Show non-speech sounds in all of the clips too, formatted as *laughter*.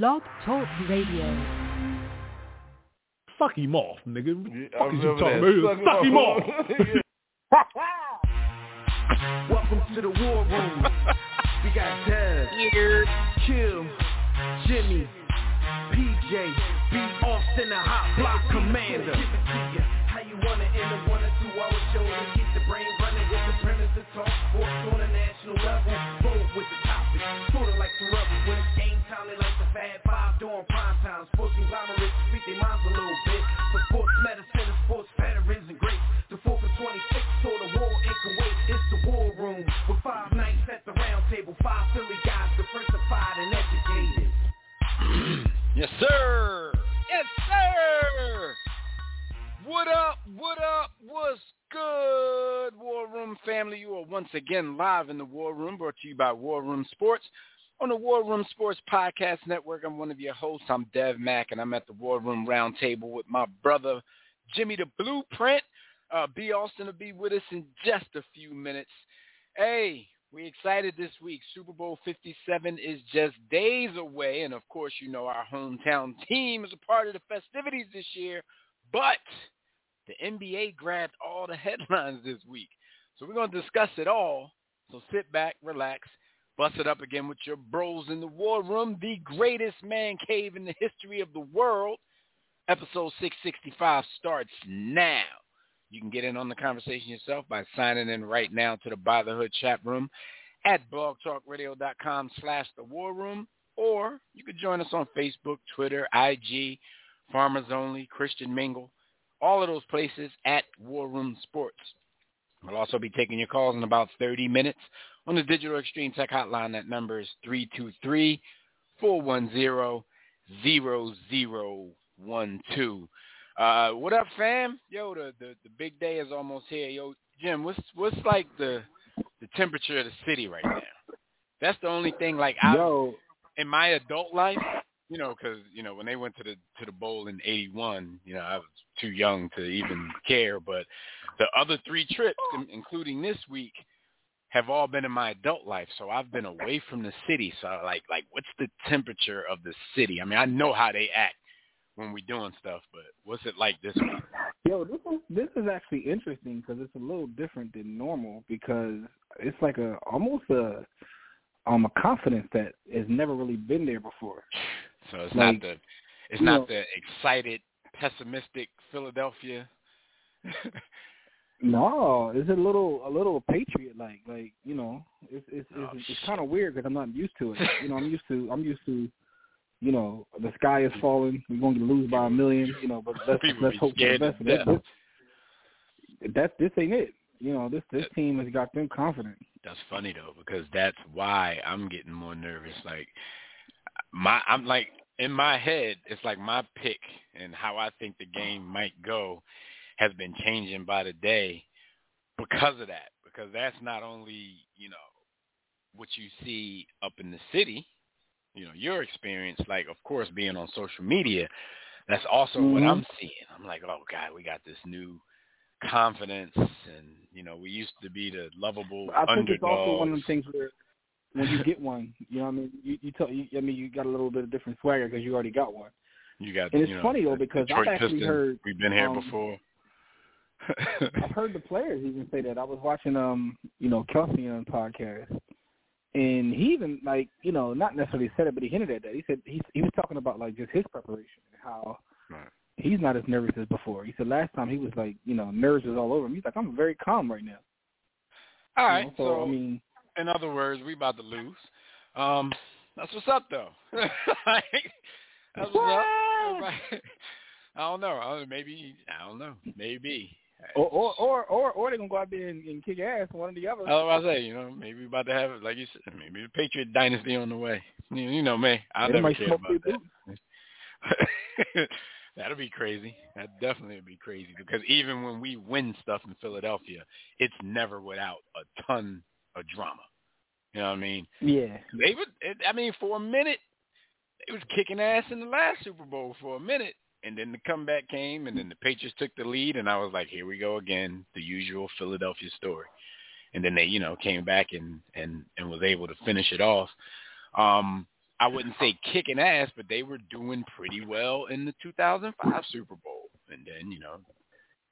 Blog Talk Radio. Fuck him off, nigga. Yeah, Fuck is you remember talking about? Suck Fuck him off. *laughs* Welcome to the war room. We got Dev, Kill, Jimmy, PJ, B. Austin, the hot block commander. How you wanna end a one or two hour show to keep the brain running with the premise to talk sports on a national level. Bold with the topic, sorta like the rebels when it's game time. They like the Fab Five during prime time. Sports conglomerates to speak their minds a little bit. For sports medicine and sports veterans and greats. The 4th and 26th saw the war in Kuwait. It's the war room with five knights at the round table. Five Philly guys diversified and educated. Yes, sir. Yes, sir. What up? What up? What's good, War Room family? You are once again live in the War Room, brought to you by War Room Sports. On the War Room Sports Podcast Network, I'm one of your hosts. I'm Dev Mack, and I'm at the War Room Roundtable with my brother, Jimmy the Blueprint. Uh, B. Austin will be with us in just a few minutes. Hey, we excited this week. Super Bowl 57 is just days away, and of course, you know our hometown team is a part of the festivities this year. But the NBA grabbed all the *laughs* headlines this week, so we're going to discuss it all. So sit back, relax, bust it up again with your bros in the war room, the greatest man cave in the history of the world. Episode 665 starts now. You can get in on the conversation yourself by signing in right now to the By the Hood chat room at blogtalkradio.com slash the war room, or you could join us on Facebook, Twitter, IG, Farmers Only, Christian Mingle, all of those places at War Room Sports. We'll also be taking your calls in about 30 minutes on the Digital Extreme Tech Hotline. That number is 323-410-0012. Uh, what up, fam? Yo, the, the the big day is almost here. Yo, Jim, what's what's like the the temperature of the city right now? That's the only thing. Like, I Yo, in my adult life, you know, because you know when they went to the to the bowl in '81, you know, I was too young to even care. But the other three trips, including this week, have all been in my adult life. So I've been away from the city. So like, like, what's the temperature of the city? I mean, I know how they act when we're doing stuff, but what's it like this week? yo, this is this is actually interesting because it's a little different than normal because it's like a almost a um a confidence that has never really been there before. So it's Like, not the it's not know- the excited, pessimistic Philadelphia. *laughs* No, it's a little a little patriot like like you know it's it's Oh, it's, it's kind of weird because I'm not used to it. You know, I'm used to I'm used to you know the sky is *laughs* falling. We're going to lose by a million. You know, but let's *laughs* People let's hope for the best. Death. this, that's this ain't it. You know, this this team has got them confident. That's funny though because that's why I'm getting more nervous. Like my, I'm like in my head, it's like my pick and how I think the game might go has been changing by the day because of that. Because that's not only you know what you see up in the city, you know your experience. Like of course being on social media, that's also what Mhm. I'm seeing. I'm like, oh god, we got this new confidence and you know we used to be the lovable I think underdogs. it's also one of the things where when you get one, you know, what I mean, you you, tell, you I mean, you got a little bit of different swagger because you already got one. You got, And it's know, funny, though, because Detroit I've actually Pistons. heard, we've been here um, before. I've heard the players even say that. I was watching, um, you know, Kelce on podcast, and he even like, you know, not necessarily said it, but he hinted at that. He said he he was talking about like just his preparation, and how Right. he's not as nervous as before. He said last time he was like, you know, nerves was all over him. He's like, I'm very calm right now. All You know, so, so I mean, in other words, we about to lose. Um, that's what's up though. *laughs* Like, that's what's up. Everybody- *laughs* I don't know. I don't- Maybe I don't know. Maybe. or or or or, or they're gonna go out there and, and kick ass, one or the other. I was about to say, you know, maybe we about to have like you said, maybe the Patriot dynasty on the way. You, you know me, I They never smoke about that. *laughs* That'll be crazy. That definitely would be crazy because even when we win stuff in Philadelphia, it's never without a ton of drama. You know what I mean? Yeah. They were. I mean, for a minute, they was kicking ass in the last Super Bowl for a minute, and then the comeback came, and then the Patriots took the lead, and I was like, here we go again, the usual Philadelphia story. And then they, you know, came back and and and was able to finish it off. Um, I wouldn't say kicking ass, but they were doing pretty well in the 2005 Super Bowl. And then, you know,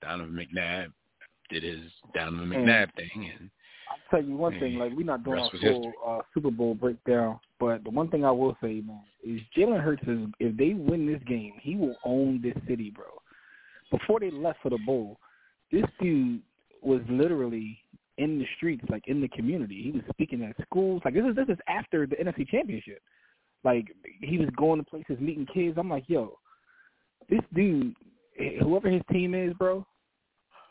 Donovan McNabb did his Donovan McNabb thing. And I'll tell you one thing, like we're not doing a full uh, Super Bowl breakdown, but the one thing I will say, man, is Jalen Hurts is if they win this game, he will own this city, bro. Before they left for the bowl, this dude was literally in the streets, like in the community. He was speaking at schools. Like this is this is after the NFC Championship. Like he was going to places, meeting kids. I'm like, yo, this dude, whoever his team is, bro,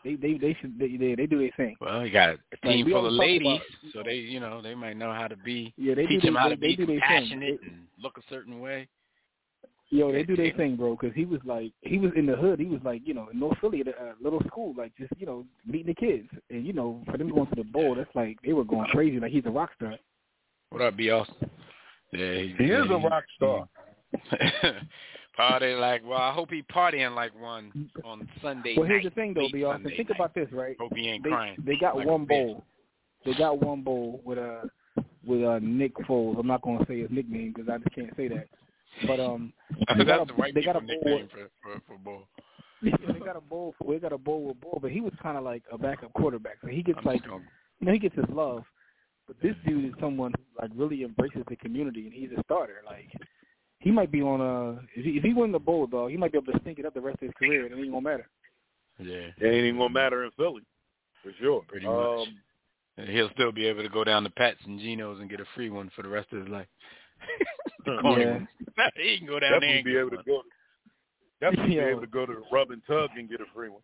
they they they should they they, they do their thing. Well, you got a team like, full of ladies, about, so they you know they might know how to be yeah they teach do them how they, to be compassionate and look a certain way. Yo, they do their thing, bro. Because he was like, he was in the hood. He was like, you know, in North Philly at a little school, like just you know, meeting the kids. And you know, for them going to the bowl, that's like they were going crazy. Like he's a rock star. What up, B. Austin? Yeah, he, he is a rock star. *laughs* Party like well, I hope he partying like one on Sunday. Well, here's the thing though, B. Austin. Think night. about this, right? Hope he ain't they, crying. They got like one bowl. They got one bowl with a uh, with uh, Nick Foles. I'm not going to say his nickname because I just can't say that. But um, *laughs* they got a, the they got a bowl for, for for bowl. *laughs* Yeah, they got a bowl. For, they got a bowl with bowl, but he was kind of like a backup quarterback, so he gets I'm like, strong. you know, he gets his love. But this dude is someone who like really embraces the community, and he's a starter. Like he might be on a if he, if he win the bowl, dog, he might be able to stink it up the rest of his career, and it ain't gonna matter. Yeah, it ain't even gonna matter in Philly, for sure. Pretty um, much. And he'll still be able to go down to Pat's and Geno's and get a free one for the rest of his life. *laughs* yeah. *laughs* he can go down definitely there and be able one. to go. Definitely Yo. be able to go to the rub and tug and get a free one.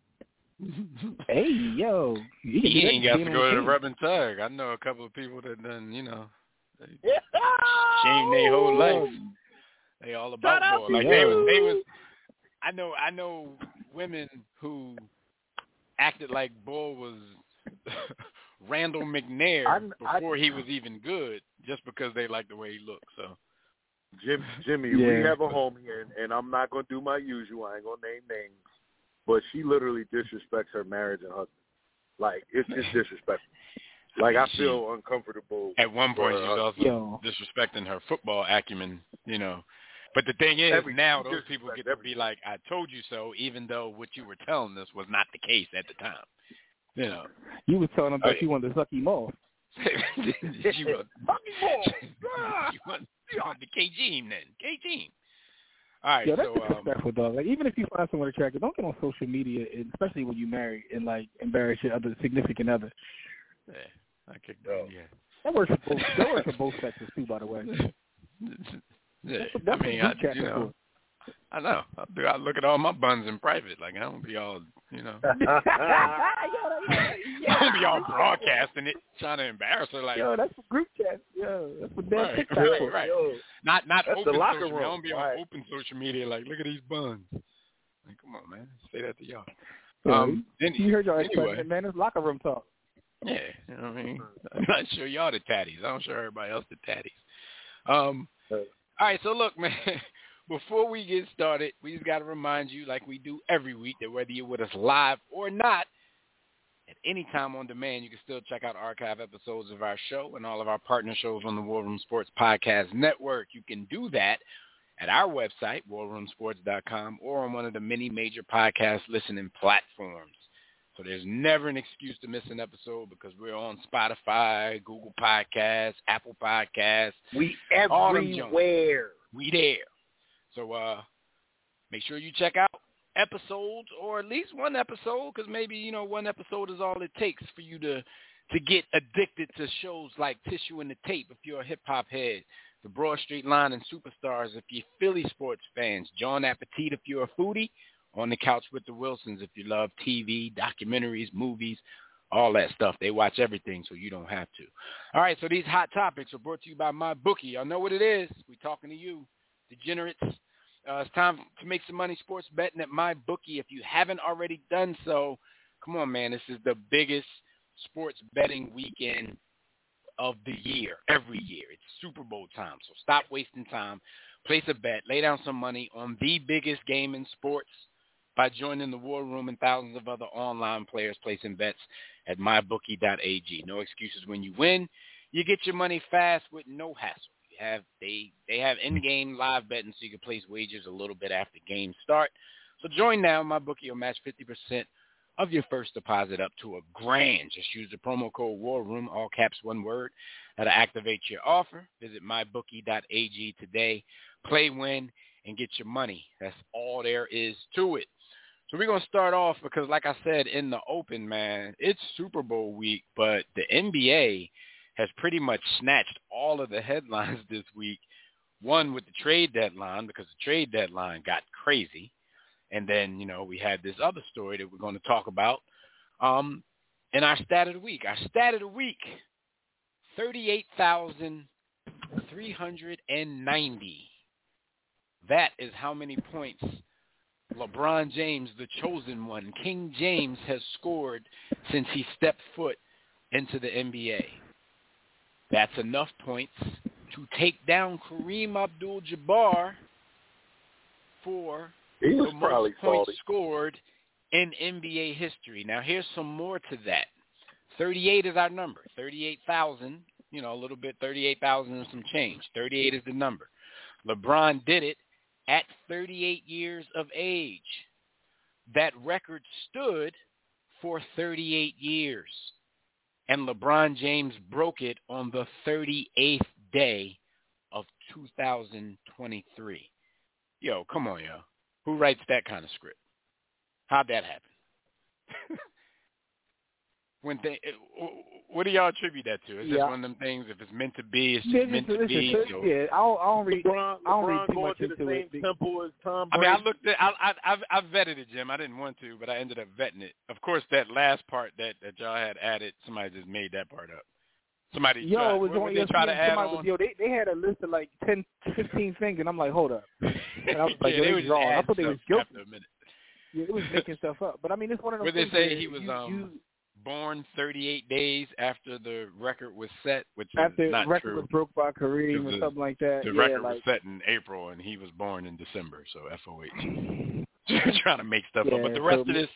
*laughs* Hey, yo, you He ain't got to go to the rub and tug. I know a couple of people that done, you know, they shame their whole life. They all about Shout out boy. Like they was, they was. I know, I know women who acted like Bull was *laughs* Randall McNair I'm- I- before he was even good, just because they liked the way he looked. So Jim, Jimmy, Yeah. we have a homie, and, and I'm not gonna do my usual. I ain't gonna name names, but she literally disrespects her marriage and husband. Like it's just disrespectful. Like I feel uncomfortable. at one point, she was Uh, also Yo, disrespecting her football acumen, you know. But the thing is, Every- now those people disrespects get to everything. be like, "I told you so," even though what you were telling us was not the case at the time. You know, you was telling him Oh, that yeah. you wanted to suck him off. she was Fucking ball. she wanted, she wanted the KG then. KG. All right, Yo, that's so um, disrespectful, dog. Like, even if you find someone attractive, don't get on social media, and especially when you marry, and like embarrass your other significant other. yeah, I kicked Yo. that. Yeah. That works for both. that works for *laughs* both sexes too, by the way. *laughs* yeah. That's I mean, I, you know, I know. I, do, I look at all my buns in private. Like I don't be all, you know. *laughs* *laughs* I don't be all broadcasting it, trying to embarrass her. Like Yo, that's for group chat. Yo, that's what damn Right, TikTok right, right. Yo, not not open social media. I don't be on right. open social media. Like look at these buns. Like, come on, man. Say that to y'all. Um, any- you heard your anyway. man. It's locker room talk. Yeah, you know what I mean. *laughs* I'm not sure y'all the tatties. I don't sure everybody else the tatties. Um. All right, so look, *laughs* man. Before we get started, we just got to remind you, like we do every week, that whether you're with us live or not, at any time on demand, you can still check out archive episodes of our show and all of our partner shows on the War Room Sports Podcast Network. You can do that at our website, warroomsports.com, or on one of the many major podcast listening platforms. So there's never an excuse to miss an episode because we're on Spotify, Google Podcasts, Apple Podcasts. we All them joints. everywhere. We there. So uh, make sure you check out episodes or at least one episode because maybe, you know, one episode is all it takes for you to to get addicted to shows like Tissue and the Tape if you're a hip-hop head, The Broad Street Line and Superstars if you're Philly sports fans, John Appetit if you're a foodie, On the Couch with the Wilsons if you love TV, documentaries, movies, all that stuff. They watch everything so you don't have to. All right, so these hot topics are brought to you by my bookie. Y'all know what it is. We're talking to you, degenerates. Uh, it's time to make some money sports betting at my bookie. If you haven't already done so, come on, man. This is the biggest sports betting weekend of the year, every year. It's Super Bowl time, so stop wasting time. Place a bet. Lay down some money on the biggest game in sports by joining the War Room and thousands of other online players placing bets at mybookie.ag. No excuses when you win. You get your money fast with no hassle. have they they have in-game live betting, so you can place wagers a little bit after games start. So join now. My bookie will match 50% of your first deposit up to a grand. Just use the promo code War Room, all caps, one word. That'll activate your offer. Visit mybookie.ag today. Play, win, and get your money. That's all there is to it. So we're to start off because, like I said in the open, man, it's Super Bowl week, but the NBA has pretty much snatched all of the *laughs* headlines this week. One with the trade deadline because the trade deadline got crazy. And then, you know, we had this other story that we're going to talk about. Um, and our stat of the week. Our stat of the week, 38,390. That is how many points LeBron James, the chosen one, King James, has scored since he stepped foot into the NBA. That's enough points to take down Kareem Abdul-Jabbar for the most points scored in NBA history. Now here's some more to that. 38 is our number. 38,000, you know, a little bit, 38,000 and some change. 38 is the number. LeBron did it at 38 years of age. That record stood for 38 years. And LeBron James broke it on the 38th day of 2023. Yo, come on, yo. Who writes that kind of script? How'd that happen? *laughs* when they, what do y'all attribute that to? Is Yeah. this one of them things? If it's meant to be, it's just Listen, meant to listen, be. so- yeah, I don't, I don't read. LeBron, I don't read too going much to the into same it. temple as Tom I mean, I looked at, I, I, I've, I vetted it, Jim. I didn't want to, but I ended up vetting it. Of course, that last part that that y'all had added, somebody just made that part up. Somebody, Yo, tried, it was what, on what they try to add Somebody on? was, yo, they they had a list of like 10, 15 *laughs* things, and I'm like, hold up. And I was *laughs* like, yeah, they they were just wrong. I adding thought they was stuff joking. a minute. Yeah, it was making stuff up. But I mean, it's one of those Where they things say he was, you, um, you, Born 38 days after the record was set, which is after not record true. was broke by Kareem or the- something like that. The yeah, record like was set in April, and he was born in December, so FOH. *laughs* *laughs* trying to make stuff up, but the rest so- of this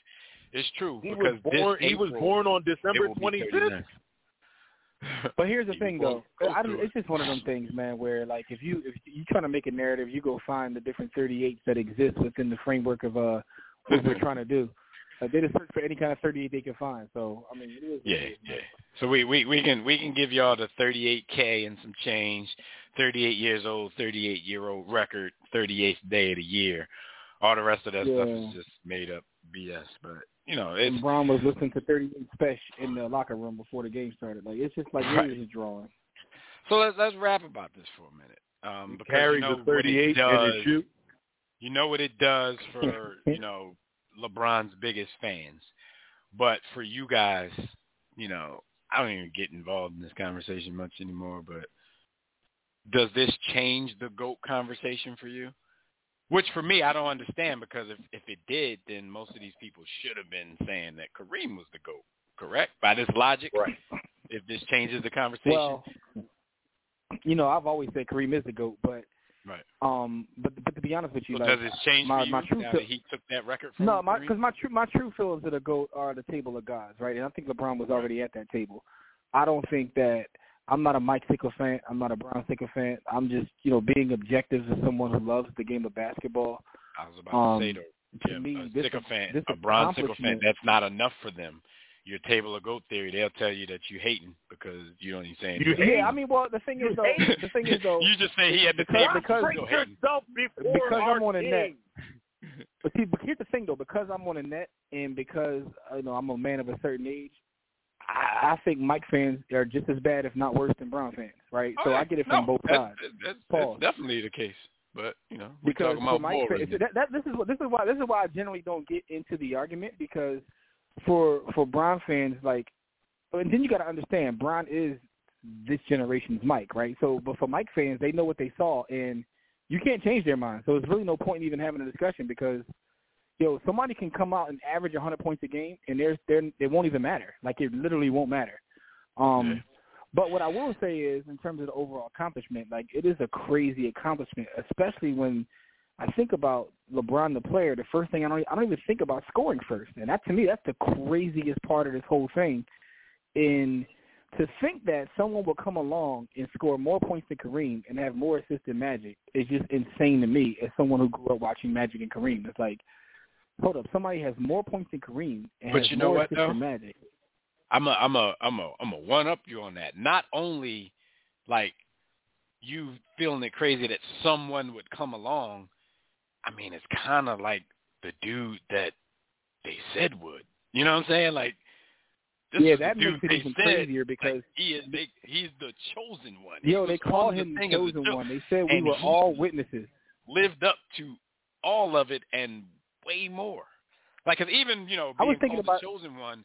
is true he because was born. He was born on December will 25th. But here's the *laughs* thing, though. I, it's just one of them things, man, where like if you if you trying to make a narrative, you go find the different 38s that exist within the framework of uh what we're trying to do. Like they just search for any kind of 38 they can find. So I mean, it is. Yeah, it is, yeah. So we, we, we can we can give y'all the 38k and some change, 38 years old, 38 year old record, 38th day of the year. All the rest of that stuff is just made up BS. But you know, it's And Bron was listening to 38 special in the locker room before the game started. Like it's just like Right. really just drawing. so let's let's rap about this for a minute. Um, because Carries you know the what it 38 and does. it shoot. You know what it does *laughs* for you know LeBron's biggest fans, but for you guys, you know, I don't even get involved in this conversation much anymore. But does this change the goat conversation for you? Which for me, I don't understand because if if it did, then most of these people should have been saying that Kareem was the goat. Correct by this logic. Right. If this changes the conversation, Well, you know, I've always said Kareem is the goat, but right. um, but but to be honest with you, So like does it change my- you my true now feel- that he took that record from No, my because my true my true feelings of the goat are the table of gods, right? And I think LeBron was already at that table. I don't think that I'm not a Mike sycophant. I'm not a Bron sycophant. I'm just you know being objective as someone who loves the game of basketball. I was about Um, to say though. To Yeah, me, a this sycophant, this a bronze sycophant, accomplishment- that's not enough for them. Your table of goat theory, they'll tell you that you hating because you don't even say anything. hate- Yeah, I mean, well, the thing is though, the thing is though, you just say he at the table because- you're still hating. yourself before because I'm on a net. *laughs* But see, but here's the thing though, because I'm on a net and because uh, you know I'm a man of a certain age, I, I think Mike fans are just as bad, if not worse, than Bron fans, right? so Oh, I get it from no, both that's, sides. That's, Pause. that's definitely the case. But you know, we're because talking about Mike more. that, that, this is what this is why this is why I generally don't get into the argument because for for Bron fans, like, and then you got to understand, Bron is this generation's Mike, right? So, but for Mike fans, they know what they saw, and you can't change their mind. So, there's really no point in even having a discussion because, yo, somebody can come out and average 100 points a game, and there's there it won't even matter. Like, it literally won't matter. Um. But what I will say is, in terms of the overall accomplishment, like it is a crazy accomplishment, especially when I think about LeBron the player. The first thing I don't I don't even think about scoring first, and that to me that's the craziest part of this whole thing. In to think that someone will come along and score more points than Kareem and have more assists than Magic is just insane to me as someone who grew up watching Magic and Kareem. It's like, hold up, somebody has more points than Kareem and but has you know more what, assists though? than Magic. I'm a I'm a I'm a I'm a one up you on that. Not only like you feeling it crazy that someone would come along. I mean, it's kind of like the dude that they said would. You know what I'm saying? Like this yeah, that makes it even said, crazier like, because he is they, he's the chosen one. He yo, they call him the of the chosen one. They said we were all witnesses. lived up to all of it and way more. Like, cause even you know, I was being thinking about- the chosen one,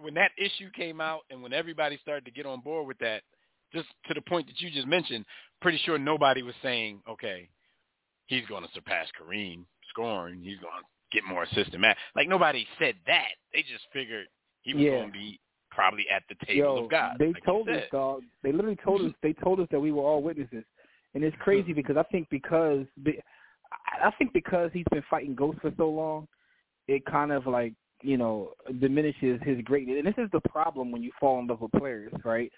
when that issue came out and when everybody started to get on board with that, just to the point that you just mentioned, pretty sure nobody was saying, okay, he's going to surpass Kareem scoring, he's going to get more assists than Matt. Like nobody said that. They just figured he was Yeah. going to be probably at the table Yo, of God. they like told us, dog. They literally told us. *laughs* They told us that we were all witnesses, and it's crazy because I think because be- I I think because he's been fighting ghosts for so long, it kind of like you know diminishes his greatness. And this is the problem when you fall in love with players, right?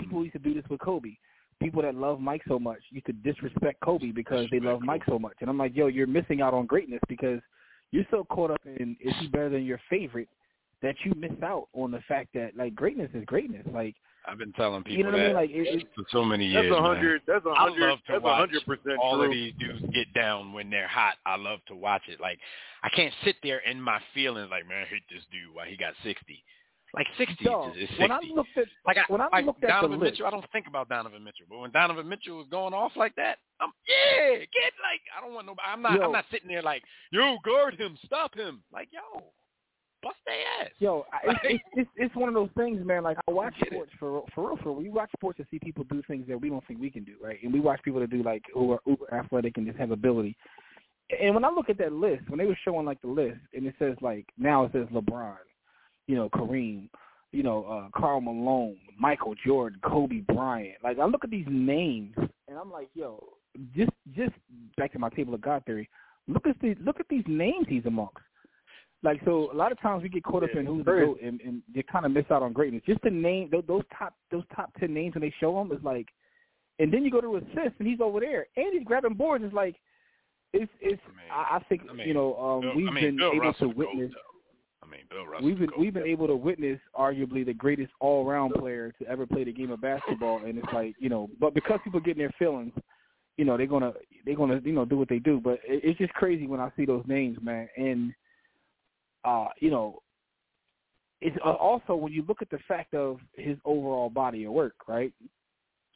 People used to do this with Kobe. People that love Mike so much used to disrespect Kobe because they Disrespect love Mike so much. And I'm like, yo, you're missing out on greatness because you're so caught up in is he better than your favorite that you miss out on the fact that like greatness is greatness. Like I've been telling people you know what that I mean? Like it, it, for so many years. That's years. a hundred. That's a hundred. I love to That's a watch hundred percent all true. of these dudes get down when they're hot. I love to watch it. Like I can't sit there in my feelings like, man, I hate this dude. Why he got sixty? Like sixty Yo, is, is when I looked at Like I, when I like looked at the list- Mitchell, I don't think about Donovan Mitchell. But when Donovan Mitchell was going off like that, I'm yeah, get like I don't want nobody. I'm not. Yo. I'm not sitting there like, yo, guard him, stop him. Like yo, bust their ass. yo, *laughs* it's, Like- it's it's it's one of those things, man. Like I watch Get it. sports for for real, for real. We watch sports to see people do things that we don't think we can do, right? And we watch people that do like who are uber athletic and just have ability. And when I look at that list, when they were showing like the list, and it says like now it says LeBron, you know Kareem, you know uh Karl Malone, Michael Jordan, Kobe Bryant. Like I look at these names, and I'm like, yo, just just back to my table of God theory. Look at these look at these names he's amongst. Like so, a lot of times we get caught up Yeah, in who's the goat, and, and they kind of miss out on greatness. Just the name, those, top, those top ten names when they show them is like, and then you go to assists and he's over there and he's grabbing boards. It's like, it's it's. I mean- I, I think I mean, you know um, Bill- we've I mean, been Bill able Russell to the witness. though. Mean, Bill Russell. We've been we've been able to witness arguably the greatest all around player to ever play the game of basketball, and it's like you know, but because people get in their feelings, you know, they're gonna they're gonna you know do what they do. But it, it's just crazy when I see those names, man, and uh, you know, it's uh, also when you look at the fact of his overall body of work, right?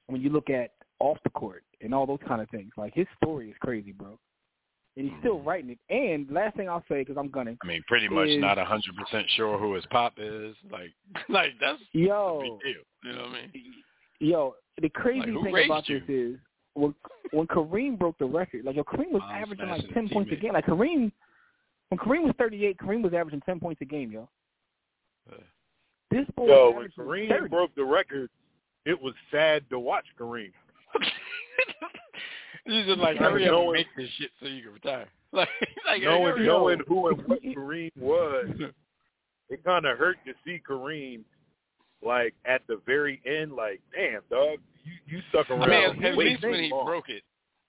When you look at off the court and all those kind of things, like his story is crazy, bro. And he's still writing it. And last thing I'll say, because I'm gunning, I mean, pretty much is- not a hundred percent sure who his pop is. Like, *laughs* like that's a yo, big deal. You know what I mean? Yo, the crazy Like, thing about you? this is when when Kareem broke the record, like yo, Kareem was Mom averaging like ten his points a game. Like Kareem, when Kareem was thirty eight, Kareem was averaging ten points a game, yo. Uh, This boy Yo, when Kareem 30. broke the record, it was sad to watch Kareem. *laughs* *laughs* you just like Like, hurry up and knowing- make this shit so you can retire. *laughs* Like, like knowing hurry knowing who and what *laughs* Kareem was, it kind of hurt to see Kareem like at the very end. Like, damn, dog, you you stuck I around. mean, at way least when he long. broke it.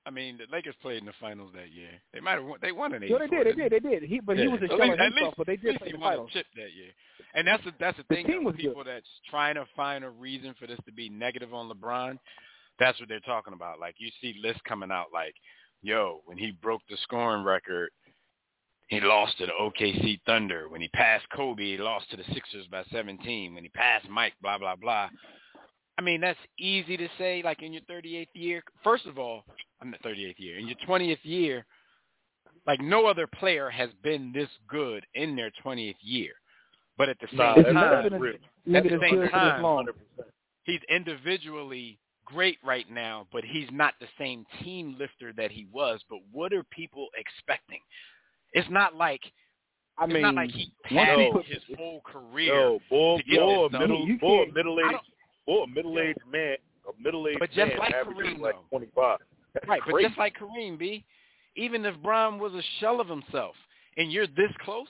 I mean, the Lakers played in the finals that year. They might have won. They won in Yo, they did, they did, they did. He, but he was a at shell least- himself, least- but they did play he the won finals. a chip that year. And that's the that's the The thing. team though, was good. that's trying to find a reason for this to be negative on LeBron, that's what they're talking about. Like you see lists coming out like, yo, when he broke the scoring record, he lost to the OKC Thunder. When he passed Kobe, he lost to the Sixers by 17. When he passed Mike, blah blah blah. I mean, that's easy to say. Like in your 38th year, first of all, I'm the 38th year. In your 20th year, like no other player has been this good in their 20th year. But at the same Nah, It's that's never time, At the same time, this long. 100%. he's individually great right now, but he's not the same team lifter that he was. But what are people expecting? It's not like I mean, it's mean, not like he once padded you put, his whole career. Yo, boy, to get boy, this a middle, done. Boy, a middle I aged, boy, a middle aged man, a middle aged But just man like Kareem, like though. twenty five. Right, but just like Kareem, B, even if Bron was a shell of himself and you're this close,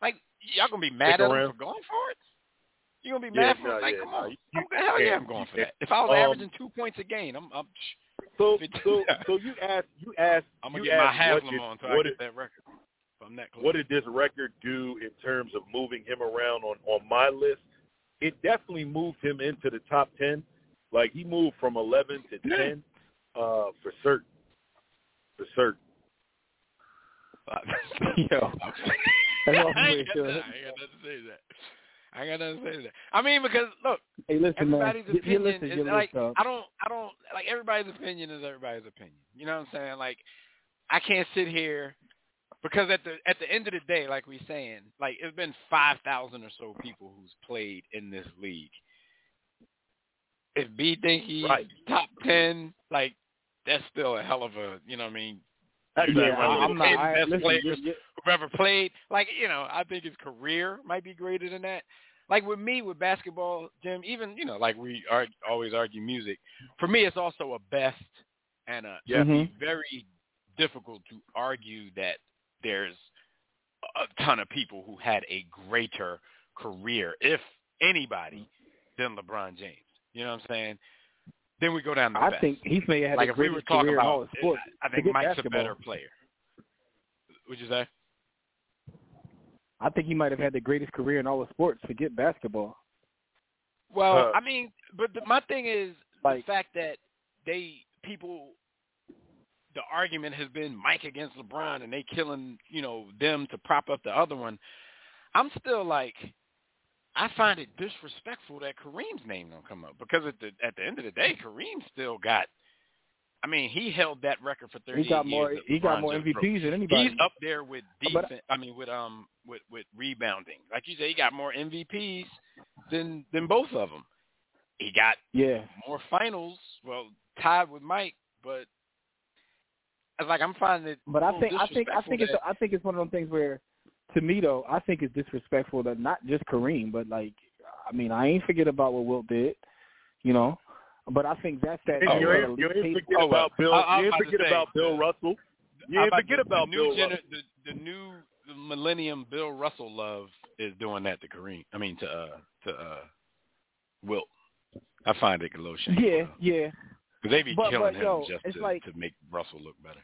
like y'all gonna be mad Stick at him for going for it? You gonna be mad yeah, for no, like, yeah, come no, on. you, I'm, hell yeah, I'm going for that. If I was um, averaging two points a game, I'm, I'm so *laughs* so *laughs* so you asked you asked I'm gonna get my asked Haslam on until what I get that record. If I'm that close. what did this record do in terms of moving him around on on my list? It definitely moved him into the top ten. Like he moved from eleven to ten, uh, for certain. For certain. *laughs* Yo, I I'm ain't got sure. nothing- I ain't got nothing to say that. I got nothing to say to that. I mean, because look, Hey, listen, man. everybody's your opinion list is is like. I don't I don't like everybody's opinion is everybody's opinion. You know what I'm saying? Like I can't sit here because at the at the end of the day, like we're saying, like it's been five thousand or so people who's played in this league. If B think he's Right. top ten, like that's still a hell of a you know what I mean. That's Yeah, I- really I'm the not- case. I- best listen, players you- you- who've ever played. Like, you know, I think his career might be greater than that. Like with me with basketball, Jim, even, you know, like we are, always argue music, for me it's also a best and a Yeah. Mhm. very difficult to argue that there's a ton of people who had a greater career, if anybody, than LeBron James. You know what I'm saying? Then we go down to I best. think he's may have had like the if we were greatest talking career in all about, of sports. I think Forget Mike's basketball. a better player. Would you say? I think he might have had the greatest career in all of sports. Forget basketball. Well, Uh, I mean, but the, my thing is Like- the fact that they people, the argument has been Mike against LeBron, and they killing you know them to prop up the other one. I'm still like, I find it disrespectful that Kareem's name don't come up because at the at the end of the day, Kareem still got. I mean, he held that record for 38 He got more. years. He got more. MVPs than anybody. He's up there with But- defense. I mean, with um, with with rebounding. Like you say, he got more MVPs than than both of them. He got yeah, more finals. Well, tied with Mike, but it's like I'm finding it. but I think I think I think it's that- I think it's one of those things where, to me though, I think it's disrespectful that not just Kareem, but like, I mean, I ain't forget about what Wilt did, you know. But I think that's that. Oh, you ain't, you ain't forget Oh, about Bill. I- I you ain't forget say, about Bill Russell. You ain't forget the, about the Bill new Russell. gener- the, the new millennium Bill Russell love is doing that to Kareem. I mean to uh to uh Wilt. I find it a little shameful. Yeah, yeah. Because they be But- killing but, him yo, just to, like- to make Russell look better.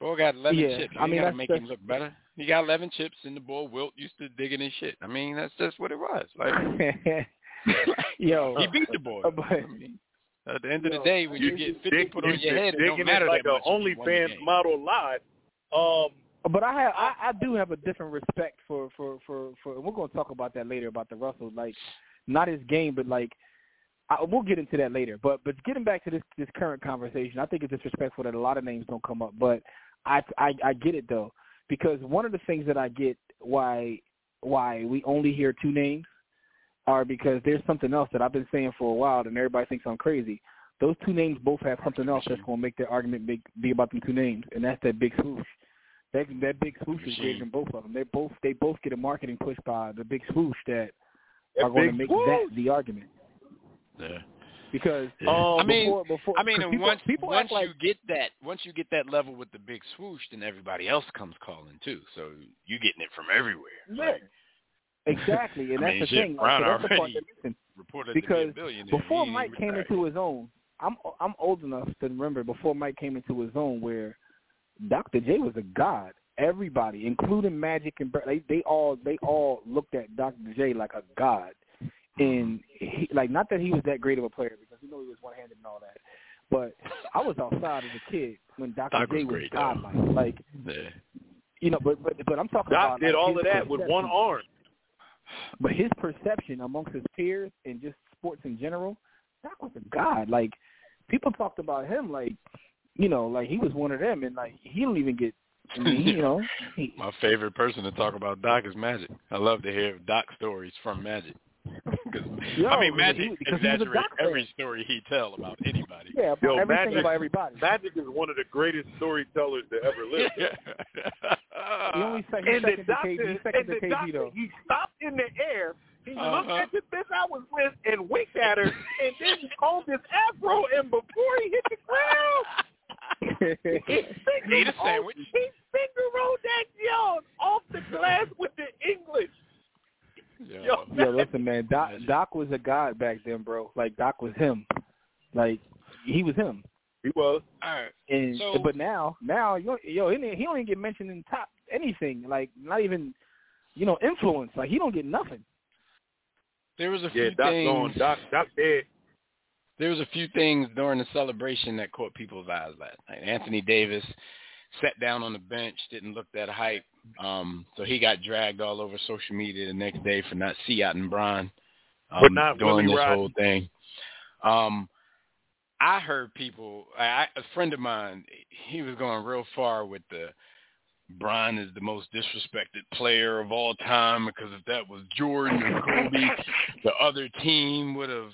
Boy got 11 Yeah, chips. You I mean, got to make that's- him look better. He got 11 chips, and the boy Wilt used to digging his shit. I mean, that's just what it was. Like *laughs* *laughs* Yo, he beat the boy. Uh, *laughs* but- I mean, at the end of the Yo, day, when you, You- get you 50 dig- put on you your head, it don't matter like that much. a if you won the OnlyFans game. model live. Um, But I have I, I do have a different respect for for for for. We're going to talk about that later about the Russell, like not his game, but like I, we'll get into that later. But but getting back to this this current conversation, I think it's disrespectful that a lot of names don't come up. But I I, I get it though because one of the things that I get why why we only hear two names are because there's something else that I've been saying for a while, and everybody thinks I'm crazy. Those two names both have something else that's going to make their argument big, be about them two names, and that's that big swoosh. That that big swoosh is greater than both of them. They both they both get a marketing push by the big swoosh that that are going to make swoosh. that the argument Yeah. Because Yeah. Um, I mean, before, before, I mean, people, once people once like you get that, once you get that level with the big swoosh, then everybody else comes calling too. So you're getting it from everywhere. Yeah. Like, exactly, and I that's mean, the thing. Bron so that's the part already that missing. *laughs* reported Because to be a billionaire. before Mike came retired. into his own, I'm I'm old enough to remember before Mike came into his own where Dr. J was a god. Everybody, including Magic and Brett, they they all they all looked at Dr. J like a god. And he, like not that he was that great of a player because you know he was one handed and all that. But I was outside as a kid when Dr. Doc was J was great, though. godlike. Like Yeah. you know, but but but I'm talking Doc about did like, all of that with one arm. But his perception amongst his peers and just sports in general, Doc was a god. Like people talked about him like, you know, like he was one of them, and like he don't even get, I *laughs* mean, you know, he, My favorite person to talk about Doc is Magic. I love to hear Doc stories from Magic. 'Cause, Yo, I mean, Magic he- because he was a exaggerates every story he tell about anybody. yeah, about Yo, everything Magic- about everybody. Magic is one of the greatest storytellers to ever live. *laughs* He only second, and the second to doctor, KG, second the to KG doctor, though. he stopped in the air. He looked Uh-huh. at the bitch I was with and winked at her, and then he combed his afro, and before he hit the ground, he *laughs* finger Need a rolled- sandwich? He finger rolled that yo off the glass with the English. Yo. Yo, Yo, listen, man. *laughs* Doc, Doc was a god back then, bro. Like Doc was him. Like he was him. He was. All right. And So- but now, now yo, yo, he don't even get mentioned in top anything. Like not even, you know, influence. Like he don't get nothing. There was a few Yeah, Doc things. gone. Doc, Doc dead. there was a few things during the celebration that caught people's eyes last night. Anthony Davis sat down on the bench, didn't look that hype. Um, so he got dragged all over social media the next day for not Siat Bron um, But not doing Willie this whole thing. Um, I heard people. I, a friend of mine, he was going real far with the Bron is the most disrespected player of all time because if that was Jordan or Kobe, *laughs* the other team would have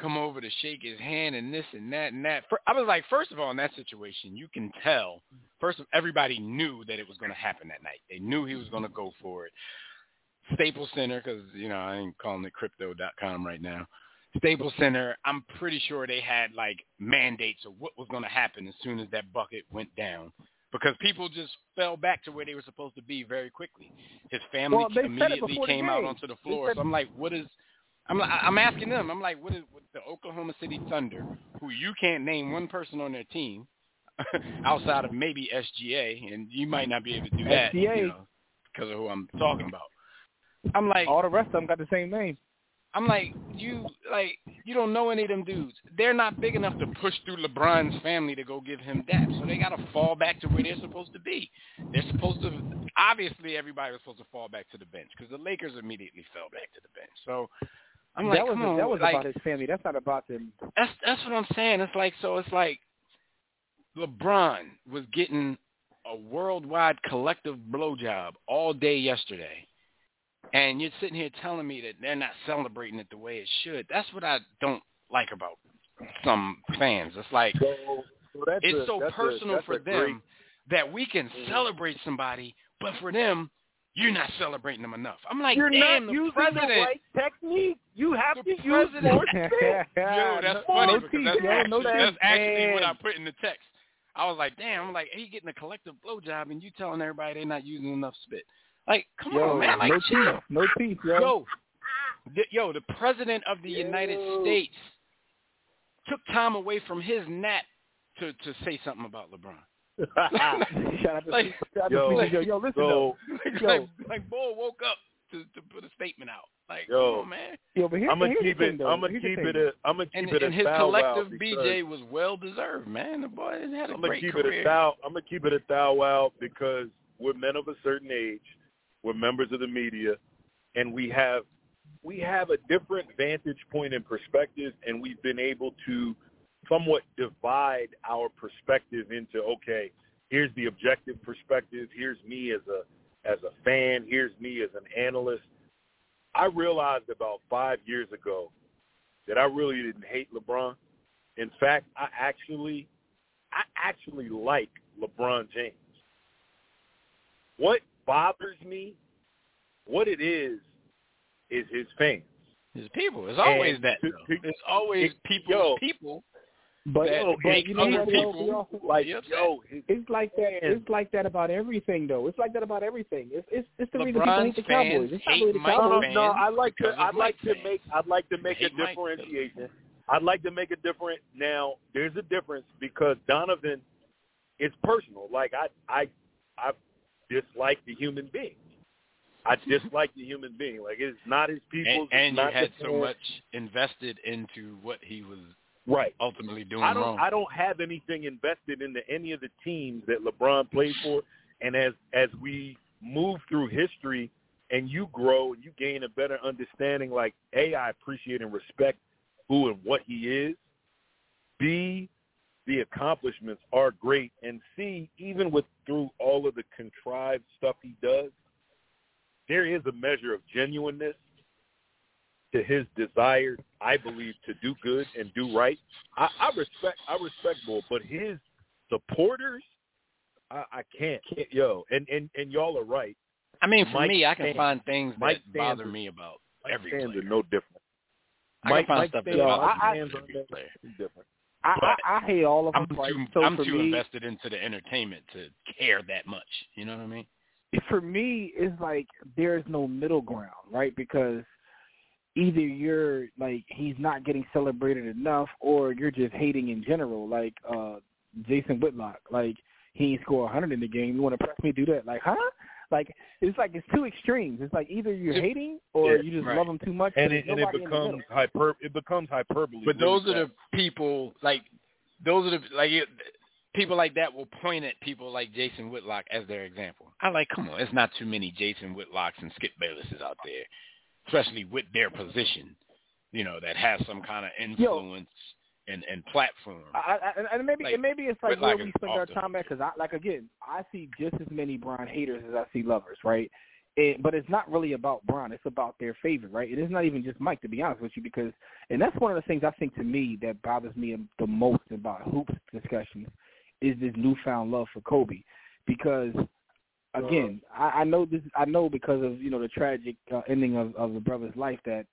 come over to shake his hand and this and that and that. I was like, first of all, in that situation, you can tell. First, of everybody knew that it was going to happen that night. They knew he was going to go for it. Staples Center, because you know I ain't calling it Crypto.com right now. Staples Center, I'm pretty sure they had like mandates of what was going to happen as soon as that bucket went down, because people just fell back to where they were supposed to be very quickly. His family Well, they said it immediately came out onto the floor. So I'm like, what is? I'm I'm asking them. I'm like, what is what the Oklahoma City Thunder, who you can't name one person on their team *laughs* outside of maybe SGA, and you might not be able to do that SGA. you know, because of who I'm talking about. I'm like, All the rest of them got the same name. I'm like, you like you don't know any of them dudes. They're not big enough to push through LeBron's family to go give him that. So they gotta fall back to where they're supposed to be. They're supposed to obviously everybody was supposed to fall back to the bench because the Lakers immediately fell back to the bench. So I'm like, that was come on, that was like, about his family. That's not about them. that's that's what I'm saying. It's like so. It's like LeBron was getting a worldwide collective blowjob all day yesterday, and you're sitting here telling me that they're not celebrating it the way it should. That's what I don't like about some fans. It's like So, so that's it's a, so that's a- personal that's for them great- that we can mm. celebrate somebody, but for them, you're not celebrating them enough. I'm like, You're damn, not the using president. the right technique. You have The to use president- more spin. *laughs* Yo, that's no, funny no because that's yo, actually, no that's actually what I put in the text. I was like, damn, I'm like, he getting a collective blowjob and you telling everybody they're not using enough spit. Like, come Yo, on, man. Like, no chill. teeth, no teeth, yo. Yo, the, yo, the president of the United States took time away from his nap to to say something about LeBron. Shout out to, Like- shout out to Yo, Yo, listen though. so like, Yo. like, like, Bull woke up to to put a statement out. Like, Yo. come on, man. Yo, but here, I'm gonna keep it. though. I'm gonna keep it. A, I'm gonna keep And, it a and his collective BJ was well deserved, man. The boy had a I'm gonna great keep career. it a thou. I'm gonna keep it a thou wow because we're men of a certain age. We're members of the media, and we have we have a different vantage point and perspective, and we've been able to somewhat divide our perspective into okay, here's the objective perspective, here's me as a as a fan, here's me as an analyst. I realized about five years ago that I really didn't hate LeBron. In fact, I actually I actually like LeBron James. What bothers me, what it is, is his fans. His people. It's always And that. to- to- It's always it- people's yo. people. But, that but you know other what, yo, people we also- Like, be upset. yo, his, It's like that. fans. It's like that about everything, though. It's like that about everything. It's it's, it's the reason people hate the Cowboys. It's not really the Mike no, no, Cowboys. fans no. I like to. I'd like to fans. make. I'd like to make a hate Mike, differentiation. I'd like to make a different. Now, there's a difference because Donovan, it's personal. Like I, I, I dislike the human being. I *laughs* dislike the human being. Like it's not his people. And, and you had so much invested into what he was Right. ultimately doing I don't. wrong. I don't have anything invested into any of the teams that LeBron played for. And as as we move through history, and you grow and you gain a better understanding, like a, I appreciate and respect who and what he is. B, the accomplishments are great, and C, even with through all of the contrived stuff he does, there is a measure of genuineness to his desire, I believe, to do good and do right. I, I respect, I respect Bull, but his supporters, I, I can't, can't, yo, and and and y'all are right. I mean, for Mike me, I can fans- find things that Mike bother fans- me about Mike every fans player. no different. I can find Mike stuff that fans- bothers I- me about every player. different. I, I I hate all of them. I'm right? too so I'm for too me, invested into the entertainment to care that much. You know what I mean? for me, it's like there's no middle ground, right? Because either you're like he's not getting celebrated enough, or you're just hating in general. Like uh Jason Whitlock, like he ain't score 100 in the game. You want to press me do that? Like, huh? Like it's like it's two extremes. It's like either you're hating or yeah, you just right. love them too much, and it, and it becomes hyper. It becomes hyperbole. But those are the people like those are the like it, people like that will point at people like Jason Whitlock as their example. I like, come on, it's not too many Jason Whitlocks and Skip Baylesses out there, especially with their position, you know, that has some kind of influence. Yo and and platform. I, I, and maybe like, and maybe it's like where we spend our time at because I like again I see just as many Bron haters as I see lovers, right? It, but it's not really about Bron; it's about their favorite, right? It is not even just Mike, to be honest with you, because and that's one of the things I think to me that bothers me the most about hoops discussions is this newfound love for Kobe, because again, I, I know this. I know because of you know the tragic uh, ending of, of the brother's life that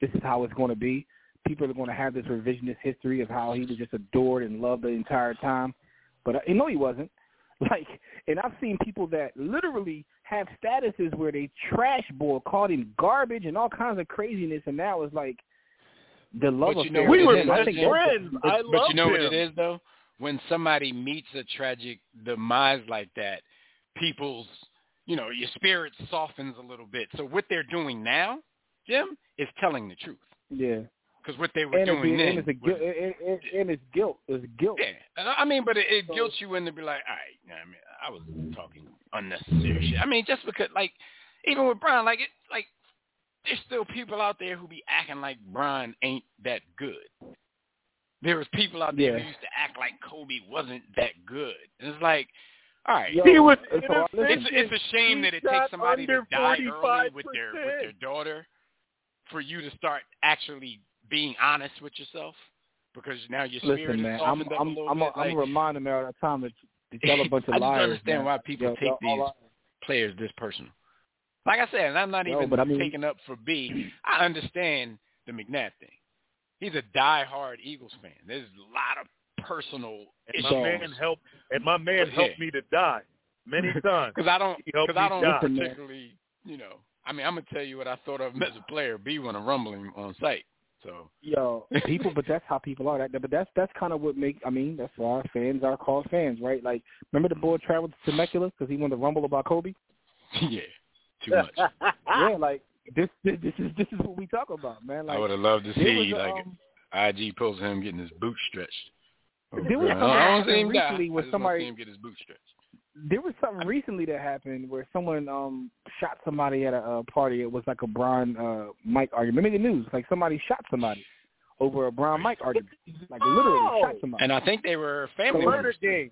this is how it's going to be people are going to have this revisionist history of how he was just adored and loved the entire time. But uh, you know he wasn't. *laughs* Like, and I've seen people that literally have statuses where they trash boy, called him garbage and all kinds of craziness, and now it's like the love but you know affair. we were best friends. But, I but you know him. what it is though? When somebody meets a tragic demise like that, people's you know your spirit softens a little bit. So what they're doing now, Jim, is telling the truth. Yeah. Because what they were and doing it's, then, and it's, a guilt, and, it's guilt. It's guilt. Yeah, I mean, but it, it So- guilts you into be like, all right, I mean, I was talking unnecessary shit. I mean, just because, like, even with Bron, like, it, like, there's still people out there who be acting like Bron ain't that good. There was people out there Yeah. who used to act like Kobe wasn't that good. And it's like, all right, Yo, He was so it's it's a shame He that it takes somebody to under die early with their with their daughter for you to start actually being honest with yourself because now your spirit Listen, is man, I'm up I'm a little I'm bit. a, I'm like, a reminder man all the time that, *laughs* that y'all a bunch of I just liars. understand man. why people Yo, take y'all these all players this personal. Like I said, and I'm not No, even but I mean- taking up for B. *clears throat* I understand the McNabb thing. He's a die-hard Eagles fan. There's a lot of personal And my man helped. And my man Yeah. helped me to die many *laughs* times. Because I don't, because I don't die. particularly, you know. I mean, I'm gonna tell you what I thought of him as a player. B when I rumble him on site. So Yo, people, but that's how people are. That, but that's that's kind of what make. I mean, that's why fans are called fans, right? Like, remember the boy traveled to Temecula because he wanted to rumble about Kobe. *laughs* yeah, too much. *laughs* yeah, like this, this, this is this is what we talk about, man. Like, I would have loved to see was like um, IG post him getting his boot stretched. There was I don't- something I don't see him happened die. recently where I just somebody- see him get his boot stretched. there was something recently that happened where someone um shot somebody at a uh, party. It was like a Bron uh Mike argument. Maybe the news, like somebody shot somebody over a Bron Mike argument. Like literally shot somebody. And I think they were family Murder members. game.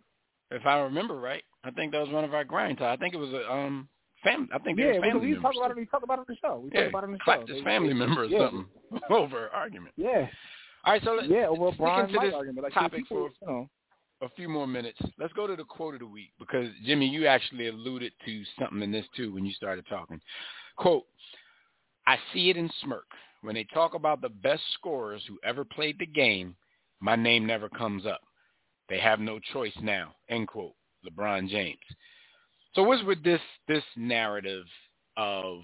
If I remember right, I think that was one of our grind time. I think it was a um family. I think they yeah, were we, family we members. talk about it. We talk about it on the show. We yeah, talk about it on the show. clapped his family member or yeah, something *laughs* over argument. Yeah, All right, so let's yeah, sticking Bron to Mike this argument. Like topic people, for you know, a few more minutes. Let's go to the quote of the week because Jimmy, you actually alluded to something in this too when you started talking. Quote: I see it in smirk when they talk about the best scorers who ever played the game. My name never comes up. They have no choice now. End quote. LeBron James. So what's with this this narrative of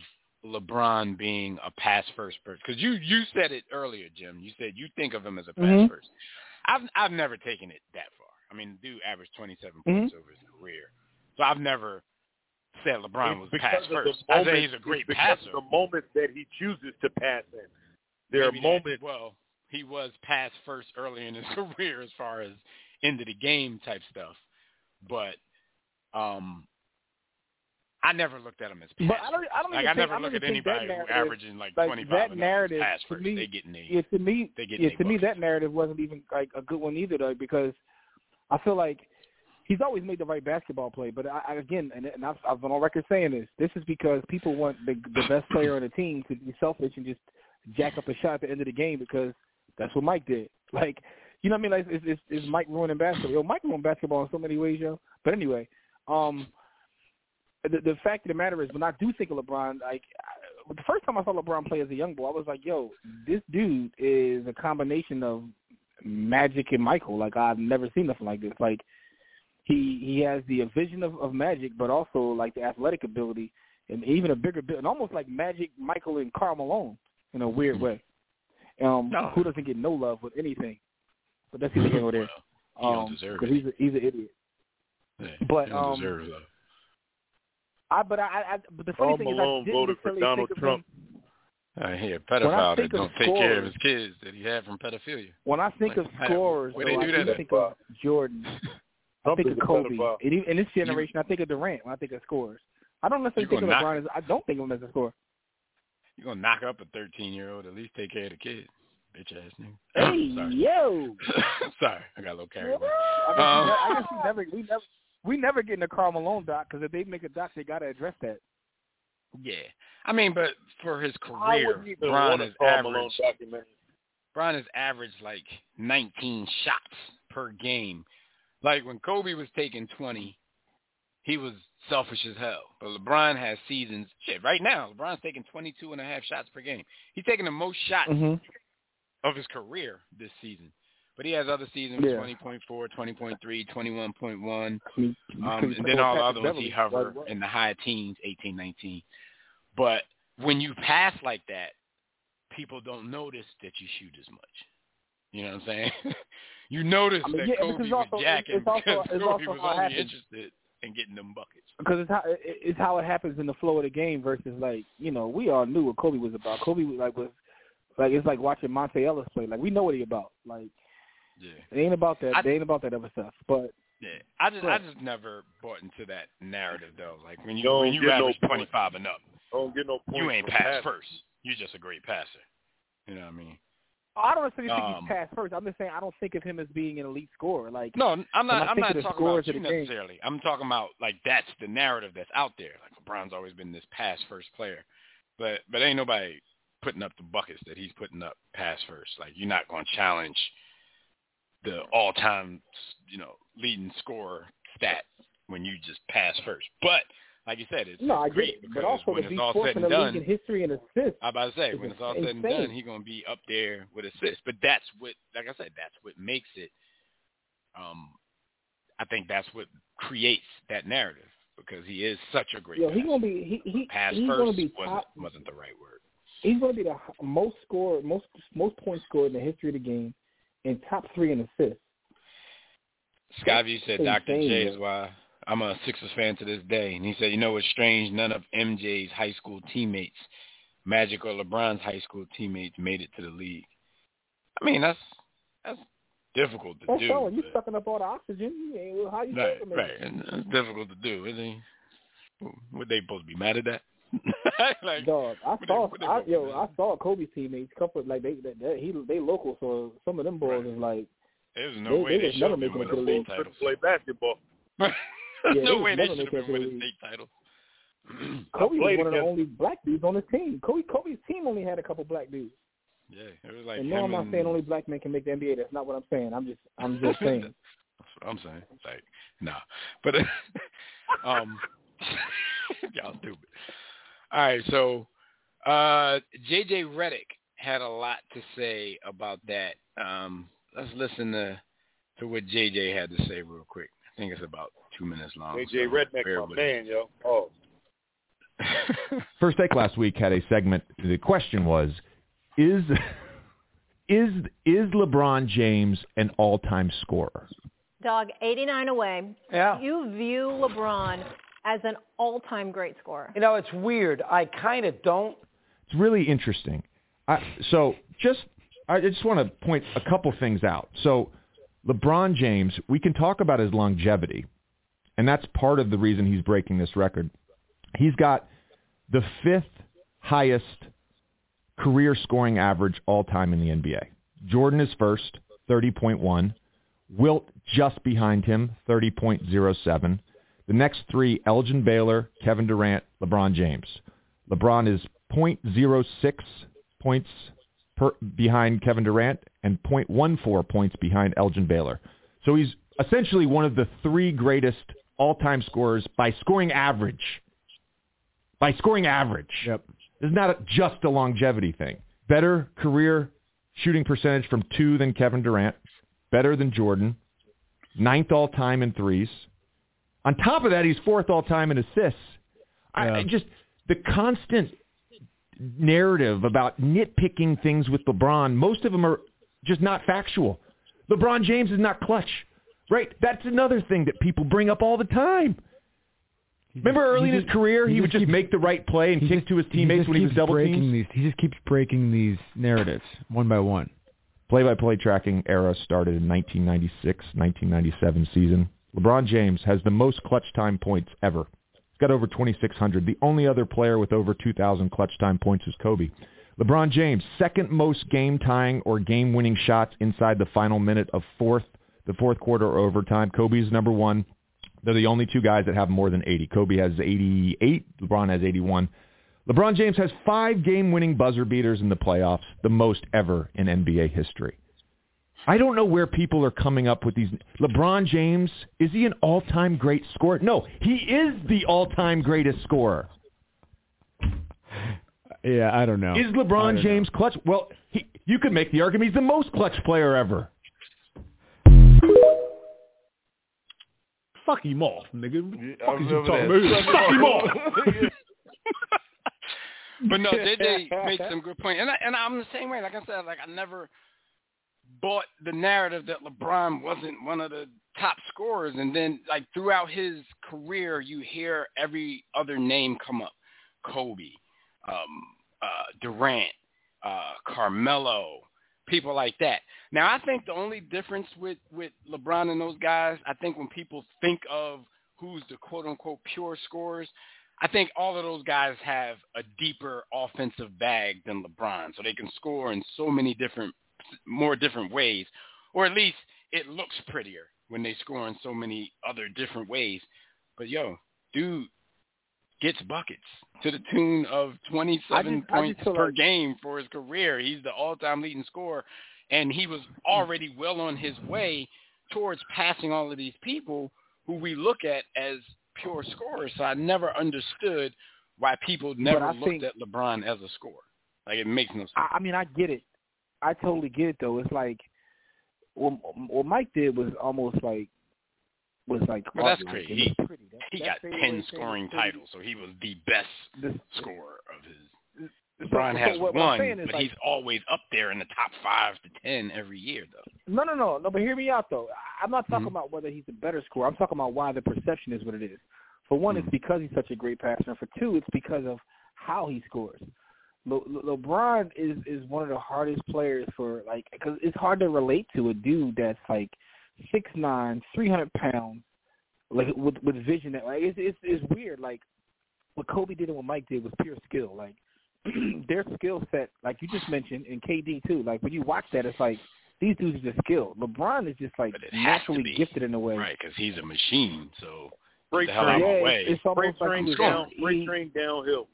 LeBron being a pass first person? Because you you said it earlier, Jim. You said you think of him as a pass Mhm. first. I've I've never taken it that far. I mean, the dude averaged 27 Mhm. points over his career, so I've never said LeBron It's was because pass of the first. I say moment- he's a great it's because passer. of the moments that he chooses to pass in. There Maybe are that- moments. well, he was pass first early in his *laughs* career as far as end of the game type stuff, but um, I never looked at him as pass. but I don't. I don't like I never I look at think anybody who averaging like, like, 25 that narrative, up as pass to me- they getting their Yeah, to me, They get yeah, to me that narrative wasn't even like a good one either, though, because I feel like he's always made the right basketball play. But I, I again, and, and I've, I've been on record saying this. This is because people want the the best player on the team to be selfish and just jack up a shot at the end of the game because that's what Mike did. *laughs* Like, you know what I mean? Like, is is, is Mike ruining basketball? Yo, Mike ruined basketball in so many ways, yo. But anyway, um, the the fact of the matter is, when I do think of LeBron, like I, the first time I saw LeBron play as a young boy, I was like, yo, this dude is a combination of Magic and Michael. Like I've never seen nothing like this. Like he he has the vision of, of Magic, but also like the athletic ability and even a bigger build, and almost like Magic, Michael, and Karl Malone. in a weird way. Um, no. who doesn't get no love with anything? But that's either here or *laughs* there. Um, he because he's a, he's an idiot. Yeah, but he um, deserve love. I but I, I but the funny Paul thing Malone is I voted for Donald Trump. Him, I hear pedophile that don't take care of his kids that he had from pedophilia. When I think like, of scorers, though, I that think of Jordan. I think of Kobe. And in this generation, you, I think of Durant when I think of scorers. I don't necessarily think of knock, LeBron as I don't think of him as a scorer. You're gonna knock up a thirteen year old, at least take care of the kids. Bitch ass nigga. Hey Sorry. yo. *laughs* Sorry, I got a little carried away. I, mean, um, I guess we never we never we never get in a Karl Malone doc because if they make a doc, they gotta address that. Yeah, I mean, but for his career, Bron is average. Bron is average like 19 shots per game. Like when Kobe was taking 20, he was selfish as hell. But LeBron has seasons. Shit, right now, LeBron's taking 22 and a half shots per game. He's taking the most shots mm-hmm. of his career this season. But he has other seasons yeah. 20.4, 20.3, 21.1. Um, and then all the other ones he hover in the high teens, 18, 19. But when you pass like that, people don't notice that you shoot as much. You know what I'm saying? *laughs* you notice I mean, that yeah, Kobe was also, jacking it's also, because it's Kobe also was only happens. interested in getting them buckets. Because it's how it's how it happens in the flow of the game versus like you know we all knew what Kobe was about. Kobe was like was like it's like watching Monta Ellis play. Like we know what he about. Like yeah, it ain't about that. I, it ain't about that other stuff. But yeah, I just I just never bought into that narrative though. Like when you Don't when you average no 25 and up, don't get no points you ain't pass passed first. You're just a great passer. You know what I mean? I don't necessarily think Um, he's passed first. I'm just saying I don't think of him as being an elite scorer. Like No, I'm not. I I'm not talking about you the game- necessarily. I'm talking about like that's the narrative that's out there. Like LeBron's always been this pass first player, but but ain't nobody putting up the buckets that he's putting up pass first. Like you're not going to challenge the all time you know leading scorer stat when you just pass first. But like you said, it's, no, I great it. But also when it's all said and done, in history and assists. I'm about to say, when it's all said and done, he's gonna be up there with assists. But that's what, like I said, that's what makes it. Um, I think that's what creates that narrative because he is such a great. Yo, he's gonna be he he pass he's first gonna be wasn't top. wasn't the right word. He's gonna be the most score most most points scored in the history of the game, and top three in assists. Scotty said Dr. J is why I'm a Sixers fan to this day, and he said, you know, it's strange. None of MJ's high school teammates, Magic or LeBron's high school teammates, made it to the league. I mean, that's that's difficult to That's do. so. You but- sucking up all the oxygen. How you Right, right. And it's difficult to do, isn't it? What they supposed to be mad at that? *laughs* like, Dog, I saw, what they I, yo, I saw Kobe's teammates. Couple like they, they, they he they local, so some of them boys Right. is like, There's no they- way they they should never have making it winning to the league. titles. play basketball. *laughs* There's Yeah, no way was they never should have making it been winning league. state titles. *clears throat* Kobe was played one of the only black dudes on his team. Kobe Kobe's team only had a couple black dudes. yeah, it was like and no, I'm not and- saying only black men can make the NBA. That's not what I'm saying. I'm just I'm *laughs* just saying. That's what I'm saying. Like, nah. But um y'all stupid. All right, so uh JJ Redick had a lot to say about that. Um let's listen to to what JJ had to say real quick. I think it's about two minutes long. JJ so Redneck, my man, yo. Oh. *laughs* First Take last week had a segment. The question was, is is is LeBron James an all-time scorer? Dog, 89 away. Yeah. You view LeBron as an all-time great scorer. You know, it's weird. I kind of don't. It's really interesting. I, so just I just want to point a couple things out. So LeBron James, we can talk about his longevity, and that's part of the reason he's breaking this record. He's got the fifth highest career scoring average all time in the NBA. Jordan is first, 30.1. Wilt just behind him, 30.07. The next three, Elgin Baylor, Kevin Durant, LeBron James. LeBron is 0.06 points per, behind Kevin Durant and 0.14 points behind Elgin Baylor. So he's essentially one of the three greatest all-time scorers by scoring average. By scoring average. Yep. It's not a, just a longevity thing. Better career shooting percentage from two than Kevin Durant. Better than Jordan. Ninth all-time in threes. On top of that, he's fourth all-time in assists. I, I just the constant narrative about nitpicking things with LeBron, most of them are just not factual. LeBron James is not clutch, right? That's another thing that people bring up all the time. Remember early in his career, he, he would just keeps, make the right play and kick just, to his teammates when he was double teamed? These, he just keeps breaking these narratives one by one. Play-by-play tracking era started in 1996-1997 season. LeBron James has the most clutch time points ever. He's got over 2,600. The only other player with over 2,000 clutch time points is Kobe. LeBron James, second most game tying or game winning shots inside the final minute of fourth, the fourth quarter or overtime. Kobe's number one. They're the only two guys that have more than 80. Kobe has 88. LeBron has 81. LeBron James has five game-winning buzzer beaters in the playoffs, the most ever in NBA history. I don't know where people are coming up with these. LeBron James, is he an all-time great scorer? No, he is the all-time greatest scorer. Yeah, I don't know. Is LeBron James know. clutch? Well, he, you could make the argument he's the most clutch player ever. Fuck him off, nigga. Yeah, Fuck is you talking about? Fuck him off. *laughs* but no, they they make some good points, and I, and I'm the same way. Like I said, like I never bought the narrative that LeBron wasn't one of the top scorers, and then like throughout his career, you hear every other name come up: Kobe, um, uh, Durant, uh, Carmelo, people like that. Now, I think the only difference with with LeBron and those guys, I think when people think of who's the quote unquote pure scorers, I think all of those guys have a deeper offensive bag than LeBron, so they can score in so many different, more different ways, or at least it looks prettier when they score in so many other different ways. But yo, dude gets buckets to the tune of 27 just, points per like... game for his career. He's the all-time leading scorer, and he was already well on his way towards passing all of these people who we look at as pure scorers. So I never understood why people never looked think, at LeBron as a scorer. Like it makes no sense. I, I mean, I get it. I totally get it though. It's like what, what Mike did was almost like was like well, that's crazy. He, pretty. That, he got ten scoring titles, so he was the best the, scorer of his. LeBron so, has so one, but like, he's always up there in the top five to ten every year, though. No, no, no, no. But hear me out, though. I'm not talking mm-hmm. about whether he's a better scorer. I'm talking about why the perception is what it is. For one, mm-hmm. it's because he's such a great passer. For two, it's because of how he scores. Le- Le- LeBron is is one of the hardest players for like because it's hard to relate to a dude that's like six nine, three hundred pounds, like with with vision. That like it's it's it's weird. Like what Kobe did and what Mike did was pure skill. Like *clears throat* their skill set, like you just mentioned, and KD too. Like when you watch that, it's like these dudes are just skilled. LeBron is just like naturally gifted in a way, right? Because he's a machine. So freight train, yeah, way. It's, it's almost freight train like down, he, train downhill.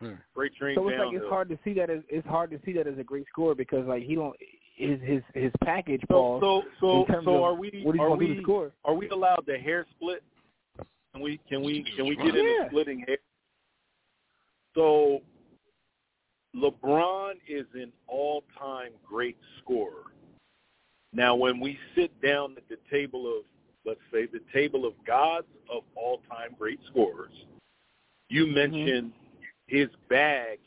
Hmm. Freight train so it's downhill. like it's hard to see that as it's hard to see that as a great scorer because like he don't his his his package so so so so are we what he's are gonna we do to score. are we allowed the hair split? Can we can we can we get into Yeah. splitting hair? So LeBron is an all-time great scorer. Now, when we sit down at the table of, let's say, the table of gods of all-time great scorers, you mentioned his bag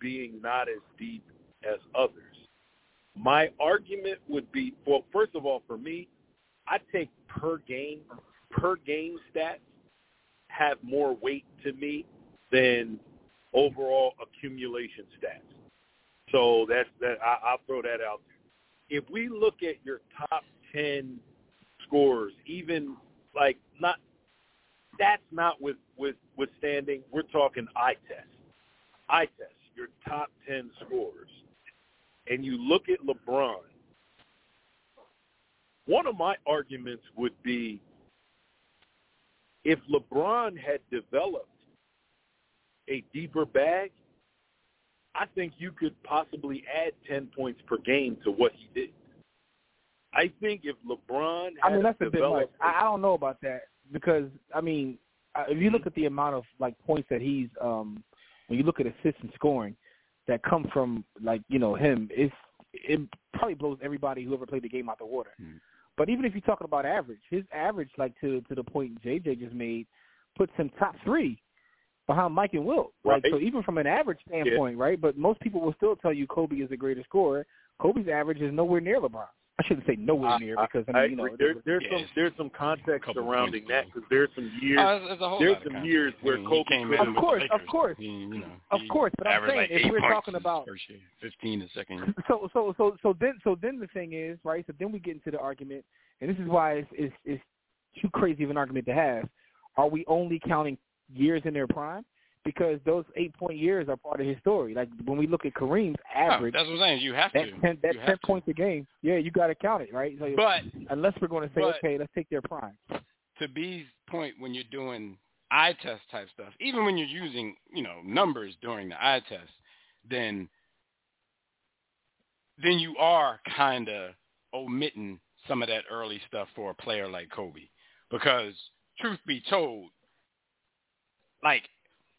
being not as deep as others. My argument would be, well, first of all, for me, I take per game per game stats have more weight to me than overall accumulation stats. So that's that. I, I'll throw that out there. If we look at your top ten scores, even like not that's not with with withstanding. We're talking eye test. Eye test. Your top ten scores, and you look at LeBron. One of my arguments would be if LeBron had developed a deeper bag, I think you could possibly add 10 points per game to what he did. I think if LeBron had I mean that's a bit much. I, I don't know about that because I mean if you look at the amount of like points that he's um when you look at assists and scoring that come from like you know him, it's it probably blows everybody who ever played the game out the water. Hmm. But even if you're talking about average, his average like to to the point JJ just made puts him top three behind Mike and Wilt. Right. Like so, even from an average standpoint, right? But most people will still tell you Kobe is the greatest scorer. Kobe's average is nowhere near LeBron. I shouldn't say nowhere near because I I mean, you know, there, there's Yeah, some there's some context surrounding that because there's some years. Uh, there's a whole there's some years where I mean, he Kobe came couldn't- in Of course, of Lakers. course. He, you know, Of course, but I'm saying like if we're talking about- 15 the second so so so so then so then the thing is right. So then we get into the argument, and this is why it's it's, it's too crazy of an argument to have. Are we only counting years in their prime? Because those eight point years are part of his story. Like when we look at Kareem's Oh, average, that's what I'm saying. You have that to. ten that ten to. points a game, yeah, you got to count it, right? So But unless we're going to say, but- okay, let's take their prime. to B's point, when you're doing eye test type stuff, even when you're using you know numbers during the eye test, then then you are kind of omitting some of that early stuff for a player like Kobe, because truth be told, like,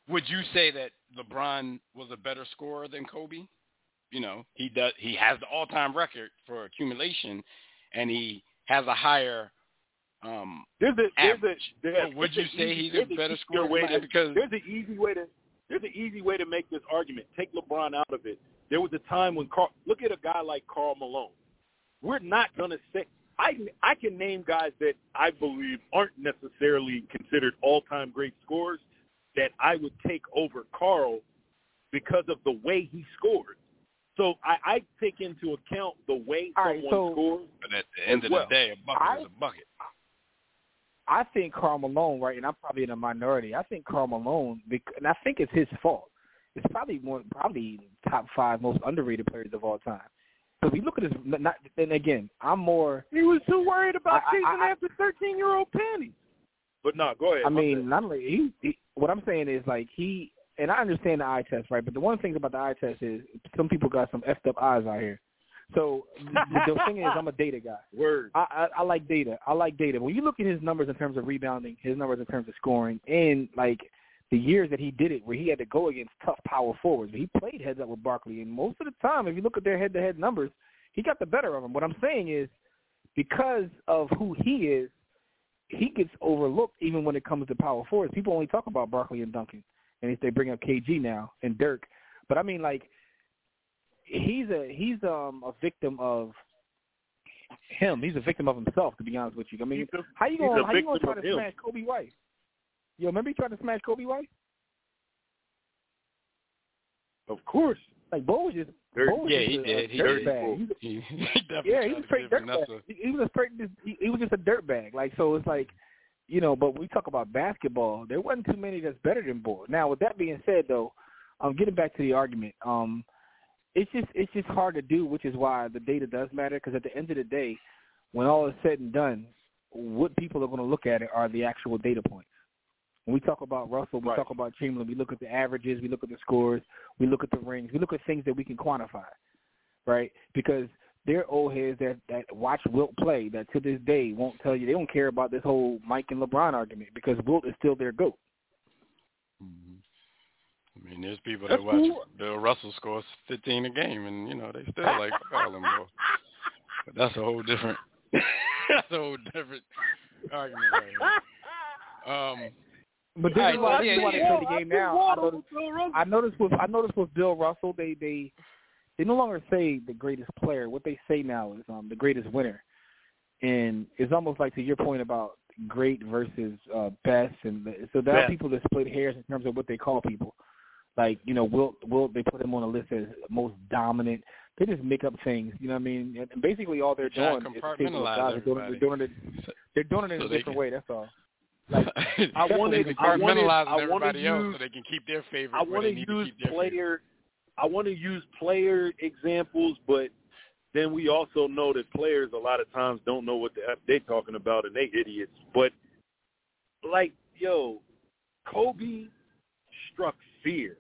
would you say that LeBron was a better scorer than Kobe? You know, he does. He has the all-time record for accumulation, and he has a higher um, There's a there's a there's, But would you say easy- he's a better scorer way to, because there's an easy way to there's an easy way to make this argument. Take LeBron out of it. There was a time when Karl, look at a guy like Karl Malone. We're not gonna say I I can name guys that I believe aren't necessarily considered all time great scorers that I would take over Karl because of the way he scored. So I, I take into account the way All right, someone so- scores. But at the end of Well, the day, a bucket I- is a bucket. I think Karl Malone, right, and I'm probably in a minority. I think Karl Malone, and I think it's his fault. It's probably one, probably top five most underrated players of all time. So if you look at his, not, and again, I'm more. He was too worried about I- I- chasing I- after thirteen year old panties. But no, go ahead. I mean, not only he, he, what I'm saying is like he, and I understand the eye test, right? But the one thing about the eye test is some people got some effed up eyes out here. So the, the thing is, I'm a data guy. *laughs* word. I, I, I like data. I like data. When you look at his numbers in terms of rebounding, his numbers in terms of scoring, and like the years that he did it, where he had to go against tough power forwards, he played heads up with Barkley, and most of the time, if you look at their head-to-head numbers, he got the better of him. What I'm saying is, because of who he is, he gets overlooked even when it comes to power forwards. People only talk about Barkley and Duncan, and if they bring up KG now and Dirk, but I mean like he's a he's um a victim of him. He's a victim of himself, to be honest with you. I mean, a- how you gonna how you gonna try to him. smash Kobe White? Yo, remember he tried to smash Kobe White? Of course. Like Bo was just Bo was Yeah, just he a, did. a He dirt did. bag. He's He, *laughs* he yeah, he was to straight dirt bag. He, he was a straight. He, he was just a dirt bag. Like so, it's like, you know. But when we talk about basketball, there wasn't too many that's better than Bo. Now, with that being said, though, um, getting back to the argument, um, it's just it's just hard to do, which is why the data does matter. Because at the end of the day, when all is said and done, what people are going to look at it are the actual data points. When we talk about Russell, we Right. talk about Chamberlain, we look at the averages, we look at the scores, we look at the rings, we look at things that we can quantify, right? Because there are old heads that that watch Wilt play that to this day won't tell you they don't care about this whole Mike and LeBron argument because Wilt is still their goat. Mhm. I mean, there's people that watch cool. Bill Russell scores 15 a game, and you know they still like call him bro. But that's a whole different. *laughs* that's a whole different argument right here. Um, But this All right, is why, so yeah, they yeah. play the game now. I noticed, I noticed with I noticed with Bill Russell, they they they no longer say the greatest player. What they say now is um the greatest winner, and it's almost like to your point about great versus uh best, and the, so there are people that split hairs in terms of what they call people. Like you know, Wilt Wilt they put him on a list as most dominant. They just make up things, you know what I mean? And basically, all they're Try to doing is taking those compartmentalize guys and doing, it- they're doing it. They're doing it in So a different can- way. That's all. Like *laughs* I wanted- I wanted- I everybody else use- so they can keep their favorite. I want to use to their favorite. player. I want to use player examples, but then we also know that players a lot of times don't know what the F they talking about and they idiots. But like, yo, Kobe struck fear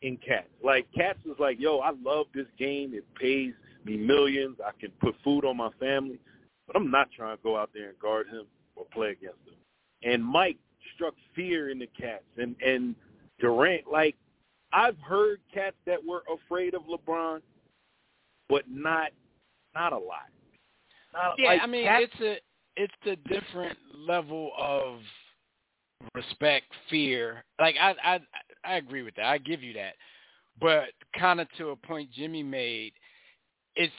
in Cats. Like Cats was like, yo, I love this game. It pays me millions. I can put food on my family, but I'm not trying to go out there and guard him or play against him. And Mike struck fear in the Cats and and Durant. Like I've heard cats that were afraid of LeBron, but not not a lot. Not, Yeah, like, I mean Cat- it's a it's a different level of respect, fear. Like I I I agree with that. I give you that. But kind of to a point Jimmy made, it's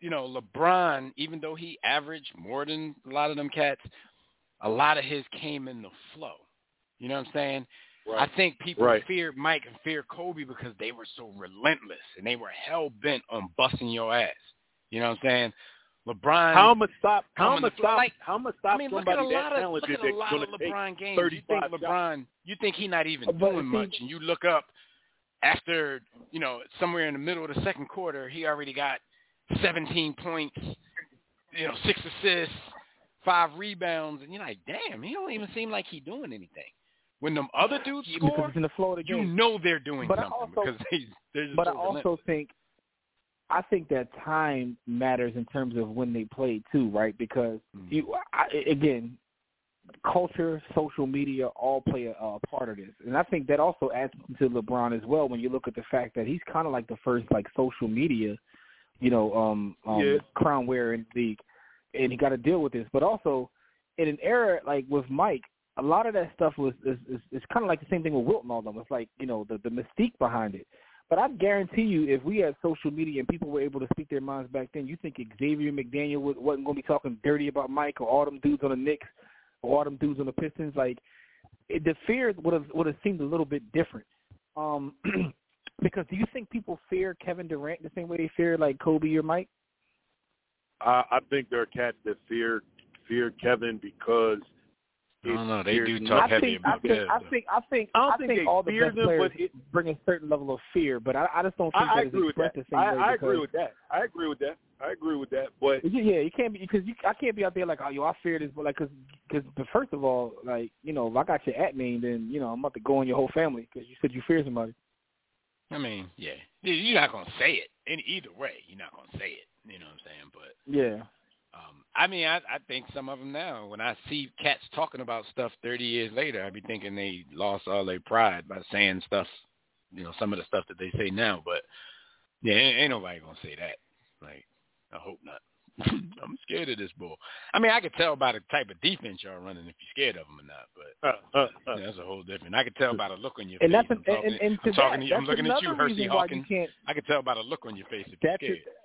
you know LeBron, even though he averaged more than a lot of them cats, a lot of his came in the flow. You know what I'm saying? Right. I think people Right. feared Mike and feared Kobe because they were so relentless and they were hell bent on busting your ass. You know what I'm saying? LeBron. How much stop? How to play- stop? like, how much stop I mean, look at somebody a lot that of look at a lot of LeBron games. You think 35 shots? LeBron? You think he not even But doing see- much, and you look up after you know somewhere in the middle of the second quarter, he already got 17 points, you know, six assists, five rebounds, and you're like, damn, he don't even seem like he doing anything. When them other dudes score, in the of the you know they're doing But something also- because they they're just But I also relentless. think, I think that time matters in terms of when they play too, right? Because Mhm. you, I, again, culture, social media, all play a, a part of this, and I think that also adds to LeBron as well. When you look at the fact that he's kind of like the first like social media, you know, um, um Yeah. crown wearer in the league, and he got to deal with this. But also, in an era like with Mike, a lot of that stuff was is is, is kind of like the same thing with Wilt and all them. It's like you know the the mystique behind it. But I guarantee you, if we had social media and people were able to speak their minds back then, you think Xavier McDaniel wa- wasn't going to be talking dirty about Mike or all them dudes on the Knicks or all them dudes on the Pistons? Like it, the fear would have would have seemed a little bit different. Um, *clears throat* because do you think people fear Kevin Durant the same way they fear like Kobe or Mike? I, I think there are cats that fear fear Kevin because I don't know. They do there's talk I heavy think, about I think, Kev. I think, I think, I don't I think think all the fear best them, players but it- bring a certain level of fear. But I, I just don't think I, I agree it's with that. the same I, way. I because- agree with that. I agree with that. I agree with that. But Yeah, yeah, you can't be because you. I can't be out there like, oh, yo, I fear this, but like, cause, cause, but first of all, like, you know, if I got your at name, then you know, I'm about to go on your whole family because you said you fear somebody. I mean, yeah, you're not gonna say it in either way. You're not gonna say it. You know what I'm saying? But Yeah, um, I mean, I, I think some of them now, when I see cats talking about stuff 30 years later, I be thinking they lost all their pride by saying stuff, you know, some of the stuff that they say now. But yeah, ain't, ain't nobody gonna say that. Like, I hope not. *laughs* I'm scared of this bull. I mean, I could tell by the type of defense y'all running if you're scared of them or not. But uh, uh, uh, yeah, that's a whole different. I could tell by the look on your and face. that's I'm an, and, talking, and, and to I'm talking that, to you. I'm that's looking at you, another Hersey reason why you Hawkins. can't. I could tell by the look on your face if That's you're a, scared.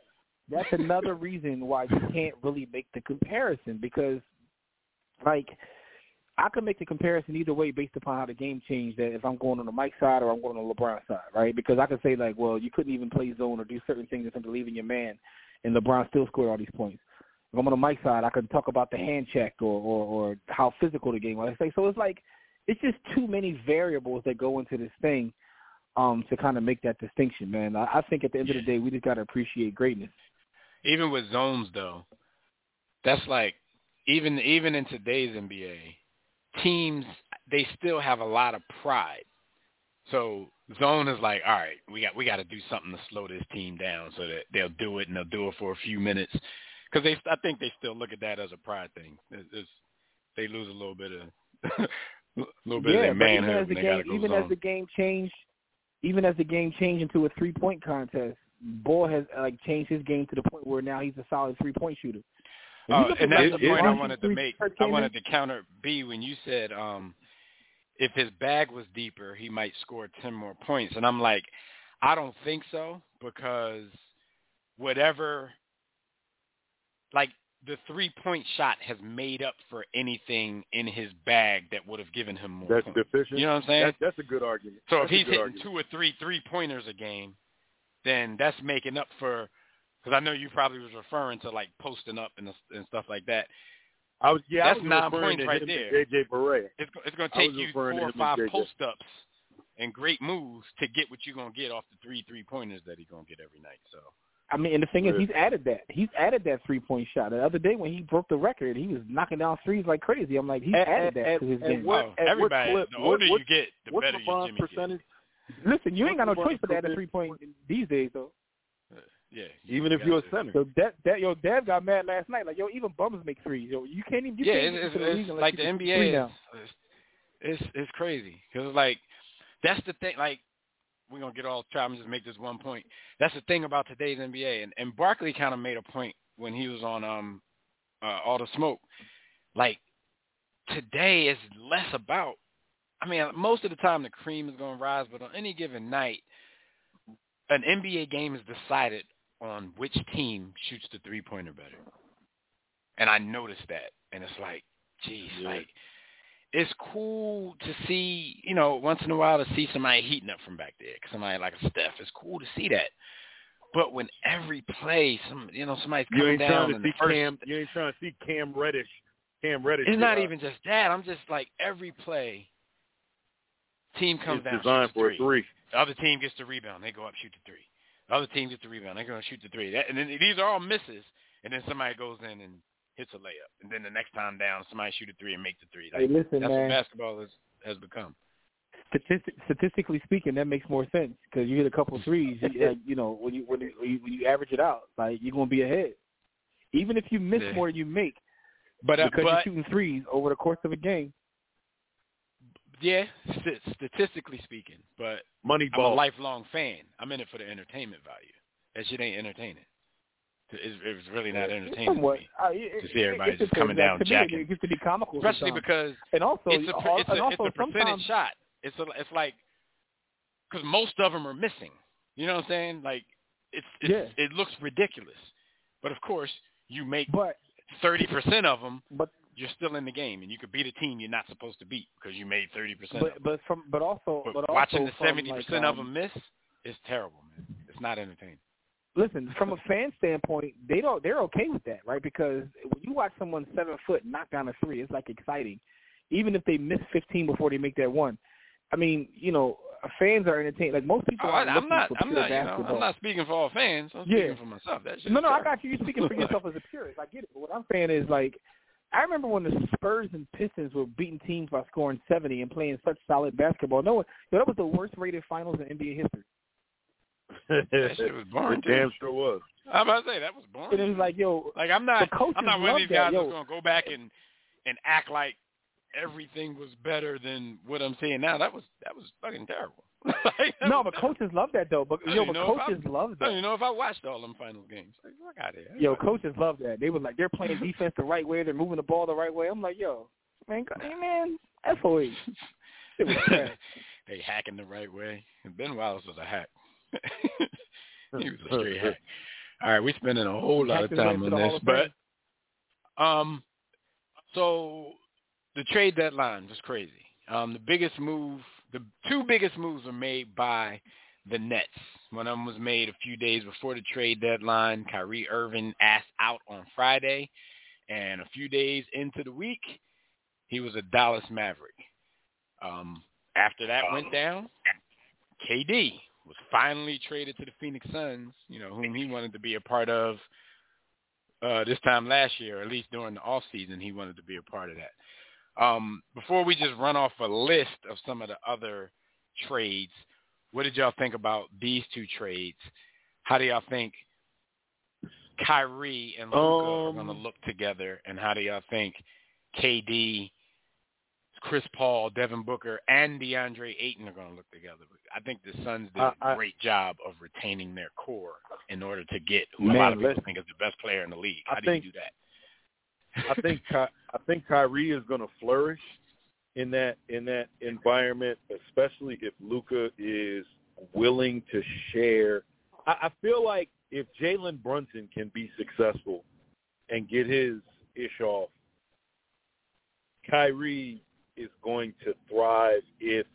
That's another reason why you can't really make the comparison because, like, I could make the comparison either way based upon how the game changed. That if I'm going on the Mike side or I'm going on the LeBron side, right? Because I could say like, well, you couldn't even play zone or do certain things in terms of leaving your man, and LeBron still scored all these points. If I'm on the Mike side, I could talk about the hand check or or, or how physical the game was. I say so. It's like it's just too many variables that go into this thing um to kind of make that distinction, man. I, I think at the end of the day, we just got to appreciate greatness. Even with zones though, that's like even even in today's NBA, teams they still have a lot of pride. So zone is like, all right, we got we got to do something to slow this team down so that they'll do it and they'll do it for a few minutes because they I think they still look at that as a pride thing. It's, it's, they lose a little bit of *laughs* a little bit yeah, of their but even manhood as the when they got to game, even zone. as the game changed, even as the game changed into a three point contest, Boy has like changed his game to the point where now he's a solid three point shooter. If Oh, look and that's like, the point I wanted to make. I wanted to counter B when you said um, if his bag was deeper, he might score ten more points, and I'm like, I don't think so because whatever, like the three point shot has made up for anything in his bag that would have given him more. That's points. deficient. You know what I'm saying? That's, that's a good argument. So if That's a he's hitting argument. two or three three pointers a game, then that's making up for. Because I know you probably was referring to like posting up and and stuff like that. I was yeah, That's I was nine points right there. to JJ Barea. It's it's going to take you referring to four or five post ups and great moves to get what you're going to get off the three three pointers that he's going to get every night. So I mean, and the thing is, he's added that. He's added that three point shot. The other day when he broke the record, he was knocking down threes like crazy. I'm like, he's At- added at- that at- to his at game. what- oh, at what everybody, clip- the what- older what- you get, the What's better your LeBron's Jimmy gets. Percentage? Listen, you ain't got no choice but to add a three point these days though. Yeah, Even if you're a center. So that that yo, Dev got mad last night. Like yo, even bums make threes. Yo, you can't even. You yeah, can't it's, get it's, into it's like the NBA is. now. It's it's crazy because like that's the thing. Like we're gonna get all try and just make this one point. That's the thing about today's NBA, and and Barkley kind of made a point when he was on um uh, all the smoke. Like today is less about I mean, most of the time the cream is going to rise, but on any given night, an NBA game is decided on which team shoots the three pointer better. And I noticed that, and it's like, geez, Yeah. like it's cool to see, you know, once in a while to see somebody heating up from back there, somebody like a Steph. It's cool to see that. But when every play, some you know, somebody's You ain't down trying to see first, Cam. You ain't trying to see Cam Reddish. Cam Reddish. it's not even just that. I'm just like every play, team comes down, designed shoots for three. a three. The other team gets the rebound. They go up, shoot the three. The other team gets the rebound. They're going to shoot the three. That, and then these are all misses. And then somebody goes in and hits a layup. And then the next time down, somebody shoot a three and make the three. Like, Hey, listen, that's man. what basketball has, has become. Statistic, statistically speaking, that makes more sense because you hit a couple threes. You, like, you know, when you when you, when you when you average it out, like you're gonna be ahead. Even if you miss Yeah. more than you make, But, uh, because but you're shooting threes over the course of a game. Yeah, st- statistically speaking. But Money I'm a lifelong fan. I'm in it for the entertainment value. That shit ain't entertaining. It's, it's really not entertaining to me. To see everybody just coming down to me, jacking. It gets to be comical, Especially sometimes. because and also it's a it's a, it's a percentage shot. It's a, it's like because most of them are missing. You know what I'm saying? Like it's, it's it looks ridiculous, but of course you make But thirty percent of them. But you're still in the game, and you could beat a team you're not supposed to beat because you made thirty percent. But but from but also But but watching also the seventy percent like, of um, them miss is terrible, man. It's not entertaining. listen, from a fan standpoint, they don't they're okay with that, right? Because when you watch someone seven foot knock down a three, it's like exciting. Even if they miss fifteen before they make that one. I mean, you know, fans are entertained. Like most people Oh, I'm not. I'm not. You know. I'm not speaking for all fans. I'm Yeah. speaking for myself. That's No, no, I got you. You're speaking for yourself as a purist. I get it. But what I'm saying is like, I remember when the Spurs and Pistons were beating teams by scoring 70 and playing such solid basketball. No, one- yo, that was the worst rated finals in NBA history. that shit was boring. It too. damn sure was. I'm about to say that was boring. And it was like, yo, Like I'm not. I'm not one of these guys yo. that's gonna go back and and act like everything was better than what I'm seeing now. That was that was fucking terrible. Like, *laughs* no, but coaches love that though. But yo, but know if I- coaches love I don't that. even know if I watched all them finals games. Like, fuck out of here. Yo, coaches love that. They were like, they're playing defense the right way. They're moving the ball the right way. I'm like, yo, man, hey, man, FOE. *laughs* *laughs* They hacking the right way. Ben Wallace was a hack. he was a straight hack. All right, we're spending a whole lot of Hacked his way time on this, but um, so the trade deadline was crazy. Um, the biggest move, the two biggest moves were made by the Nets. One of them was made a few days before the trade deadline. Kyrie Irving asked out on Friday, and a few days into the week, he was a Dallas Maverick. Um, after that went down, KD was finally traded to the Phoenix Suns, you know, whom he wanted to be a part of uh, this time last year, at least during the off season, he wanted to be a part of that. Um, before we just run off a list of some of the other trades, what did y'all think about these two trades? How do y'all think Kyrie and Luka are Um, going to look together, and how do y'all think KD, Chris Paul, Devin Booker, and DeAndre Ayton are going to look together? I think the Suns did I- a great job of retaining their core in order to get who a Man, lot of people think is the best player in the league. How I do think- you do that? I think *laughs* Ky- I think Kyrie is going to flourish in that in that environment, especially if Luka is willing to share. I, I feel like if Jalen Brunson can be successful and get his ish off, Kyrie is going to thrive if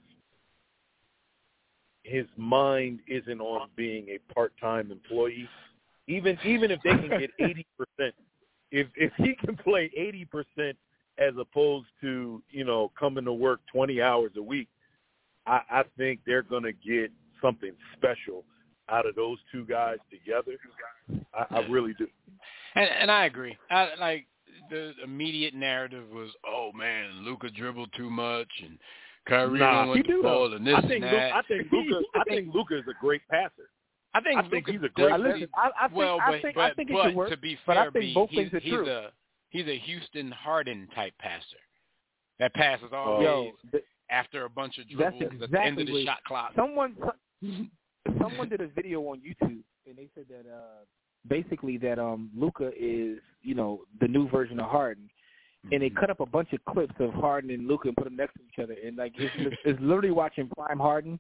his mind isn't on being a part-time employee. Even even if they can get *laughs* eighty percent, if if he can play eighty percent as opposed to you know coming to work twenty hours a week, I, I think they're going to get something special out of those two guys together. I, I really do. And, and I agree. I, like the immediate narrative was, oh man, Luka dribbled too much and Kyrie Nah, don't the ball and this I think and that. I think Luka I think Luka is a great passer. I think, I think Luka he's a great does- listen, I, I think, well, I but, think, but, I think it but could work. to be but fair, I think B, both he's, things are he's true. a he's a Houston Harden type passer. That pass is always Yo, th- after a bunch of that's dribbles at the end of the shot clock. someone someone did a video on YouTube and they said that uh basically that um Luka is, you know, the new version of Harden. and they Mm-hmm. cut up a bunch of clips of Harden and Luka and put them next to each other, and like it's, it's, it's literally watching prime Harden.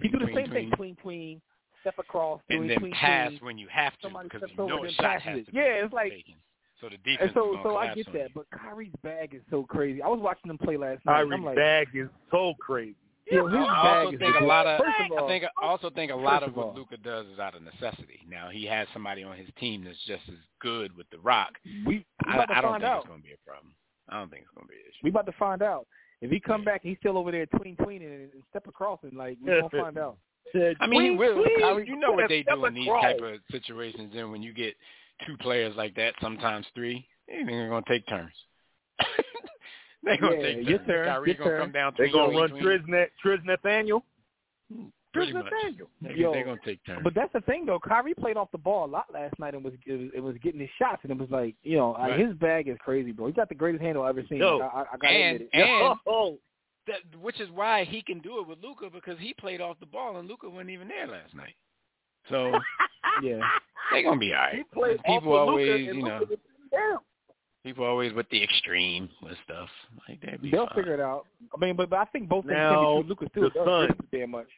He do the Tween, same tween. thing, tween tween, step across, and tween, then pass tween. when you have to Somebody because you know a shot has it. to be Yeah, it's like- taken. So the And defense so, is gonna so I get that, you. but Kyrie's bag is so crazy. I was watching them play last night. I'm Kyrie's like, bag is so crazy. yo, his I bag also is think a lot of First of all, I think I also think a lot of of all- what Luka does is out of necessity. Now he has somebody on his team that's just as good with the rock. we we I, I don't think out. it's going to be a problem. I don't think it's going to be an issue. We about to find out. If he come back, he's still over there tween tweening and, and step across and like we gonna find out. I mean, he Tweet, will. tweet, Kyrie, you know what they do in these across. type of situations. Then when you get two players like that, sometimes three, they're going to take turns. *laughs* they're going to Yeah, take your turns. turn, Kyrie going to come down. They're gonna run tween. Triz, Triz Nathaniel. Mm, pretty Triz much. Nathaniel. They're, Yo, they're going to take turns. But that's the thing though. Kyrie played off the ball a lot last night and was it was, it was getting his shots and it was like you know like, Right. his bag is crazy, bro. He got the greatest handle I've ever seen. Yo, I, I, I gotta and admit it. and *laughs* Oh, that, which is why he can do it with Luka because he played off the ball and Luka wasn't even there last night. So *laughs* yeah. they're gonna be all right. he played people off always, Luka, you know, Luka was down. people always with the extreme with stuff like that. They'll fine. figure it out. I mean, but, but I think both things Now, can be true. Lucas too. the They'll damn much.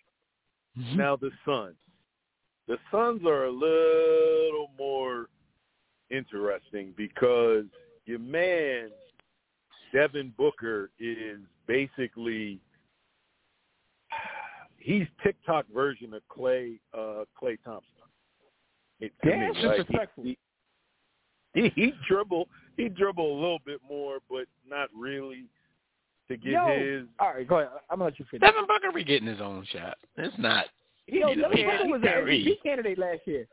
Mm-hmm. Now the Suns. The Suns are a little more interesting because your man Devin Booker is basically *sighs* he's TikTok version of Klay uh Klay Thompson. It, to Damn me, like, disrespectful. he, *laughs* he, he dribble he dribble a little bit more, but not really to get Yo, his all right, go ahead. I'm gonna let you finish. Devin Booker be getting his own shot. It's not. Yo, Devin he Booker was an Kyrie. MVP candidate last year.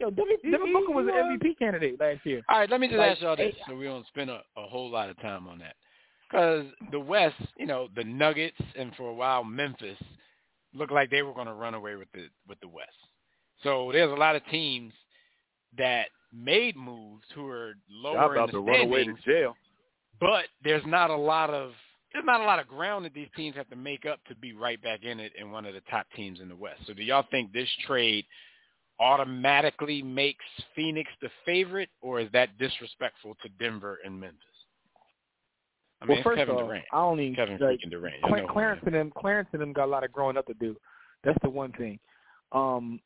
Yo, Devin, Devin Booker was an. MVP candidate last year. All right, let me just Like, ask y'all this, eh. hey- so we don't spend a, a whole lot of time on that. Because the West, you know, the Nuggets and for a while Memphis looked like they were going to run away with the with the West. So there's a lot of teams that made moves who are y'all lower in about the to run away to jail. but there's not a lot of there's not a lot of ground that these teams have to make up to be right back in it and one of the top teams in the West. So do y'all think this trade automatically makes Phoenix the favorite, or is that disrespectful to Denver and Memphis? I mean, well, first Kevin off, Durant. I don't even Kevin like, freaking Durant. You Cla- know who Clarence and them, Clarence and them got a lot of growing up to do. That's the one thing. Um,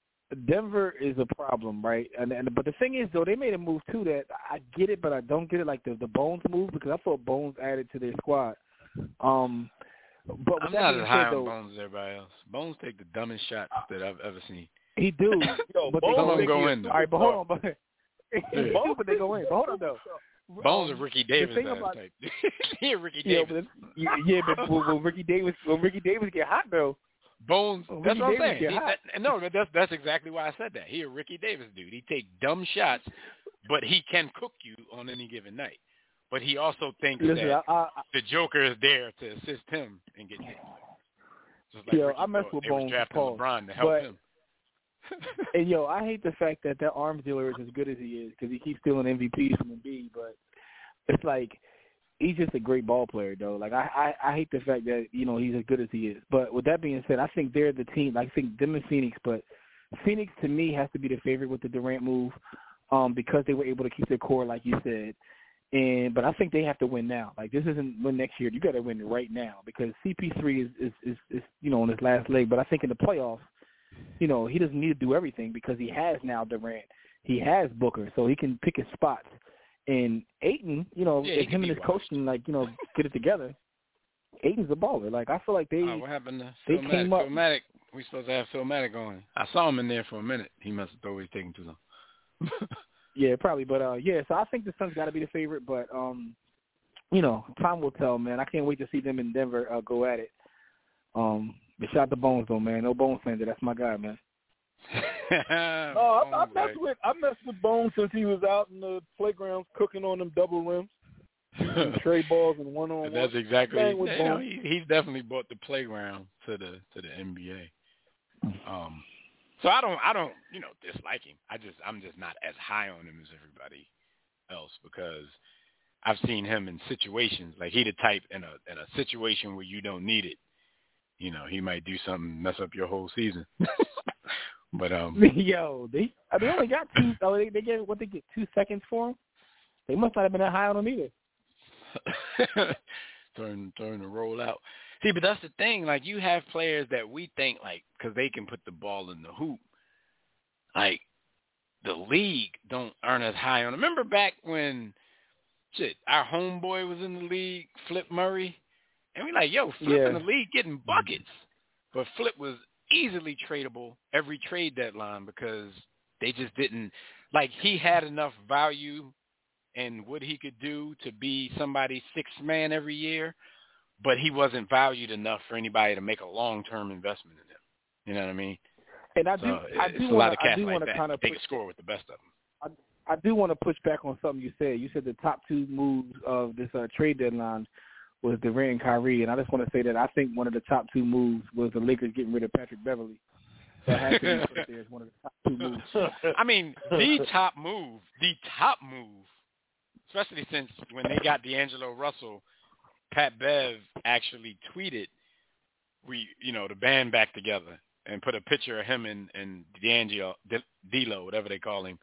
Denver is a problem, right? And, and but the thing is, though, they made a move too that I get it, but I don't get it, like the the Bones move because I thought Bones added to their squad. Um, but I'm not as high said, on though, Bones as everybody else. Bones take the dumbest shots that I've ever seen. He do. Yo, but they Bones Some of them go in, though. All right, but hold on, but Yeah. *laughs* he do, but they go in. But hold on though. Bones is Ricky Davis thing ass about- type. *laughs* he a Ricky Yeah, Davis. but yeah, yeah, but will, will Ricky Davis will Ricky Davis get hot though? Bones. Well, that's Ricky what I'm Davis saying. He, that, no, that's that's exactly why I said that. He a Ricky Davis dude. He take dumb shots, but he can cook you on any given night. But he also thinks Listen, that I, I, the Joker is there to assist him and get hit. Just Yo, Ricky I mess thought with they was Bones, drafting Paul, LeBron to help but- him. *laughs* And yo, I hate the fact that that arms dealer is as good as he is because he keeps stealing MVPs from Embiid. But it's like he's just a great ball player, though. Like I, I, I hate the fact that you know he's as good as he is. But with that being said, I think they're the team. Like, I think them and Phoenix, but Phoenix to me has to be the favorite with the Durant move, um, because they were able to keep their core, like you said. And but I think they have to win now. Like this isn't win next year. You got to win right now because CP3 is, is is is you know on his last leg. But I think in the playoffs you know, he doesn't need to do everything because he has now Durant. He has Booker, so he can pick his spots. And Ayton, you know, Yeah, if him and his watched. coaching like, you know, get it together, Ayton's a baller. Like I feel like they Oh, what happened to they Phil came Matic? up- Phil Matic, we supposed to have Phil Matic on. I saw him in there for a minute. He must have thought he was taking too long. *laughs* yeah, probably. But uh yeah, so I think the Suns gotta be the favorite, but um you know, time will tell, man. I can't wait to see them in Denver uh, go at it. Um but shout out to Bones though, man. No Bones fan, that's my guy, man. *laughs* Oh, I, I messed with I messed with Bones since he was out in the playgrounds cooking on them double rims, right? *laughs* tray balls and one on one. That's exactly. Bang with you know, he, he's definitely brought the playground to the to the NBA. Um, so I don't I don't you know dislike him. I just I'm just not as high on him as everybody else because I've seen him in situations like he the type in a in a situation where you don't need it. You know, he might do something mess up your whole season. *laughs* but um, Yo, they they only got two. Oh, they they gave what they get two seconds for him. They must not have been that high on him either. *laughs* turn turn the roll out. See, but that's the thing. Like you have players that we think like because they can put the ball in the hoop. Like the league don't earn as high on. Remember back when shit our homeboy was in the league, Flip Murray, and we're like yo Flip Yeah. in the league getting buckets, but Flip was easily tradable every trade deadline because they just didn't like he had enough value and what he could do to be somebody's sixth man every year, but he wasn't valued enough for anybody to make a long term investment in him. You know what I mean? And I So do, I do want to, I do like want to kind of they push, can score with the best of them. I do want to push back on something you said. You said the top two moves of this uh, trade deadline was Durant and Kyrie, and I just want to say that I think one of the top two moves was the Lakers getting rid of Patrick Beverley. So I to be one of the top two moves. *laughs* I mean, the top move, the top move, especially since when they got D'Angelo Russell, Pat Bev actually tweeted, "We, you know, the band back together," and put a picture of him and and D'Angelo, D'Lo, whatever they call him,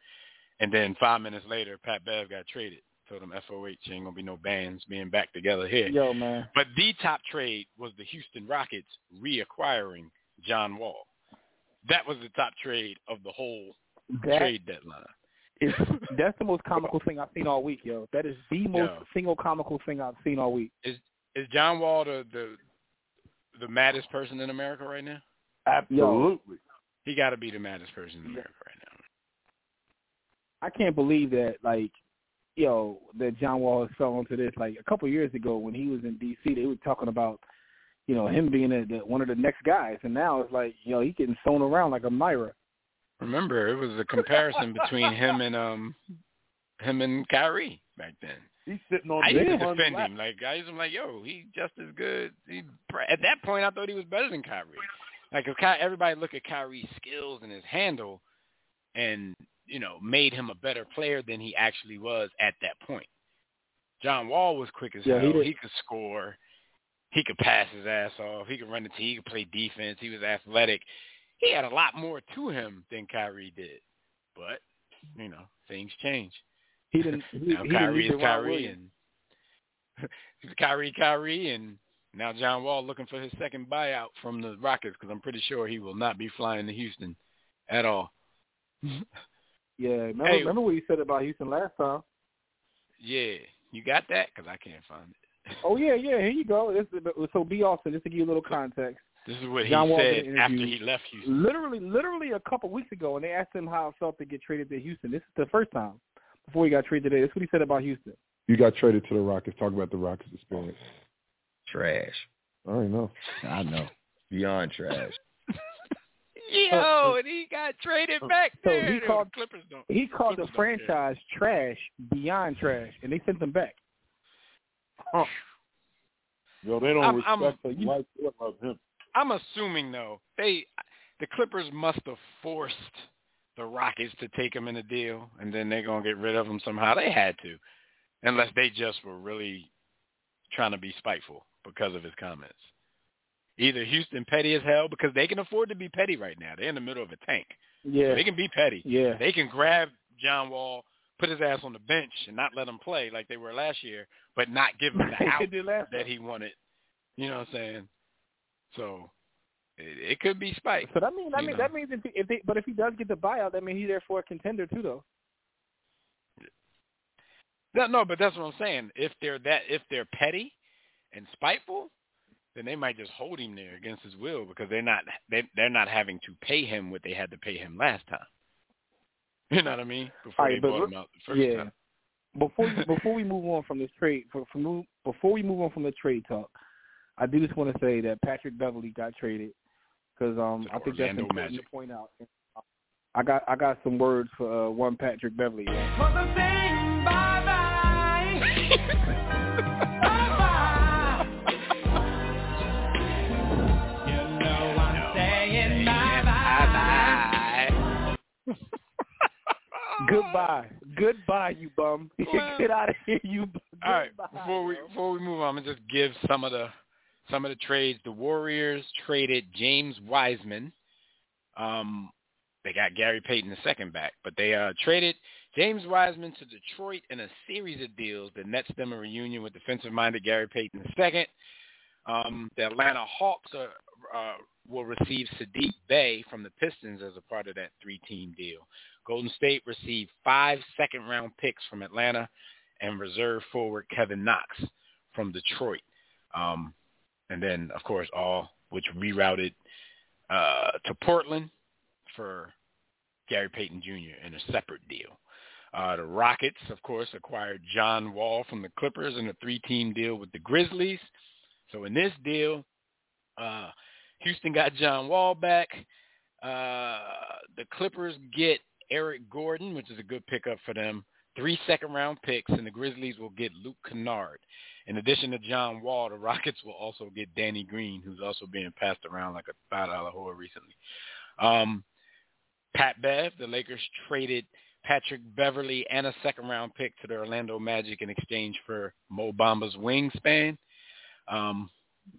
and then five minutes later, Pat Bev got traded. Told him FOH ain't gonna be no bands being back together here. Yo, man. But the top trade was the Houston Rockets reacquiring John Wall. That was the top trade of the whole That trade deadline. is *laughs* that's the most comical thing I've seen all week, yo. That is the most Yo. single comical thing I've seen all week. Is John Wall the the the maddest person in America right now? Absolutely. He got to be the maddest person in America right now. I can't believe that, like, yo, that John Wall has fell into this. Like a couple of years ago, when he was in D.C., they were talking about, you know, him being a, the, one of the next guys, and now it's like, yo, he getting thrown around like a Myra. Remember, it was a comparison between him and um him and Kyrie back then. He's sitting on the I used to defend him. Like I used to be like, yo, he's just as good. He, at that point, I thought he was better than Kyrie. Like if Ky, everybody look at Kyrie's skills and his handle, and you know, made him a better player than he actually was at that point. John Wall was quick as Yeah, hell. did. He could score. He could pass his ass off. He could run the team. He could play defense. He was athletic. He had a lot more to him than Kyrie did. But you know, things change. He didn't. *laughs* He, Now he didn't Kyrie is Deron Kyrie and *laughs* Kyrie, Kyrie, and now John Wall looking for his second buyout from the Rockets because I'm pretty sure he will not be flying to Houston at all. *laughs* Yeah, remember, Hey. remember what you said about Houston last time? Yeah, you got that? Because I can't find it. *laughs* Oh yeah, yeah. Here you go. This is, so B. Austin, just to give you a little context. This is what he John said after he left Houston. Literally, literally a couple weeks ago, and they asked him how it felt to get traded to Houston. This is the first time before he got traded today. This is what he said about Houston. You got traded to the Rockets. Talk about the Rockets experience. Trash. I already know. I know. Beyond trash. Yo, and he got traded back So there. he called- Clippers don't. He called the Clippers don't franchise trash beyond trash, and they sent him back. Yo, they don't I'm- I'm- respect him like they love him. I'm assuming though they the Clippers must have forced the Rockets to take him in a deal, and then they're gonna get rid of him somehow. They had to, unless they just were really trying to be spiteful because of his comments. Either Houston petty as hell because they can afford to be petty right now. They're in the middle of a tank. Yeah, They can be petty. yeah. They can grab John Wall, put his ass on the bench, and not let him play like they were last year, but not give him the *laughs* out that he wanted. You know what I'm saying? So it, it could be spite. So that means that You means know. that means if, he, if they but if he does get the buyout, that means he's there for a contender too, though. No, no, but that's what I'm saying. If they're that, if they're petty and spiteful, then they might just hold him there against his will because they're not they they're not having to pay him what they had to pay him last time. *laughs* You know what I mean? Before All right, they bought look- him out the first yeah. time. Before *laughs* before we move on from this trade, for, for before we move on from the trade talk, I do just want to say that Patrick Beverley got traded because um I think that's Orlando important Magic. to point out. I got I got some words for uh, one Patrick Beverley. Goodbye, goodbye, you bum. *laughs* Well- Get out of here, you. Bum. All right, Goodbye, before we before we move on, I'm gonna just give some of the some of the trades. The Warriors traded James Wiseman. Um, they got Gary Payton the second back, but they uh traded James Wiseman to Detroit in a series of deals that nets them a reunion with defensive-minded Gary Payton the second. Um, the Atlanta Hawks are, uh, will receive Saddiq Bey from the Pistons as a part of that three-team deal. Golden State received five second-round picks from Atlanta and reserve forward Kevin Knox from Detroit. Um, and then, of course, all which rerouted uh, to Portland for Gary Payton Jr. in a separate deal. Uh, the Rockets, of course, acquired John Wall from the Clippers in a three-team deal with the Grizzlies. So in this deal, uh, Houston got John Wall back. Uh, the Clippers get Eric Gordon, which is a good pickup for them. Three second-round picks, and the Grizzlies will get Luke Kennard. In addition to John Wall, the Rockets will also get Danny Green, who's also being passed around like a five-dollar whore recently. Um, Pat Bev, the Lakers traded Patrick Beverley and a second-round pick to the Orlando Magic in exchange for Mo Bamba's wingspan. Um,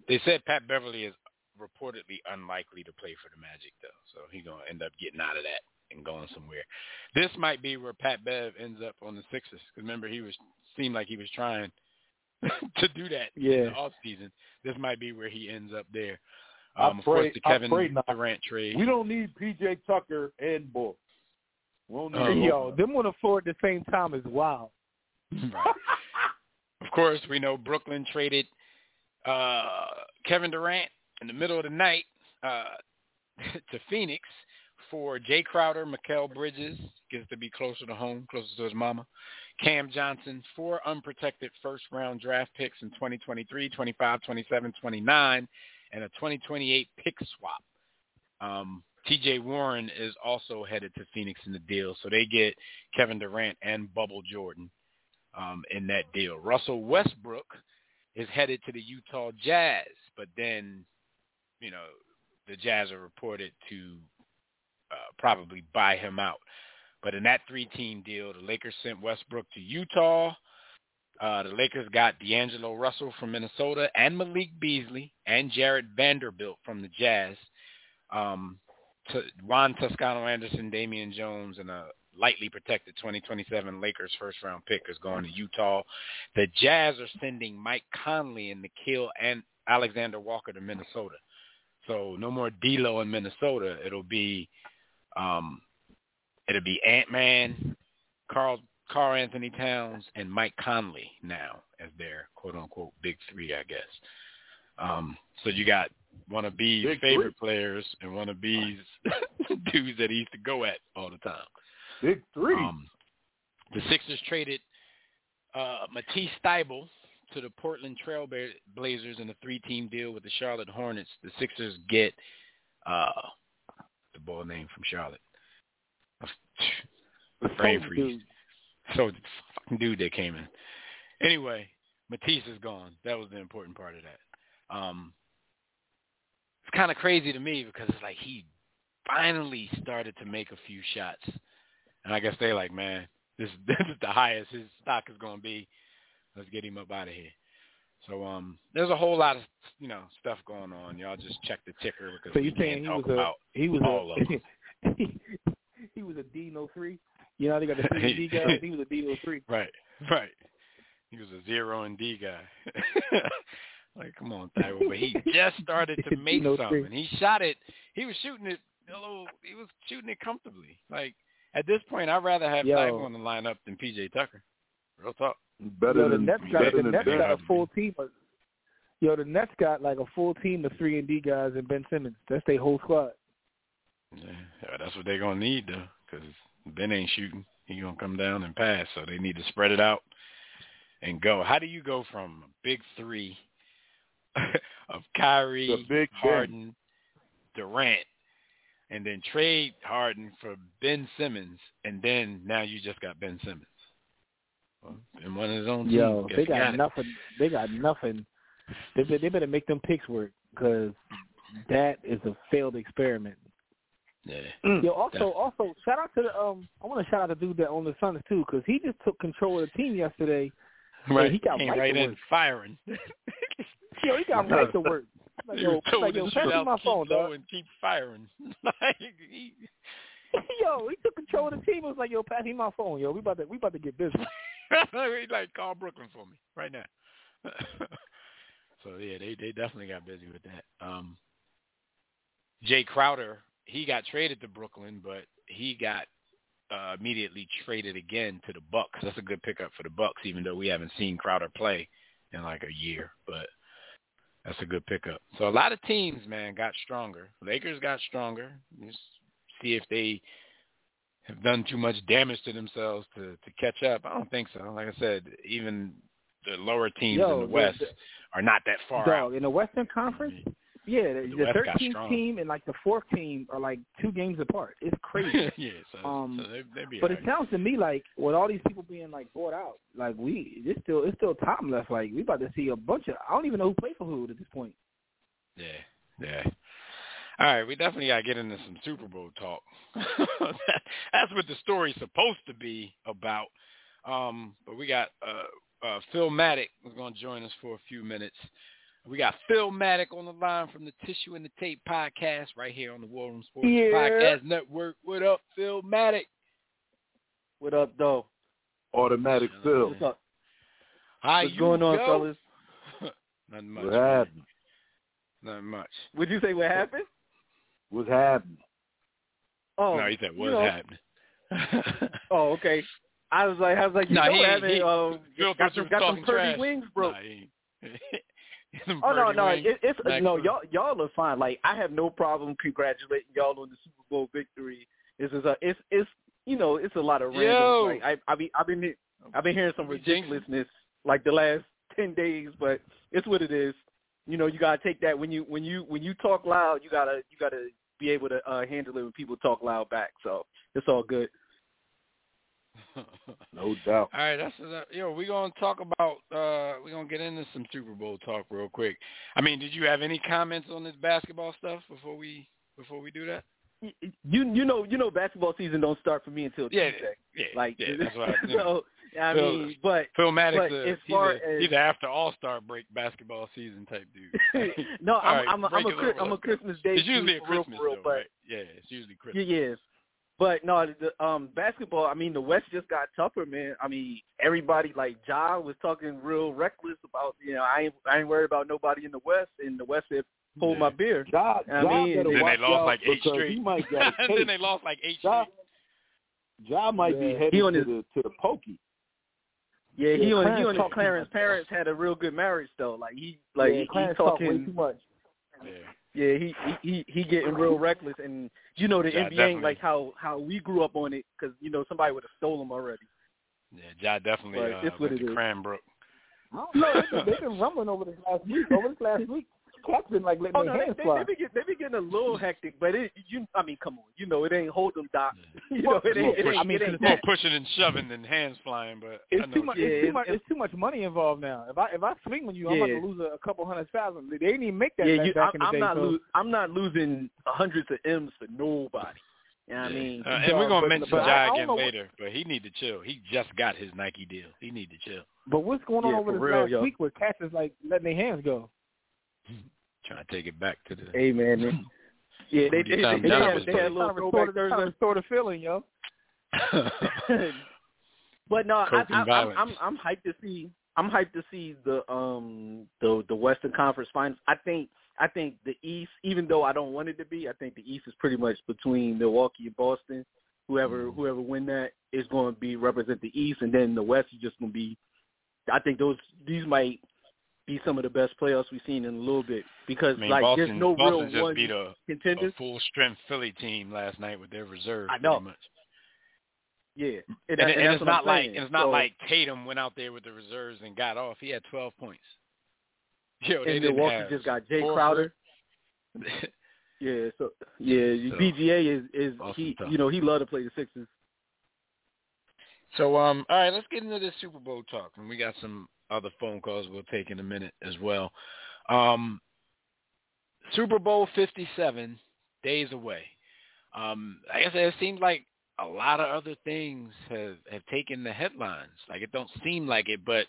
they said Pat Beverley is reportedly unlikely to play for the Magic, though, so he's going to end up getting out of that and going somewhere. This might be where Pat Bev ends up on the Sixers. Because remember, he was seemed like he was trying *laughs* to do that yeah. in the off season. This might be where he ends up there. I Um, of pray, course, the Kevin I pray not. Durant trade. We don't need PJ Tucker and Book. We don't need Um, Yo, them on the floor at the same time is wild. *laughs* right. Of course, we know Brooklyn traded uh, Kevin Durant in the middle of the night uh, *laughs* to Phoenix for Jae Crowder, Mikal Bridges, gets to be closer to home, closer to his mama. Cam Johnson, four unprotected first-round draft picks in 2023, 25, 27, 29, and a 2028 pick swap. Um, TJ Warren is also headed to Phoenix in the deal, so they get Kevin Durant and Bubble Jordan um, in that deal. Russell Westbrook is headed to the Utah Jazz, but then, you know, the Jazz are reported to uh, probably buy him out. But in that three-team deal, the Lakers sent Westbrook to Utah. Uh, the Lakers got D'Angelo Russell from Minnesota and Malik Beasley and Jarred Vanderbilt from the Jazz. Um, to Juan Toscano Anderson, Damian Jones, and a lightly protected 2027 Lakers first-round pick is going to Utah. The Jazz are sending Mike Conley and Nickeil and Alexander Walker to Minnesota. So no more D'Lo in Minnesota. It'll be um, it'll be Ant Man, Karl Karl Anthony Towns, and Mike Conley now as their quote unquote big three, I guess. Um, so you got one of B's Big favorite players and one of B's *laughs* *laughs* dudes that he used to go at all the time. Big three. Um, the Sixers traded uh, Matisse Thybulle to the Portland Trail Blazers in a three-team deal with the Charlotte Hornets. The Sixers get uh, the ball name from Charlotte. Brain freeze. So the fucking dude that came in. Anyway, Matisse is gone. That was the important part of that. Um, it's kind of crazy to me because it's like he finally started to make a few shots, and I guess they like, man, this *laughs* this is the highest his stock is going to be. Let's get him up out of here. So um, there's a whole lot of you know stuff going on. Y'all just check the ticker because So you saying can't he talk was a about he was all of them. *laughs* he was a D no three? You know they got the three and D guys. *laughs* He was a D no three. Right, right. He was a zero and D guy. *laughs* like, come on, Tyrell. But he just started to make No something. three. He shot it. He was shooting it. A little, he was shooting it comfortably. Like at this point, I'd rather have Yo. Tyrell on the lineup than PJ Tucker. Real talk. better Yo, the than Nets got the Nets Ben. got a full team. Of, yo, the Nets got like a full team of three and D guys and Ben Simmons. That's their whole squad. Yeah, yeah, that's what they're gonna need though, because Ben ain't shooting. He gonna come down and pass, so they need to spread it out and go. How do you go from a big three *laughs* of Kyrie, The Big Ben. Harden, Durant, and then trade Harden for Ben Simmons, and then now you just got Ben Simmons. Well, in one of his own team. Yo, Guess they got, got it. nothing. They got nothing. They, they better make them picks work because that is a failed experiment. Yeah. Yo, also, Definitely. also, shout out to the um. I want to shout out the dude that owned the Suns too, because he just took control of the team yesterday. Right. he got Came right right in firing. *laughs* Yo, he got right to work. Like, He yo, like, yo, pass *laughs* me my phone, dog. and keep firing. like, he, yo, he took control of the team. It was like, yo, pass me my phone, yo. We about to we about to get busy. *laughs* He's *laughs* like, call Brooklyn for me right now. *laughs* so yeah, they they definitely got busy with that. Um, Jae Crowder, he got traded to Brooklyn, but he got uh, immediately traded again to the Bucks. That's a good pickup for the Bucks, even though we haven't seen Crowder play in like a year. But that's a good pickup. So a lot of teams, man, got stronger. Lakers got stronger. Just see if they have done too much damage to themselves to to catch up. I don't think so. Like I said, even the lower teams Yo, in the West the- are not that far Dog, out. in the Western Conference, yeah, the, The the 13th team and like the fourth team are like two games apart. It's *laughs* crazy. yeah, so, Um, so they, they be But all it sounds to me like with all these people being like bought out, like we it's still it's still time left. Like we about to see a bunch of I don't even know who played for who at this point. Yeah, yeah. All right, we definitely got to get into some Super Bowl talk. *laughs* That's what the story's supposed to be about. Um, but we got uh, uh, Phil Matic is going to join us for a few minutes. We got Phil Matic on the line from the Tissue and the Tape podcast right here on the War Room Sports Yeah. Podcast Network. What up, Phil Matic? What up, though? Automatic Phil. What's up? How What's you going on, go? fellas? *laughs* Nothing much. What man. happened? Nothing much. Would you say what happened? What's happening? Oh, no, he said, you what's know- happening? *laughs* Oh, okay. I was like, I was like, you Nah, know, he- what happened? he- um, Phil got some, got some talking Purdy trash. wings, bro. Nah, he *laughs* Oh no, no, it, it's Mac no y'all y'all are fine. Like I have no problem congratulating y'all on the Super Bowl victory. This is a it's it's you know it's a lot of random. Yo. Like I I be I've been I've been hearing some ridiculousness like the last ten days, but it's what it is. You know you gotta take that when you when you when you talk loud, you gotta you gotta be able to uh, handle it when people talk loud back. So it's all good. *laughs* No doubt. All right, that's that, yo. We're gonna talk about. uh We're gonna get into some Super Bowl talk real quick. I mean, did you have any comments on this basketball stuff before we before we do that? You you know you know basketball season don't start for me until Yeah, Tuesday. yeah, Like yeah, *laughs* that's what I- *laughs* you know. so I Phil- mean, but Phil Maddox, but uh, as he's, far a, as he's a after All Star break basketball season type dude. *laughs* no, I'm right, I'm a, I'm break a it Chris- over, I'm a. Christmas Day. It's usually a dude, real, Christmas real, though, but right? Yeah, it's usually yeah, Christmas. yes. But no, the um basketball. I mean, the West just got tougher, man. I mean, everybody like Ja was talking real reckless about you know I ain't I ain't worried about nobody in the West, and the West said hold my beer. Ja, I Ja mean, better Then they lost like eight straight. He might get a and then they lost like eight Ja, straight. ja might be Yeah. headed He on to his- the to the pokey. Yeah, he Yeah, on he Clarence on his talk Clarence parents had a real good marriage though. Like he like yeah, he, Clarence he talk way talking too much. Yeah. Yeah, he he he, he getting real reckless, and you know the Yeah, NBA definitely. ain't like how how we grew up on it because you know somebody would have stole him already. Yeah, Ja definitely But uh, it's what went it to is. Cranbrook. I don't No, they've been, they've been rumbling over this last week. Over this last week, Cat's been like letting Oh their no, they, hands they, fly. they be get, they be getting a little hectic, but it you I mean come on, you know it ain't hold them doc. *laughs* you know it It's more, ain't. It ain't, I mean, it ain't it's more pushing and shoving than hands flying, but I It's know too much. Yeah, it's too much. it's- It's too much money involved now. If I if I swing on you, I'm Yeah. about to lose a, a couple hundred thousand. They didn't even make that Yeah, back, you, back I'm, in the I'm day. not so. lo- I'm not losing hundreds of M's for nobody. You know what I mean? Uh, and we're gonna mention but I- I Ja don't again know what- later, but he need to chill. He just got his Nike deal. He need to chill. But what's going on Yeah, over for this real, last yo. week where Cats is like letting their hands go? *laughs* Trying to take it back to the. Hey man, man. *laughs* yeah, they they, they, Tom they, had, they had a little Trying to throwback restore the- trying Thursday. restore the feeling, yo. *laughs* but no, I, I, I'm. I'm I'm hyped to see. I'm hyped to see the um the the Western Conference Finals. I think I think the East, even though I don't want it to be, I think the East is pretty much between Milwaukee and Boston. Whoever Mm-hmm. whoever win that is going to be represent the East, and then the West is just going to be. I think those these might be some of the best playoffs we've seen in a little bit because I mean, like Boston, there's no Boston real just one beat a, a full strength Philly team last night with their reserves. I know. Much. Yeah, And, that- and that's it's not like it's not So- like Tatum went out there with the reserves and got off. He had 12 points. *laughs* Yo, they and Milwaukee just got Jae Crowder. *laughs* Yeah, so yeah, So, BGA is is Boston he tough. you know he loved to play the Sixers. So um, all right, let's get into this Super Bowl talk, and we got some other phone calls we'll take in a minute as well. Um, Super Bowl Fifty Seven days away. Um, I said, it seems like a lot of other things have have taken the headlines. Like it don't seem like it, but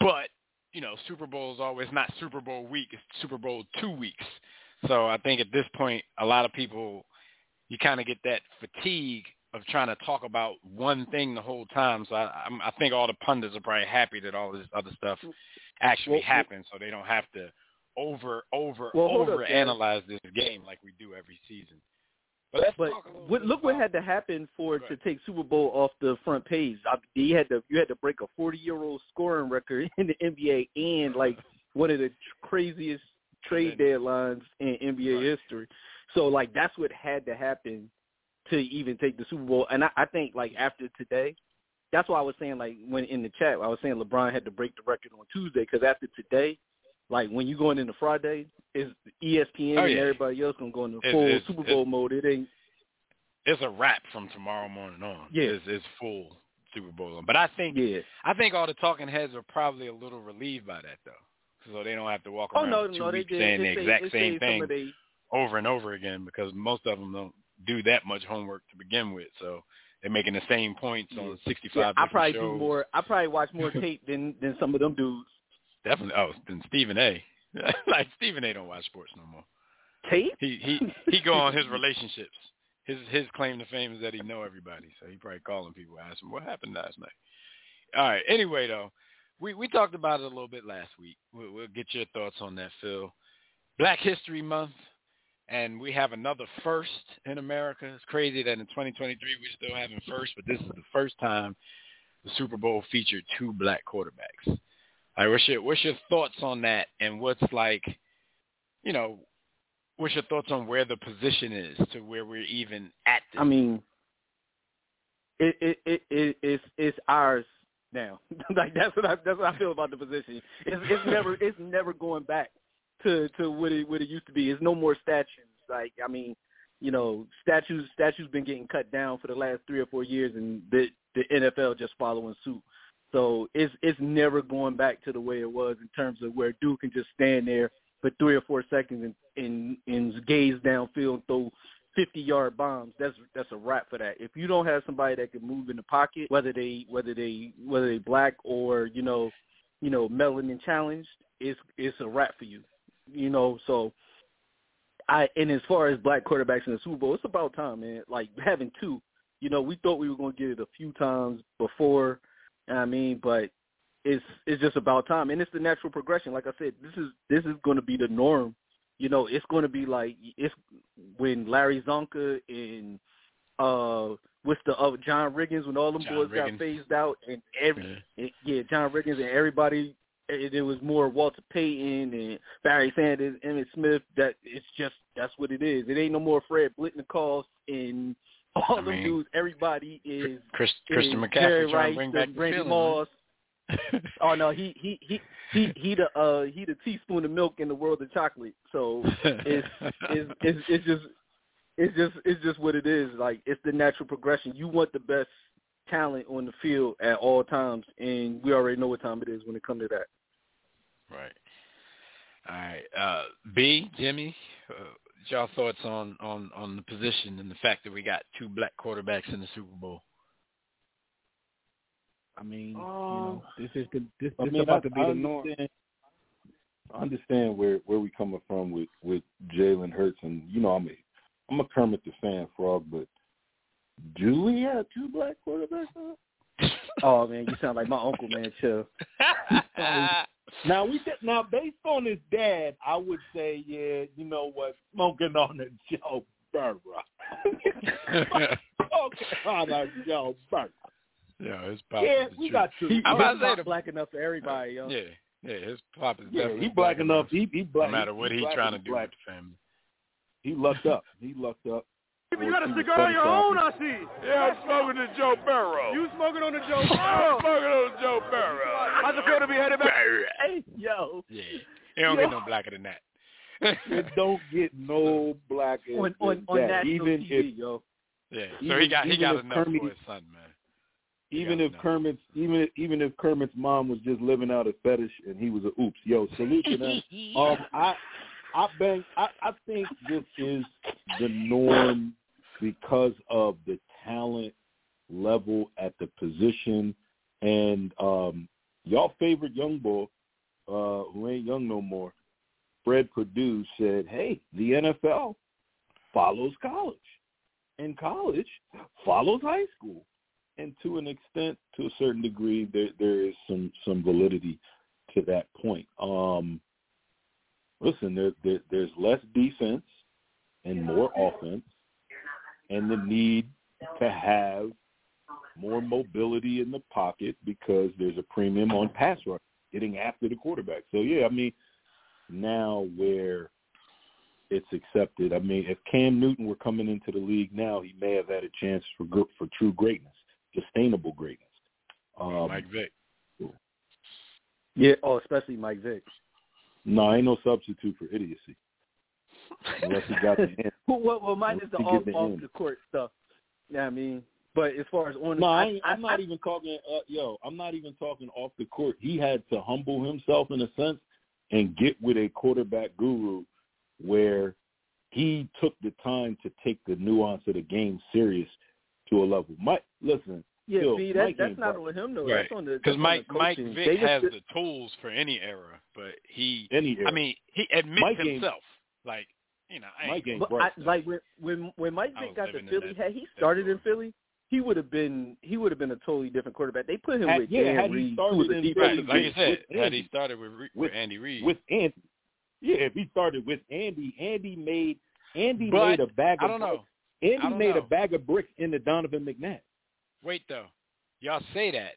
but you know, Super Bowl is always not Super Bowl week; it's Super Bowl two weeks. So I think at this point, a lot of people you kind of get that fatigue of trying to talk about one thing the whole time. So I, I'm- I think all the pundits are probably happy that all this other stuff mm. actually Well, happens, so they don't have to over over Well, hold up, over analyze this game like we do every season. But But what, look what had to happen for to take Super Bowl off the front page. I, you had to you had to break a 40 year old scoring record *laughs* in the NBA and like one of the craziest trade deadlines in NBA history. So like that's what had to happen to even take the Super Bowl. And I, I think like after today, that's why I was saying like when in the chat I was saying LeBron had to break the record on Tuesday because after today, like when you going into Friday, is ESPN Oh, and everybody else gonna go into It's- full it's- Super it's- Bowl mode. It ain't it's a wrap from tomorrow morning on. Yeah. it's, it's full Super Bowl. But I think yeah. I think all the talking heads are probably a little relieved by that though, so they don't have to walk Oh around no, two no, they weeks did. saying It the saved- exact same thing they- over and over again because most of them don't do that much homework to begin with. So they're making the same points on 65 Yeah, I probably shows. do more. I probably watch more *laughs* tape than than some of them dudes. Definitely. Oh, then Stephen A. *laughs* like Stephen A. don't watch sports no more. Tape? He he he go on his relationships. His his claim to fame is that he know everybody, so he probably calling people asking what happened last night. All right. Anyway, though, we we talked about it a little bit last week. We'll, we'll get your thoughts on that, Phil. Black History Month, and we have another first in America. It's crazy that in 2023 we're still having first, but this is the first time the Super Bowl featured two black quarterbacks. Right, what's your what's your thoughts on that, and what's like, you know, what's your thoughts on where the position is to where we're even at this? I mean, it it it, it it's it's ours now. *laughs* like that's what I that's what I feel about the position. It's it's never it's never going back to to what it what it used to be. It's no more statues. Like I mean, you know, statues statues been getting cut down for the last three or four years, and the the NFL just following suit. So it's it's never going back to the way it was in terms of where Duke can just stand there for three or four seconds and and, and gaze downfield and throw fifty yard bombs. That's that's a wrap for that. If you don't have somebody that can move in the pocket, whether they whether they whether they black or you know you know melanin challenged, it's it's a wrap for you. You know, so I and as far as black quarterbacks in the Super Bowl, it's about time, man. Like *laughs* having two. You know, we thought we were going to get it a few times before. I mean, but it's it's just about time, and it's the natural progression. Like I said, this is this is going to be the norm. You know, it's going to be like it's when Larry Csonka and uh what's the uh, John Riggins when all them John boys Riggins. got phased out and every and, yeah John Riggins and everybody it, it was more Walter Payton and Barry Sanders, Emmitt Smith. That it's just that's what it is. It ain't no more Fred Biletnikoff and all I them mean, dudes. Everybody is Chris, Christian is McCaffrey Jerry Rice, bring the back Randy feeling, Moss. oh no, he he he he he the uh he the teaspoon of milk in the world of chocolate. So it's it's it's, it's just it's just it's just what it is. Like it's the natural progression. You want the best talent on the field at all times, and we already know what time it is when it comes to that. Right. All right. Uh, B, Jimmy, uh, what's y'all thoughts on, on, on the position and the fact that we got two black quarterbacks in the Super Bowl? I mean, you Um, know, this is the, this, I mean, about I, to be I the norm. I understand where where we coming from with with Jalen Hurts, and you know, I'm a I'm a Kermit the Fan frog, but do we have two black quarterbacks? Now, Oh man, you sound like my uncle, man. Chill. *laughs* now we did, now based on his dad, I would say, yeah, you know what, smoking on the Joe Burrow. okay, on the Joe Burrow. yeah, his pop Yeah, we truth. got two. He, I'm he's about to say the- black enough for everybody, yo. Yeah, yeah, his pop is Yeah, he black enough. He he black. no matter what he, he's black, trying to he do black. with the family. He lucked up. He lucked up. You got a He was cigar of your own, I see. Yeah, I'm smoking the Joe Burrow. You smoking on the Joe *laughs* I'm smoking on the Joe Burrow. How's it feel to be headed back? Hey, yo. Yeah, he don't get no blacker than that. It don't get no blacker On than on on that. Even TV, if yo. yeah, so Even- he got he got if enough Kermit- for his son, man. even if enough. Kermit's even even if Kermit's mom was just living out a fetish and he was a oops, yo, salute to them. *laughs* um, I I bang I I think this is the norm because of the talent level at the position and um y'all favorite young boy uh who ain't young no more Fred Purdue said, "Hey, the NFL follows college." And college follows high school, and to an extent, to a certain degree, there there is some some validity to that point. Um, listen, there, there there's less defense and more offense, and the need to have more mobility in the pocket because there's a premium on pass rush, getting after the quarterback. So yeah, I mean, now where it's accepted. I mean, if Cam Newton were coming into the league now, he may have had a chance for gr- for true greatness, sustainable greatness. Um, Mike Vick. Yeah, oh, especially Mike Vick. No, ain't no substitute for idiocy. Unless he got the *laughs* hand. well, well, well, mine is the off, the off end. the court stuff. Yeah, I mean, but as far as on, No, I, I, I'm not even talking. Uh, yo, I'm not even talking off the court. He had to humble himself in a sense and get with a quarterback guru where he took the time to take the nuance of the game serious to a level. Mike, listen. yeah, yo, see, that, Mike that's not right. on him though. Right. That's on the Because Mike the Mike coaching. Vick They just- has the tools for any era, but he Any era. I mean, he admits Mike ain't- himself. Like, you know, I Mike ain't ain't But. I, like when when when Mike Vick got to Philly, that- had he started in. Philly, he would have been he would have been a totally different quarterback. They put him Had- with yeah, Dan had he Reed, who started was in defensive right, Philly like you said, with had Andy. he started with Re- with with Andy Reid, with Andy. Yeah, if he started with Andy, Andy made Andy But, made a bag I don't know. Andy don't made know. a bag of bricks into Donovan McNabb. Wait though, y'all say that,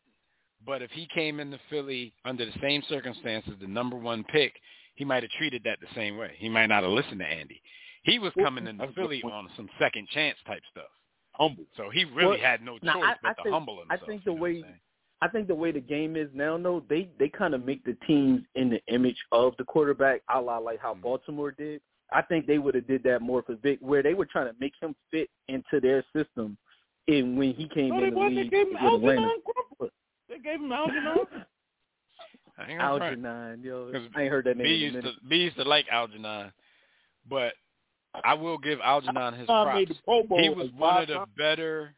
but if he came into Philly under the same circumstances, the number one pick, he might have treated that the same way. He might not have listened to Andy. He was coming into that's a good Philly on some second chance type stuff, Humble. so he really Well, had no choice now, I- but I to think- humble I think the way- I'm saying? I think the way the game is now, though, they they kind of make the teams in the image of the quarterback, a la like how Mhm. Baltimore did. I think they would have did that more for Vick, where they were trying to make him fit into their system. And when he came No, in they the wasn't. They gave him with Atlanta, Algernon Crumpler. They gave him Algernon. *laughs* I ain't gonna. Algernon, yo, 'Cause I ain't heard that name B in a used minute. to B used to like Algernon, but I will give Algernon his props. the Pro Bowl He was one of the better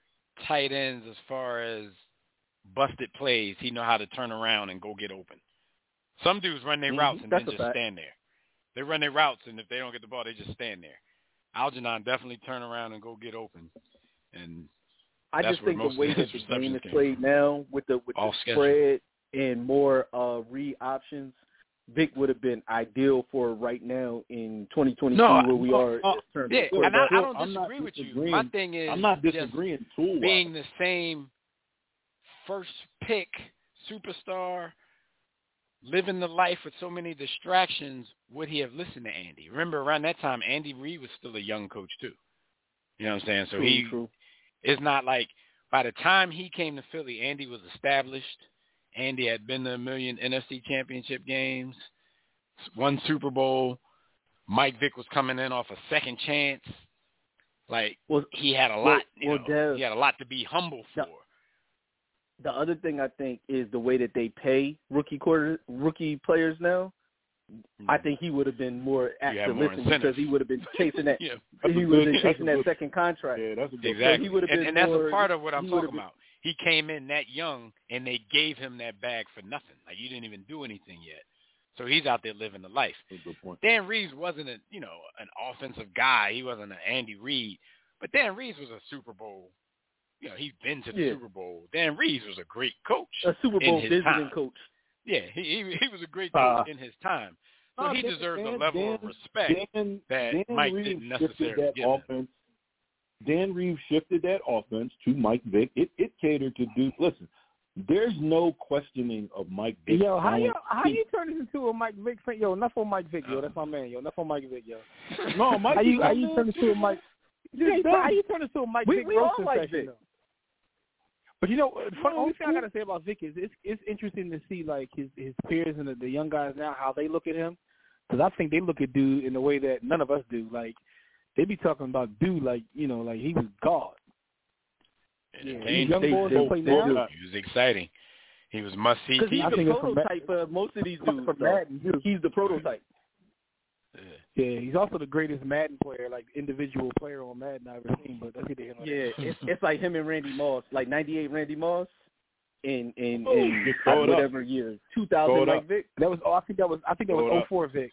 tight ends as far as busted plays. He know how to turn around and go get open. Some dudes run their Mhm, routes and that's then just fact. stand there. They run their routes and if they don't get the ball, they just stand there. Algernon definitely turn around and go get open. And I That's just where think most the way that the game is came played now with the with Off the schedule. spread and more uh read options, Vick would have been ideal for right now in 2022 No, where we no, are. uh, in terms yeah, and I, I don't I'm disagree with you. My thing is I'm not disagreeing tool being the same first pick superstar, living the life with so many distractions, would he have listened to Andy? Remember around that time, Andy Reid was still a young coach too. You know what I'm saying? So True, he true. it's not like by the time he came to Philly, Andy was established. Andy had been to a million NFC championship games, one Super Bowl. Mike Vick was coming in off a second chance. Like Well, he had a well- lot. you well, know, Dev- he had a lot to be humble for. The- The other thing I think is the way that they pay rookie quarter rookie players now. I mm. think he would have been more apt have more listen incentive. because he would have been chasing that. *laughs* Yeah, he would have been chasing that second contract. Yeah, that's a good exactly. he would've and, been and that's more- a part of what I'm talking about. He came in that young, and they gave him that bag for nothing. Like you didn't even do anything yet. So he's out there living the life. Good point. Dan Reeves wasn't a you know an offensive guy. He wasn't an Andy Reid, but Dan Reeves was a Super Bowl. You know, he's been to the Yeah. Super Bowl. Dan Reeves was a great coach. A Super Bowl visiting time. coach. Yeah, he he, he was a great coach Uh, in his time. So he Dan- deserves a Dan- level of respect Dan, that Dan Mike Reeves didn't necessarily that give him. Dan Reeves shifted that offense to Mike Vick. It it catered to do. Listen, there's no questioning of Mike Vick. Yo, how you how you turn this into a Mike Vick fan? Yo, enough on Mike Vick, yo. That's my man, yo. Enough on Mike Vick, yo. No, Mike. *laughs* How you how you turn this to a Mike? Yeah, how you turn this to a Mike We- Vick we all roasting like though? But you know, the fun, No, only thing I gotta say about Vick is it's it's interesting to see like his his peers and the, the young guys now how they look at him because I think they look at dude in a way that none of us do. Like they be talking about dude like you know like he was God. Entertaining. These young They- boys they- play they now. He was exciting. He was must see Because he's I the think it's from prototype for most of these dudes. From. Madden, too. He's the prototype. Yeah, he's also the greatest Madden player, like individual player on Madden I've ever seen. But that's either him. or Yeah, that. it's it's like him and Randy Moss, like '98 Randy Moss, in in in just it up. whatever year, 2000 it Mike up. Vick. that was. Oh, I think that was. I think that Throw was up. 04 Vick.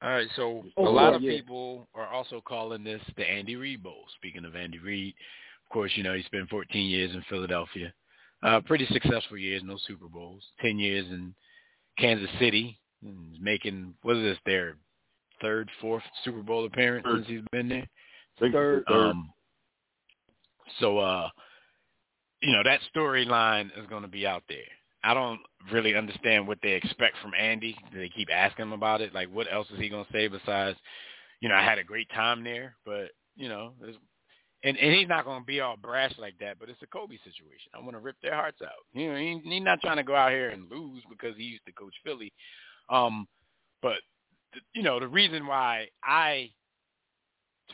All right, so Oh, a lot yeah, of yeah. people are also calling this the Andy Reid Bowl. Speaking of Andy Reid, of course, you know he spent 14 years in Philadelphia, uh, pretty successful years, no Super Bowls. 10 years in Kansas City, and making what is this their third, fourth Super Bowl appearance since he's been there. Third. Um, so, uh, you know, that storyline is going to be out there. I don't really understand what they expect from Andy. They keep asking him about it. Like, what else is he to say besides, you know, I had a great time there, but you know, and and he's not to be all brash like that. But it's a Kobe situation. I want to rip their hearts out. You know, he, he's not trying to go out here and lose because he used to coach Philly. Um, but th- you know, the reason why I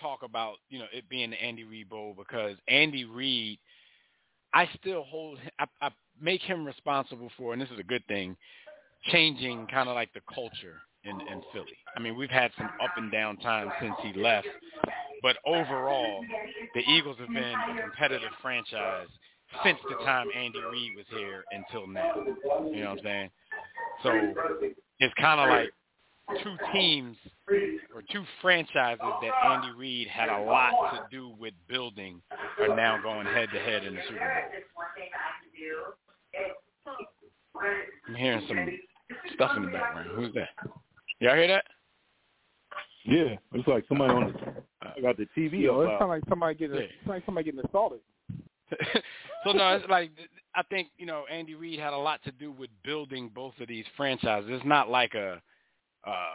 talk about you know it being the Andy Reid Bowl because Andy Reid, I still hold I, I make him responsible for, and this is a good thing, changing kind of like the culture in in Philly. I mean, we've had some up and down times since he left, but overall, the Eagles have been a competitive franchise since the time Andy Reid was here until now. You know what I'm saying? So it's kind of like two teams or two franchises that Andy Reid had a lot to do with building are now going head to head in the Super Bowl. I'm hearing some stuff in the background. Who's that? Y'all hear that? Yeah, it's like somebody on the. I got the TV. Yo, up it loud. sounds like somebody getting Yeah. it sounds like somebody getting assaulted. *laughs* so no, it's like I think you know Andy Reid had a lot to do with building both of these franchises. It's not like a uh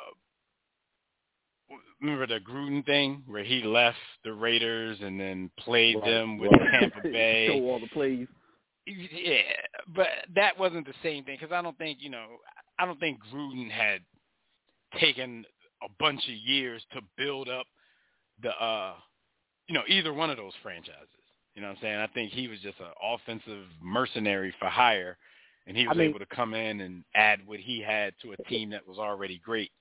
remember the Gruden thing where he left the Raiders and then played Right, them with right. Tampa *laughs* Bay. Show all the plays. Yeah, but that wasn't the same thing because I don't think you know I don't think Gruden had taken a bunch of years to build up the uh you know either one of those franchises. You know what I'm saying? I think he was just an offensive mercenary for hire, and he I was mean- able to come in and add what he had to a team that was already great.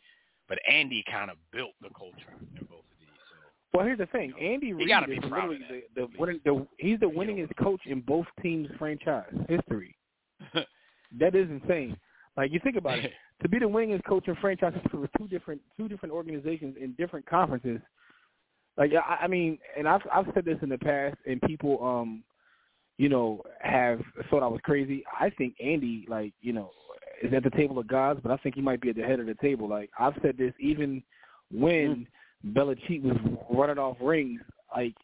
But Andy kind of built the culture in both of these. Well, here's the thing. Andy Reid is literally the, the, winning, the he's the winningest coach in both teams' franchise history. *laughs* that is insane. Like you think about it, *laughs* to be the winningest coach in franchise history for two different two different organizations in different conferences. Like I, I mean, and I've I've said this in the past, and people, um, you know, have thought I was crazy. I think Andy, like you know, is at the table of gods, but I think he might be at the head of the table. Like I've said this even when Belichick was running off rings. Like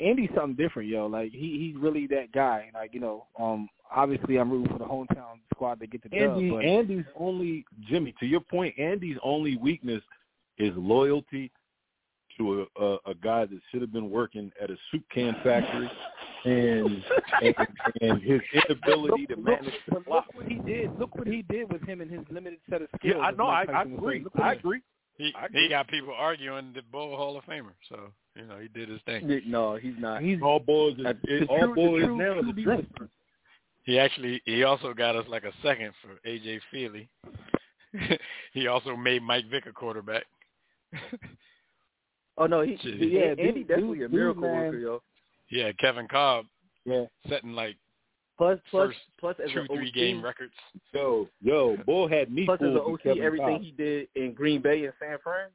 Andy's something different, yo. Like he he's really that guy. Like you know, um, obviously I'm rooting for the hometown squad to get the Andy, dub. But Andy's only Jimmy. To your point, Andy's only weakness is loyalty to a, a, a guy that should have been working at a soup can factory, and and, and his inability to manage look, the look flock. what he did. Look what he did with him and his limited set of skills. Yeah. I know. I, I Tyson would say. agree. I agree. He he got people arguing the Bull Hall of Famer, so you know he did his thing. No, he's not. He's All boys is it, all true- the boys true now is a QB drink. He actually he also got us like a second for AJ Feeley. *laughs* he also made Mike Vick a quarterback. Oh no, he, Shit. he Yeah, Andy definitely dude- a miracle dude, worker, yo. yeah, Kevin Kolb Yeah. setting like Plus, plus, first plus as two an three OC, game records. Yo, yo, Bull had me plus as an fooled OC, everything Cobb. he did in Green Bay and San Fran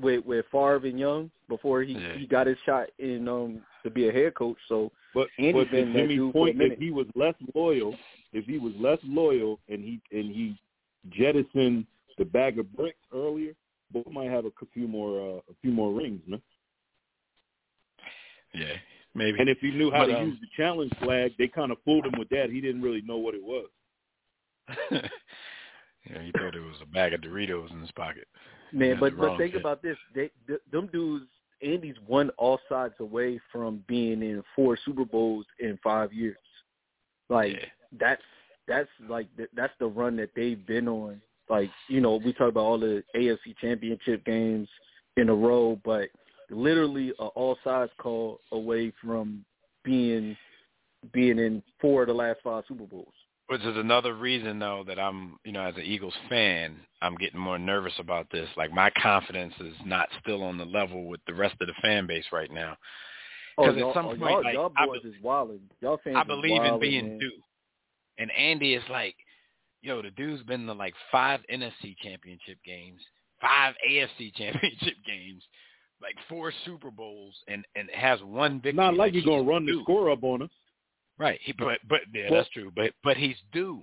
with with Favre and Young before he Yeah. he got his shot in um to be a head coach. So But, Andy's but to been that Jimmy's dude for a point, minute. if he was less loyal, if he was less loyal, and he and he jettisoned the bag of bricks earlier, Bull might have a few more uh, a few more rings, man. Yeah, maybe. And if he knew how But, to um, use the challenge flag, they kind of fooled him with that. He didn't really know what it was. *laughs* yeah, he thought it was a bag of Doritos in his pocket. man, but but think fit. about this: they th- them dudes. Andy's one offsides away from being in four Super Bowls in five years. Like Yeah. that's that's like th- that's the run that they've been on. Like you know, we talk about all the AFC Championship games in a row, but literally a offsides call away from being being in four of the last five Super Bowls. Which is another reason, though, that I'm, you know, as an Eagles fan, I'm getting more nervous about this. Like my confidence is not still on the level with the rest of the fan base right now. Oh, Because y'all, at some oh, point, y'all, like, y'all I, boys is wilding. Y'all fans I believe in being man. due. And Andy is like, yo, the dude's been to like five NFC championship games, five AFC championship *laughs* games, four Super Bowls and and has one victory. Not like he's you're gonna run the score up on us. Right. He, but but yeah, Well- that's true. But but he's due,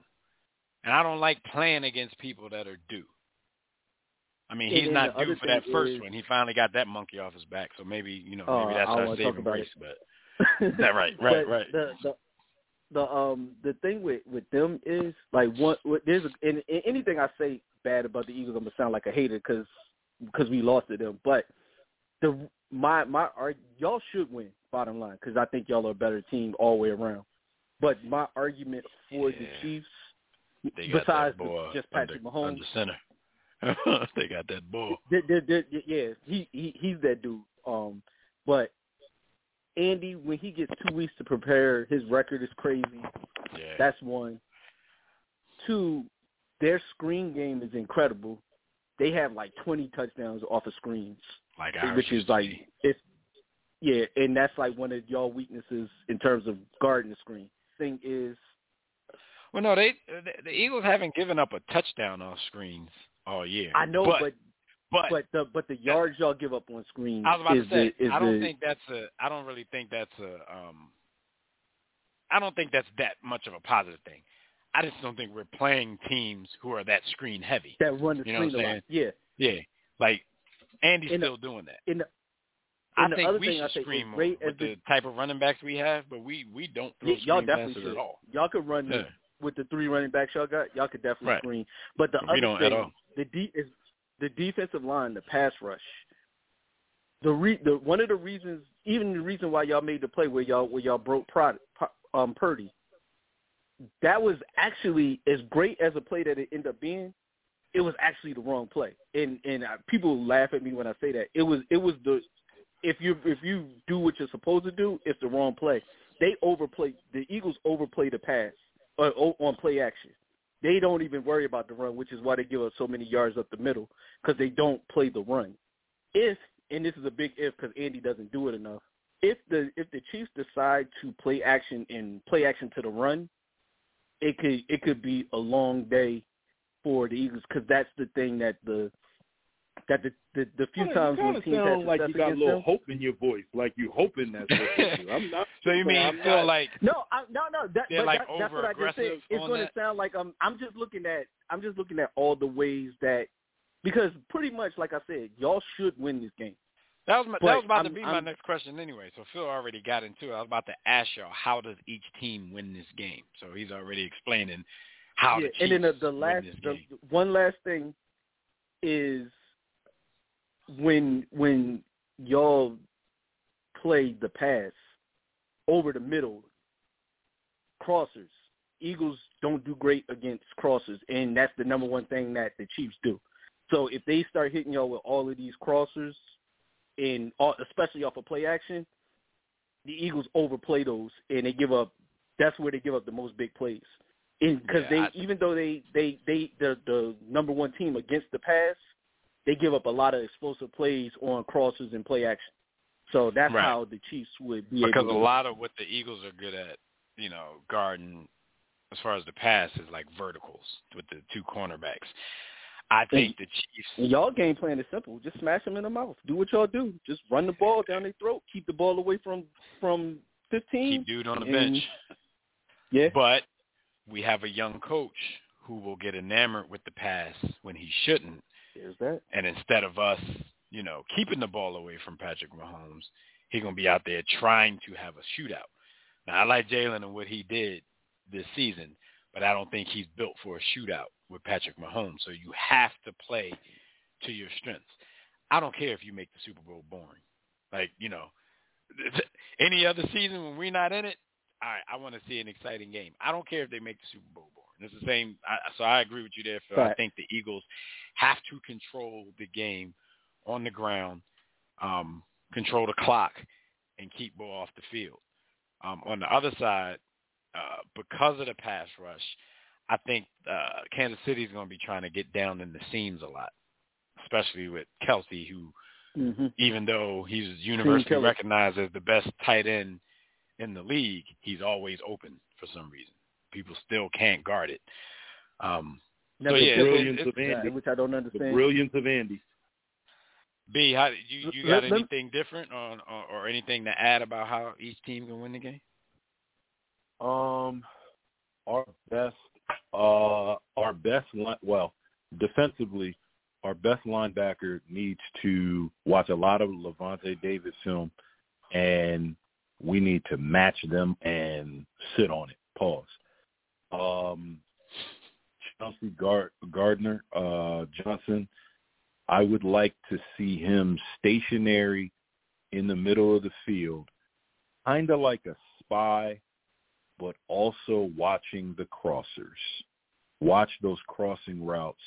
and I don't like playing against people that are due. I mean, he's not due for that first is- one. He finally got that monkey off his back, so maybe you know maybe that's I our saving grace. it. *laughs* But that right, *laughs* right, right. The, the the um the thing with with them is like one there's a, in, in anything I say bad about the Eagles, I'm gonna sound like a hater because because we lost to them. But the my my ar- y'all should win. Bottom line, because I think y'all are a better team all the way around. But my argument for the Chiefs, They besides boy just Patrick under, Mahomes, under center. *laughs* they got that ball. Th- th- th- th- yeah, he, he he's that dude. Um, but Andy, when he gets two weeks to prepare, his record is crazy. Yeah. That's one. Two, their screen game is incredible. They have like 20 touchdowns off of screens, Like ours which is like be. it's yeah, and that's like one of y'all weaknesses in terms of guarding the screen. Thing is, Well, no, they the, the Eagles haven't given up a touchdown off screens all year. I know, but but but, but the but the yards y'all give up on screens I was about is to say the I don't the, think that's a I don't really think that's a um I don't think that's that much of a positive thing. I just don't think we're playing teams who are that screen heavy. that run the You know what screen I'm a lot. Yeah, Yeah, like Andy's And the- still doing that. the, I the think we should screen more with the the type of running backs we have, but we we don't throw Y- y'all definitely should. at all. Y'all could run Yeah. with the three running backs y'all got. Y'all could definitely Right. screen. But the other thing, the de- is the defensive line, the pass rush. The re- the one of the reasons, even the reason why y'all made the play where y'all where y'all broke Prod, um Purdy. That was actually as great as a play that it ended up being. It was actually the wrong play, and and uh, people laugh at me when I say that. It was it was the if you if you do what you're supposed to do, it's the wrong play. They overplay the Eagles overplay the pass uh, o- on play action. They don't even worry about the run, which is why they give us so many yards up the middle because they don't play the run. If and this is a big if because Andy doesn't do it enough. If the if the Chiefs decide to play action and play action to the run, it could it could be a long day for the Eagles because that's the thing that the that the the, the few Well, times you when kind of teams had like you got a little them, hope in your voice, like you hoping that's what they do. I'm not. *laughs* So you mean I'm you feel not- like No, I, no, no. That, They're, like, that, that's what I just said. over-aggressive It's going to sound like I'm. I'm just looking at. I'm just looking at all the ways that because pretty much, like I said, y'all should win this game. That was my, But that was about to I'm- be my I'm- next question anyway. So Phil already got into it. I was about to ask y'all how does each team win this game? So he's already explaining how yeah, the and then the, the last, the, one last thing is when when y'all play the pass over the middle, crossers. Eagles don't do great against crossers, and that's the number one thing that the Chiefs do. So if they start hitting y'all with all of these crossers, and all, especially off of play action, the Eagles overplay those, and they give up. That's where they give up the most big plays. Because Yeah, they, I- even though they they they the the number one team against the pass, they give up a lot of explosive plays on crosses and play action. So that's Right. how the Chiefs would be because a lot of what the Eagles are good at, you know, guarding as far as the pass is like verticals with the two cornerbacks. I think the Chiefs And y'all game plan is simple. Just smash them in the mouth. Do what y'all do. Just run the ball down their throat. Keep the ball away from from 15. keep dude on the and- bench. Yeah. But we have a young coach who will get enamored with the pass when he shouldn't. There's that. And instead of us, you know, keeping the ball away from Patrick Mahomes, he's gonna be out there trying to have a shootout. Now I like Jalen and what he did this season, but I don't think he's built for a shootout with Patrick Mahomes. So you have to play to your strengths. I don't care if you make the Super Bowl boring. Like, you know, *laughs* any other season when we're not in it, I, I want to see an exciting game. I don't care if they make the Super Bowl boring. It's the same. I, so I agree with you there, Phil. I think the Eagles have to control the game on the ground, um, control the clock, and keep ball off the field. Um, on the other side, uh, because of the pass rush, I think uh, Kansas City is going to be trying to get down in the seams a lot, especially with Kelce, who Mm-hmm. even though he's universally recognized as the best tight end in the league, he's always open for some reason. People still can't guard it. Um, so Never yeah, killed it- it- of Andy. which I don't The understand. brilliance of Andy. B, how you you got let- anything different or, or or anything to add about how each team can win the game? Um, our best, uh, our best, li- well, defensively, our best linebacker needs to watch a lot of Lavonte Davis film, and we need to match them and sit on it. Pause. Um, Chauncey Gar- Gardner uh, Johnson, I would like to see him stationary in the middle of the field, kind of like a spy but also watching the crossers. Watch those crossing routes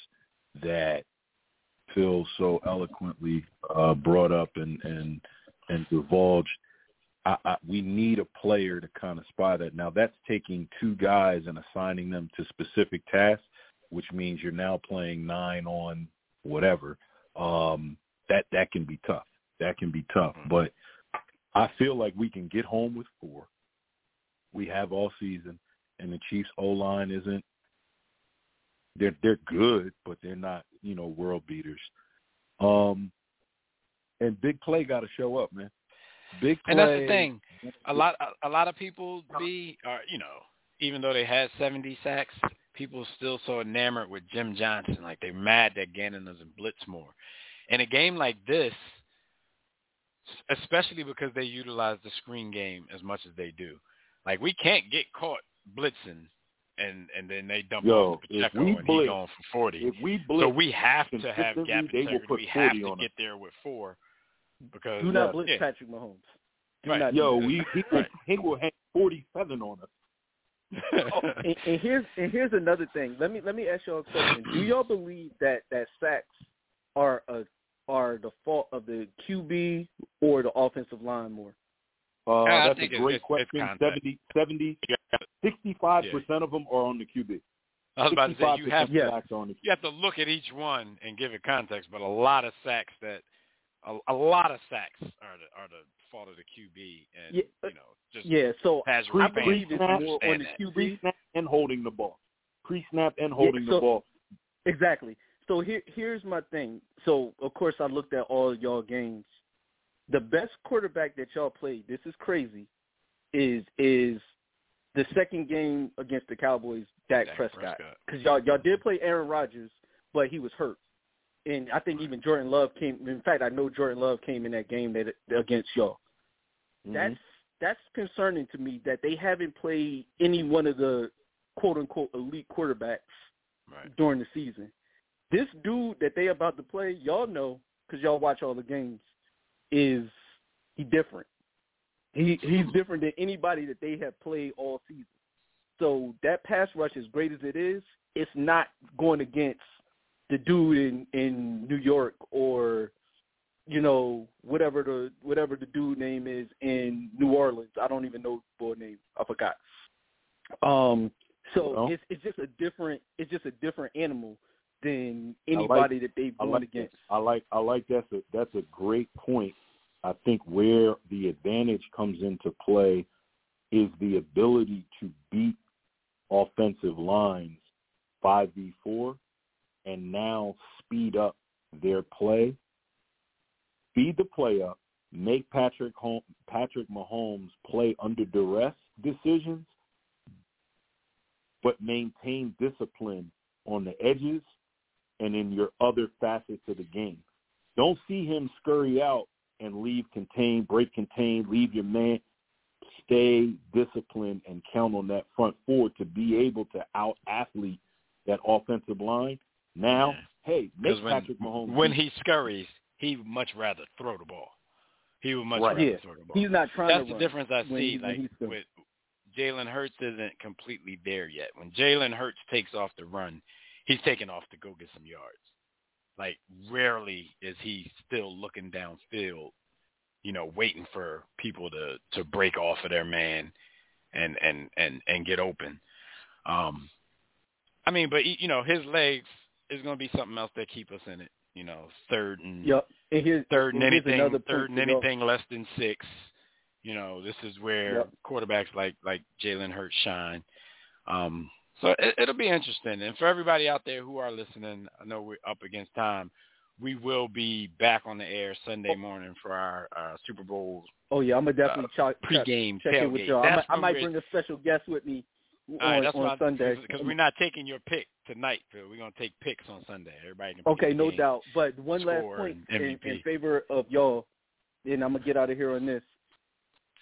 that Phil so eloquently uh, brought up and and and divulged. I, I, we need a player to kind of spy that. Now that's taking two guys and assigning them to specific tasks, which means you're now playing nine on whatever. Um, that that can be tough. That can be tough. But I feel like we can get home with four we have all season, and the Chiefs O line isn't. They're they're good, but they're not you know world beaters. Um, and big play got to show up, man. Big play. And that's the thing. A lot a, a lot of people be are you know even though they had 70 sacks, people still so enamored with Jim Johnson. Like they're mad that Gannon doesn't blitz more. In a game like this, especially because they utilize the screen game as much as they do, like we can't get caught blitzing and and then they dump Yo, off Pacheco and he going for 40. If we blitz, so we have to have gap integrity. We have 40 to get there with four because Do not blitz yeah. Patrick Mahomes. Do Right. not Yo, we he will, he will hang forty seven on us. *laughs* and, and here's and here's another thing. Let me let me ask y'all a question. Do y'all believe that that sacks are a are the fault of the QB or the offensive line more? Uh, I that's a think it's- great it's- it's question. contact. 70, 70, 65% of them are on the QB. I was about to say you have Yeah. on the you have to look at each one and give it context, but a lot of sacks that a, a lot of sacks are the are the fault of the QB and Yeah, uh, you know just Yeah, so casual I believe it's more on the. QB. pre-snap and holding the ball. Pre-snap and holding so- the ball. Exactly. So here here's my thing. So of course I looked at all y'all games. The best quarterback that y'all played, this is crazy, is is the second game against the Cowboys, Dak, Dak Prescott. Prescott. Because y'all y'all did play Aaron Rodgers, but he was hurt. And I think even Jordan Love came. In fact, I know Jordan Love came in that game that against y'all. Mm-hmm. That's that's concerning to me that they haven't played any one of the quote unquote elite quarterbacks Right. during the season. This dude that they about to play, y'all know because y'all watch all the games, is he different. He he's different than anybody that they have played all season. So that pass rush, as great as it is, it's not going against the dude in in New York or you know whatever the whatever the dude name is in New Orleans. I don't even know the boy name. I forgot. Um. So Well. it's it's just a different it's just a different animal than I like- anybody that they've I gone like against. I like I like that's a that's a great point. I think where the advantage comes into play is the ability to beat offensive lines five v four and now speed up their play, speed the play up, make Patrick Patrick Mahomes play under duress decisions, but maintain discipline on the edges and in your other facets of the game. Don't see him scurry out and leave contained, break contained, leave your man. Stay disciplined and count on that front four to be able to out athlete that offensive line. Now, hey, make when Patrick Mahomes when he scurries, he would much rather throw the ball. He would much Right. rather Yeah. throw the ball. He's not trying That's to the run difference I when see. he- like with Jalen Hurts isn't completely there yet. When Jalen Hurts takes off the run, he's taking off to go get some yards. Like rarely is he still looking downfield, you know, waiting for people to to break off of their man and and and and get open. Um, I mean, but you know, his legs is going to be something else that keep us in it. You know, third and Yep. And here's third and and anything third and anything less than six. You know, this is where Yep. quarterbacks like like Jalen Hurts shine. Um, so it, it'll be interesting. And for everybody out there who are listening, I know we're up against time. we will be back on the air Sunday morning for our, our Super Bowl Oh yeah, I'm gonna definitely uh, check pregame check in with y'all. I might, I might bring a special guest with me on, right, that's on Sunday. because we're not taking your pick tonight, Phil. We're gonna take picks on Sunday. Everybody can. pick Okay, no game. doubt. But one last point point in, in favor of y'all, and I'm gonna get out of here on this.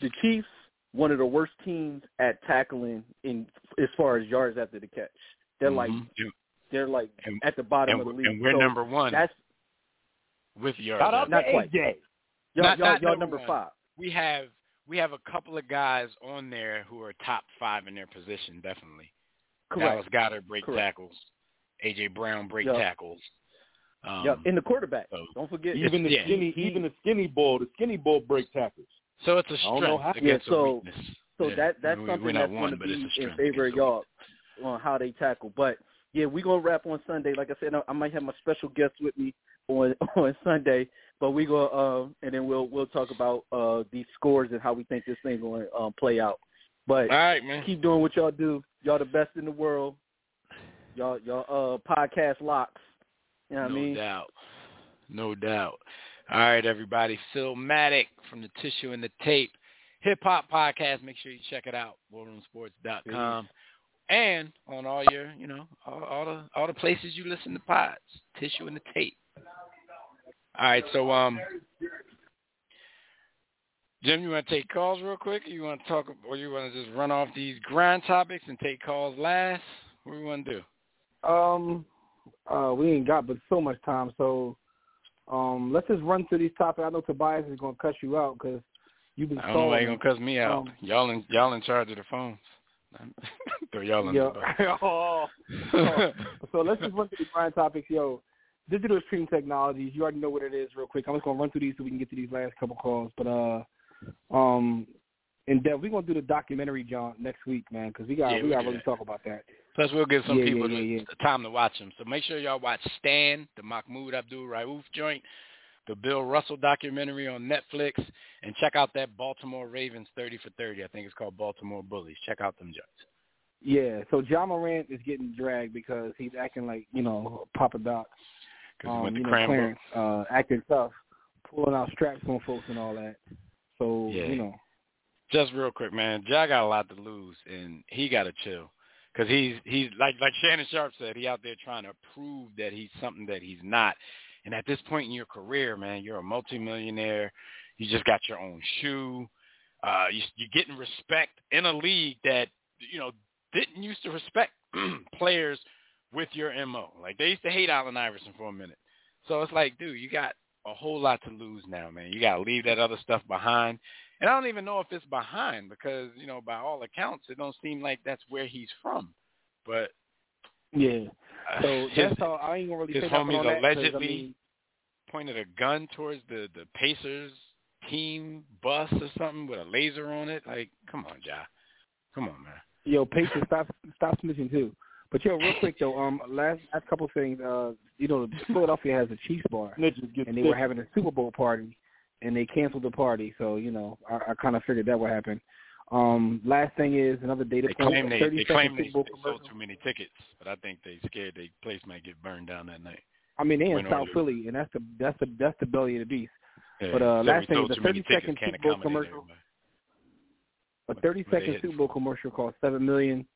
The Chiefs, one of the worst teams at tackling in as far as yards after the catch. They're like Mhm. And- they're like and- at the bottom and, of the league. and we're So number one That's with yards. Shout out after to catch. Not quite. y'all, Not- y'all, not y'all number number one. five. We have we have a couple of guys on there who are top five in their position, definitely. Correct. Dallas Goedert break Correct. tackles. AJ Brown break Yep. tackles. Um, yep. And the quarterback. so- Don't forget Even the Yeah. skinny, He- even the skinny ball the skinny ball break tackles. So it's a I don't know strength how- against Yeah, so- a weakness. So Yeah. that that's We- something that's going to be in favor of y'all on how they tackle. But yeah, we're gonna wrap on Sunday. Like I said, I might have my special guest with me on *laughs* on Sunday. But we go uh, and then we'll we'll talk about uh these scores and how we think this thing going to um, play out. But All right, man. keep doing what y'all do. Y'all the best in the world. Y'all y'all uh podcast locks. You know what no I mean? doubt. No doubt. All right, everybody. Phil Maddock from the Tissue and the Tape Hip Hop Podcast. Make sure you check it out. WarroomSports.com. And on all your, you know, all, all the all the places you listen to pods. Tissue and the Tape. All right, so um Jim, you want to take calls real quick? Or you want to talk, or you want to just run off these grind topics and take calls last? What do you want to do? Um, uh, we ain't got but so much time, so um, let's just run through these topics. I know Tobias is gonna cuss you out because you've been I don't know why gonna cuss me out. Um, y'all in y'all in charge of the phones. *laughs* Throw y'all in Yeah. the *laughs* oh. oh. So let's just run through the grind topics, yo. Digital stream technologies. You already know what it is, real quick. I'm just gonna run through these so we can get to these last couple calls. But uh, um, in depth, we're gonna do the documentary, John, next week, man, because we got Yeah, we got do really talk about that. Plus, we'll give some Yeah, people yeah, the, time to watch them. So make sure y'all watch Stan, the Mahmoud Abdul Rauf joint, the Bill Russell documentary on Netflix, and check out that Baltimore Ravens 30 for 30. I think it's called Baltimore Bullies. Check out them joints. Yeah. So Ja Morant is getting dragged because he's acting like you know Papa Doc. um, went to you know, Clarence, uh, acting tough, pulling out straps on folks and all that. So Yeah. you know, Just real quick, man. Ja got a lot to lose, and he got to chill. Because he's he's like like Shannon Sharpe said, he out there trying to prove that he's something that he's not. And at this point in your career, man, you're a multimillionaire. You just got your own shoe. Uh, you, you're getting respect in a league that you know didn't used to respect *clears throat* players with your mo. Like they used to hate Allen Iverson for a minute. So it's like, dude, you got a whole lot to lose now, man. You got to leave that other stuff behind. And I don't even know if it's behind because, you know, by all accounts, it don't seem like that's where he's from. But yeah. uh, So his, *laughs* that's how I ain't gonna really his homies on that allegedly I mean, pointed a gun towards the the Pacers team bus or something with a laser on it. Like, come on, Ja. Come on, man. Yo, Pacers, stop stop snitching too. But yo, real quick though, um, last last couple things. Uh, you know, Philadelphia has a Chiefs bar, and they were having a Super Bowl party, and they canceled the party. So you know, I, I kind of figured that would happen. Um, last thing is another data They point. claim they, they claim they, they sold too many tickets, but I think they scared their place might get burned down that night. I mean, they in South. Philly, and that's the that's the that's the belly of the beast. Yeah, But uh, said last thing sold is a 30 second Super Bowl commercial. everybody. A 30 But they second hit- Super Bowl commercial cost seven million,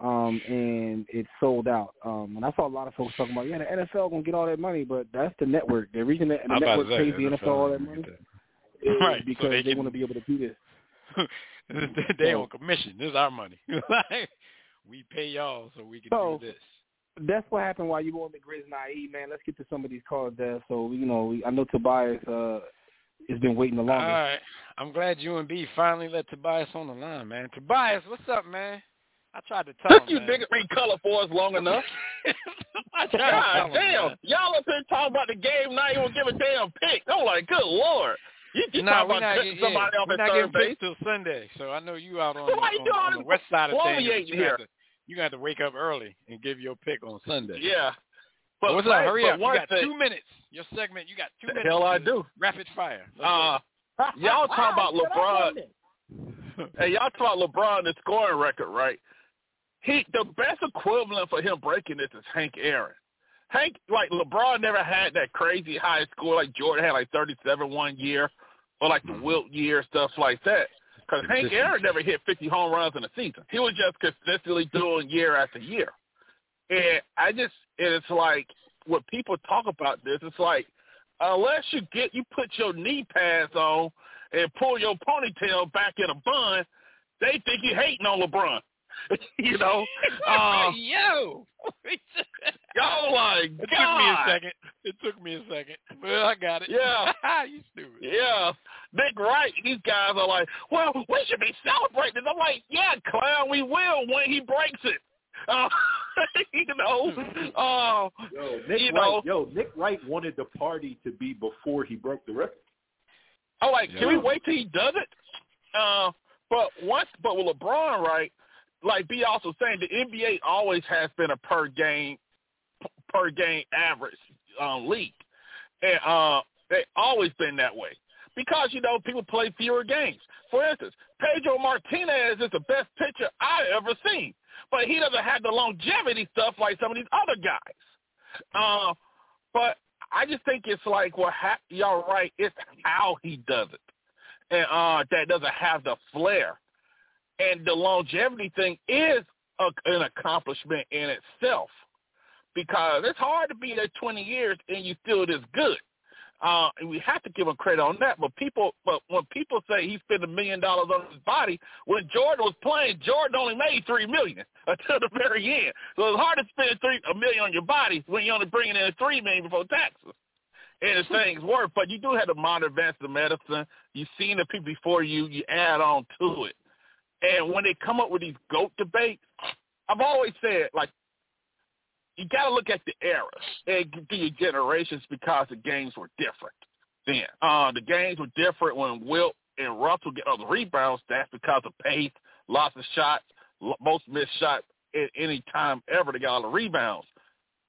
um, and it sold out. Um, and I saw a lot of folks talking about, yeah, the NFL gonna get all that money, but that's the network. The reason that the I was about network say, pays the NFL NFL all that money is *laughs* Right, so because they they, want to be able to do this. *laughs* they So- on commission. This is our money. *laughs* Like, we pay y'all so we can So, do this. That's what happened while you were on the Grizz naive, man. Let's get to some of these calls there. So you know, we, I know Tobias uh, has been waiting the All longest. right. I'm glad you and B finally let Tobias on the line, man. Tobias, what's up, man? I tried to tell him. you man. read color for us long enough. *laughs* I *laughs* tried to tell God him, damn. Y'all up here talking about the game, not even give a damn pick. I'm like, good lord. You, you Nah, talking about not, cutting yeah, somebody off at not third getting base? till Sunday, so I know you out on, the, you on, on the west side of things. You got, to, you got to wake up early and give your pick on Sunday. Yeah. But what's up? Hurry up. You got thing- two minutes. Your segment, you got two The minutes. hell I do. Rapid fire. Uh, *laughs* y'all talking about LeBron. Hey, y'all talk about LeBron the scoring record, right? He the best equivalent for him breaking this is Hank Aaron. Hank, like LeBron, never had that crazy high score like Jordan had, like 37 one year, or like the mm-hmm. Wilt year, stuff like that. Because Hank Aaron never hit 50 home runs in a season. He was just consistently doing year after year. And I just, and it's like when people talk about this, it's like unless you get you put your knee pads on and pull your ponytail back in a bun, they think you hating on LeBron. *laughs* you know, *laughs* uh, yo, *laughs* y'all like it took me a second. It took me a second. Well, I got it. Yeah. you stupid. Yeah, Nick Wright. These guys are like, well, we should be celebrating. I'm like, yeah, clown, we will when he breaks it. Uh, you know, uh, Yo, Nick you Wright, know, yo, Nick Wright wanted the party to be before he broke the record. I'm like, can we wait till he does it? Uh, but once, but with LeBron, right? Like B also saying, the NBA always has been a per game, per game average um, league, and uh, they always been that way because you know people play fewer games. For instance, Pedro Martinez is the best pitcher I ever seen, but he doesn't have the longevity stuff like some of these other guys. Uh, but I just think it's like, well, ha- y'all right. It's how he does it, and uh, that doesn't have the flair. And the longevity thing is a, an accomplishment in itself, because it's hard to be there 20 years and you still this good. Uh, and we have to give him credit on that. But people, but when people say he spent a million dollars on his body, when Jordan was playing, Jordan only made three million *laughs* until the very end. So it's hard to spend three a million on your body when you're only bringing in three million before taxes. And the things work, but you do have the modern advances of medicine. You've seen the people before you. You add on to it. And when they come up with these GOAT debates, I've always said, like, you got to look at the eras and your generations because the games were different then. Uh, the games were different when Wilt and Russell get other rebounds. That's because of pace, lots of shots, most missed shots at any time ever. They got all the rebounds.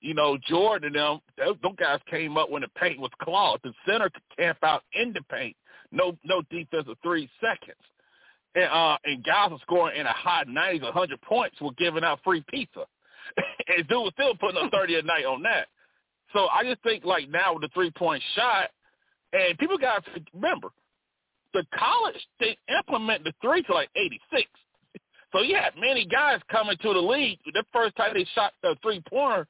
You know, Jordan and them, those, those guys came up when the paint was clogged. The center could camp out in the paint. No, no defensive three seconds and uh and guys were scoring in a high nineties, a hundred points were giving out free pizza. *laughs* and dude was still putting up *laughs* thirty a night on that. So I just think like now with the three point shot and people gotta remember, the college they implement the three to like eighty six. So you had many guys coming to the league. The first time they shot the three pointer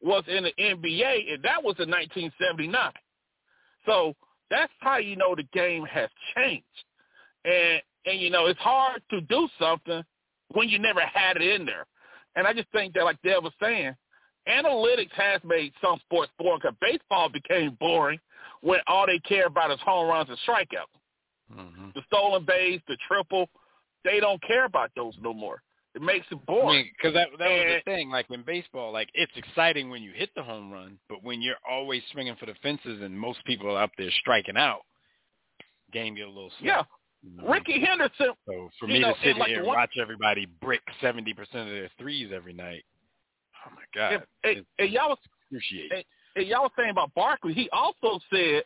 was in the NBA and that was in nineteen seventy nine. So that's how you know the game has changed. And and you know, it's hard to do something when you never had it in there. And I just think that, like Deb was saying, analytics has made some sports boring because baseball became boring when all they care about is home runs and strikeouts. Mm-hmm. The stolen base, the triple, they don't care about those no more. It makes it I boring. mean, because that that was the thing. Like in baseball, like it's exciting when you hit the home run, but when you're always swinging for the fences and most people are up there striking out, game get a little slow. yeah. You? Rickey Henderson, So for me know, to sit like here the and one- watch everybody brick seventy percent of their threes every night, oh my god, and, and, and y'all was appreciate. and, and y'all was saying about Barkley, he also said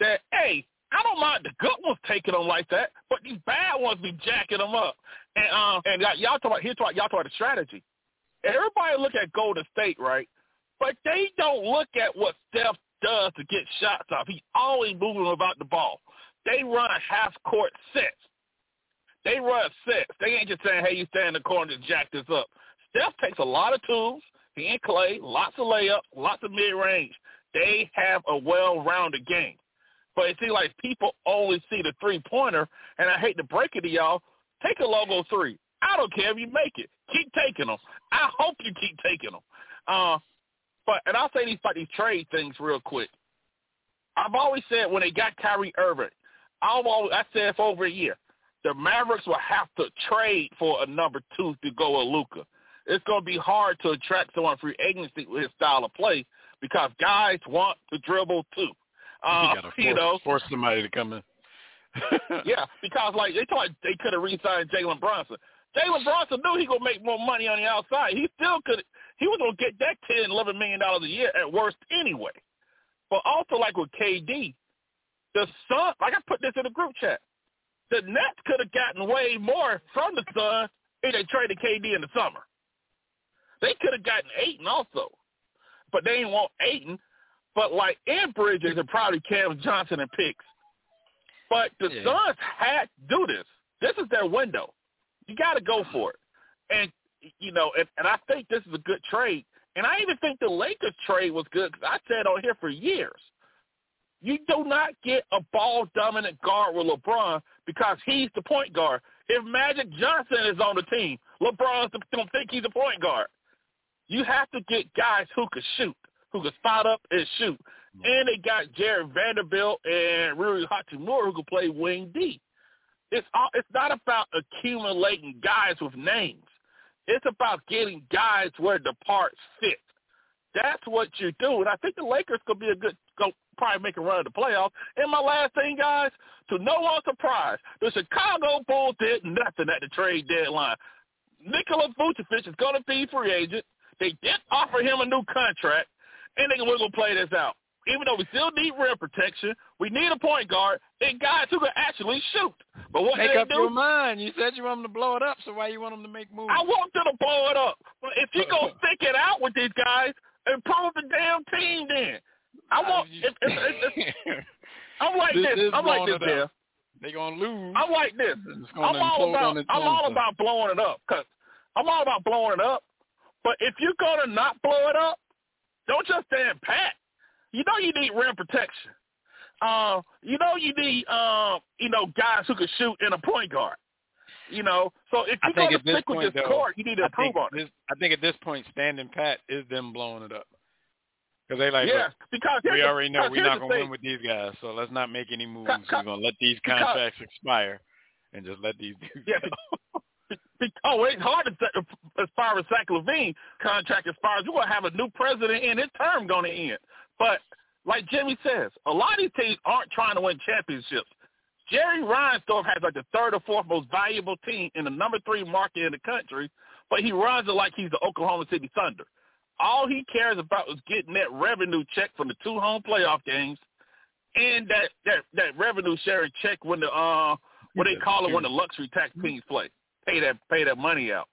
that, hey, I don't mind the good ones taking them like that, but these bad ones be jacking them up. And um, and y'all- talk about here's what y'all talk about the strategy. Everybody look at Golden State, right? But they don't look at what Steph does to get shots off. He's always moving about the ball. They run a half court sets. They run sets. They ain't just saying, hey, you stand in the corner and jack this up. Steph takes a lot of tools. He and Klay, lots of layups, lots of mid-range. They have a well-rounded game. But it seems like people only see the three-pointer, and I hate to break it to y'all, take a logo three. I don't care if you make it. Keep taking them. I hope you keep taking them. Uh, but and I'll say these these trade things real quick. I've always said when they got Kyrie Irving, I've I said for over a year, the Mavericks will have to trade for a number two to go with Luka. It's going to be hard to attract someone free agency with his style of play because guys want to dribble too. Uh, *laughs* you force, you know, force somebody to come in. *laughs* yeah, because like they thought they could have re-signed Jalen Brunson. Jalen Brunson knew he gonna make more money on the outside. He still could. He was gonna get that ten, eleven million dollars a year at worst anyway. But also like with KD, the Sun. Like I put this in the group chat. The Nets could have gotten way more from the Sun if they traded KD in the summer. They could have gotten Ayton also. but they ain't want Ayton. But like in Bridges and probably Cam Johnson and picks. But the Yeah. Suns had to do this. This is their window. You got to go for it. And you know, and, and I think this is a good trade. And I even think the Lakers trade was good because I said on here for years. You do not get a ball dominant guard with LeBron because he's the point guard. If Magic Johnson is on the team, LeBron's going to think he's a point guard. You have to get guys who can shoot, who can spot up and shoot. Mm-hmm. And they got Jarred Vanderbilt and Rui Hachimura who can play wing D. It's all, it's not about accumulating guys with names. It's about getting guys where the parts fit. That's what you do, and I think the Lakers could be a good go probably make a run at the playoffs. And my last thing, guys, to no one's surprise, the Chicago Bulls did nothing at the trade deadline. Nikola Vucevic is going to be free agent. They did offer him a new contract, and they we're going to play this out. Even though we still need rim protection, we need a point guard and guys who can actually shoot. But what Make they up do? your mind. You said you want them to blow it up, so why you want them to make moves? I want them to blow it up. But if you go *laughs* stick it out with these guys, improve the damn team. Then I want. If, if, if, if, I'm like This this. I'm like this. Dale. They gonna lose. I'm like this. I'm all about. I'm all about blowing it up. Cause I'm all about blowing it up. But if you're gonna not blow it up, don't just stand pat. You know you need rim protection. Uh, you know you need um, you know, guys who can shoot in a point guard. You know, so if you're think gonna stick with this though, court, you need to I improve on it. this, I think at this point, standing pat is them blowing it up. Because they like, yeah, because we already know we're not going to win with these guys, so let's not make any moves. Ca- ca- we're going to let these because- contracts expire and just let these dudes Yeah, oh, it's hard to say as far as Zach LaVine contract far as we're gonna have a new president and his term gonna end. But like Jimmy says, a lot of these teams aren't trying to win championships. Jerry Reinsdorf has like the third or fourth most valuable team in the number three market in the country, but he runs it like he's the Oklahoma City Thunder. All he cares about is getting that revenue check from the two home playoff games and that that that revenue sharing check when the uh what they call it when the luxury tax teams play. Pay that pay that money out.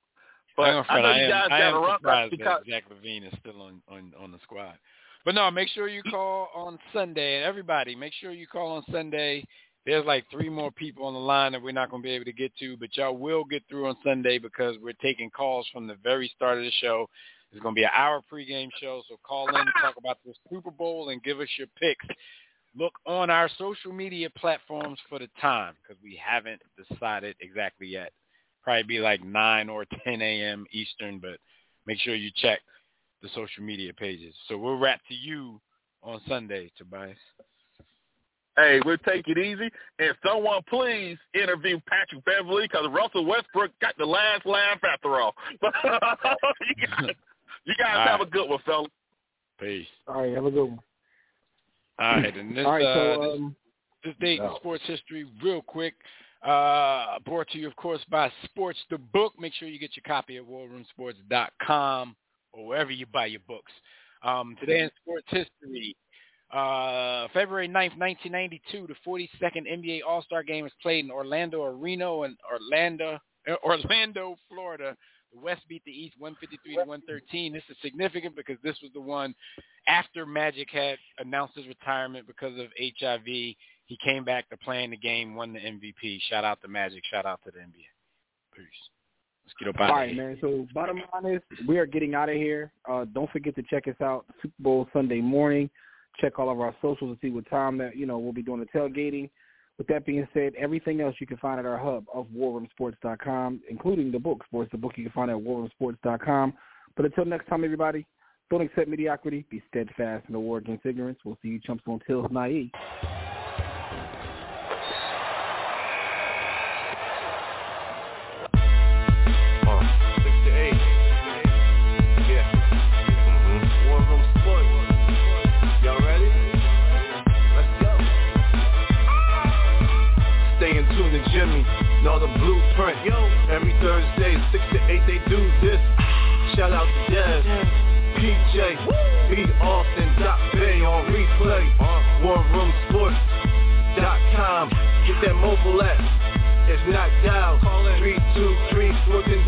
But I know I you guys I got am to run surprised because that Zach LaVine is still on, on, on the squad. But no, make sure you call on Sunday. And everybody, make sure you call on Sunday. There's like three more people on the line that we're not going to be able to get to, but y'all will get through on Sunday because we're taking calls from the very start of the show. It's going to be an hour pregame show, so call in talk about the Super Bowl and give us your picks. Look on our social media platforms for the time because we haven't decided exactly yet. Probably be like 9 or 10 a.m. Eastern, but make sure you check the social media pages. So we'll wrap to you on Sunday, Tobias. hey, we'll take it easy. And someone please interview Patrick Beverley because Russell Westbrook got the last laugh after all. *laughs* you guys, All have right. a good one, fellas. Peace. All right, have a good one. All right, and this, All right, uh, so this, um, this date in sports history, real quick, uh, brought to you, of course, by Sports the Book. Make sure you get your copy at warroomsports.com or wherever you buy your books. Um, today in sports history, uh, February 9th, 1992, the 42nd NBA All-Star Game was played in Orlando Arena in Orlando, uh, Orlando, Florida. The West beat the East 153 to 113. This is significant because this was the one after Magic had announced his retirement because of HIV. He came back to playing the game, won the MVP. Shout out to Magic. Shout out to the NBA. Peace. Let's get up out All right, man. So bottom line is we are getting out of here. Uh, don't forget to check us out Super Bowl Sunday morning. Check all of our socials to see what time that you know we'll be doing the tailgating. With that being said, everything else you can find at our hub of warroomsports.com, including the book, Sports the Book you can find at warroomsports.com. But until next time, everybody, don't accept mediocrity. Be steadfast in the war against ignorance. We'll see you chumps on Tills Naive. Know the blueprint. Yo. Every Thursday, six to eight, they do this. Shout out to Dev. PJ. B. Austin. Dot Bay on replay. Uh-huh. WarRoomSports.com. Get that mobile app. If not dial, call in 323 14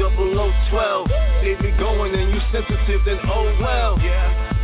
0012. They be going and you sensitive, then oh well. Yeah.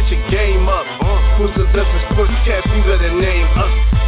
get your game up. Who's the best in sportscast? You better name us.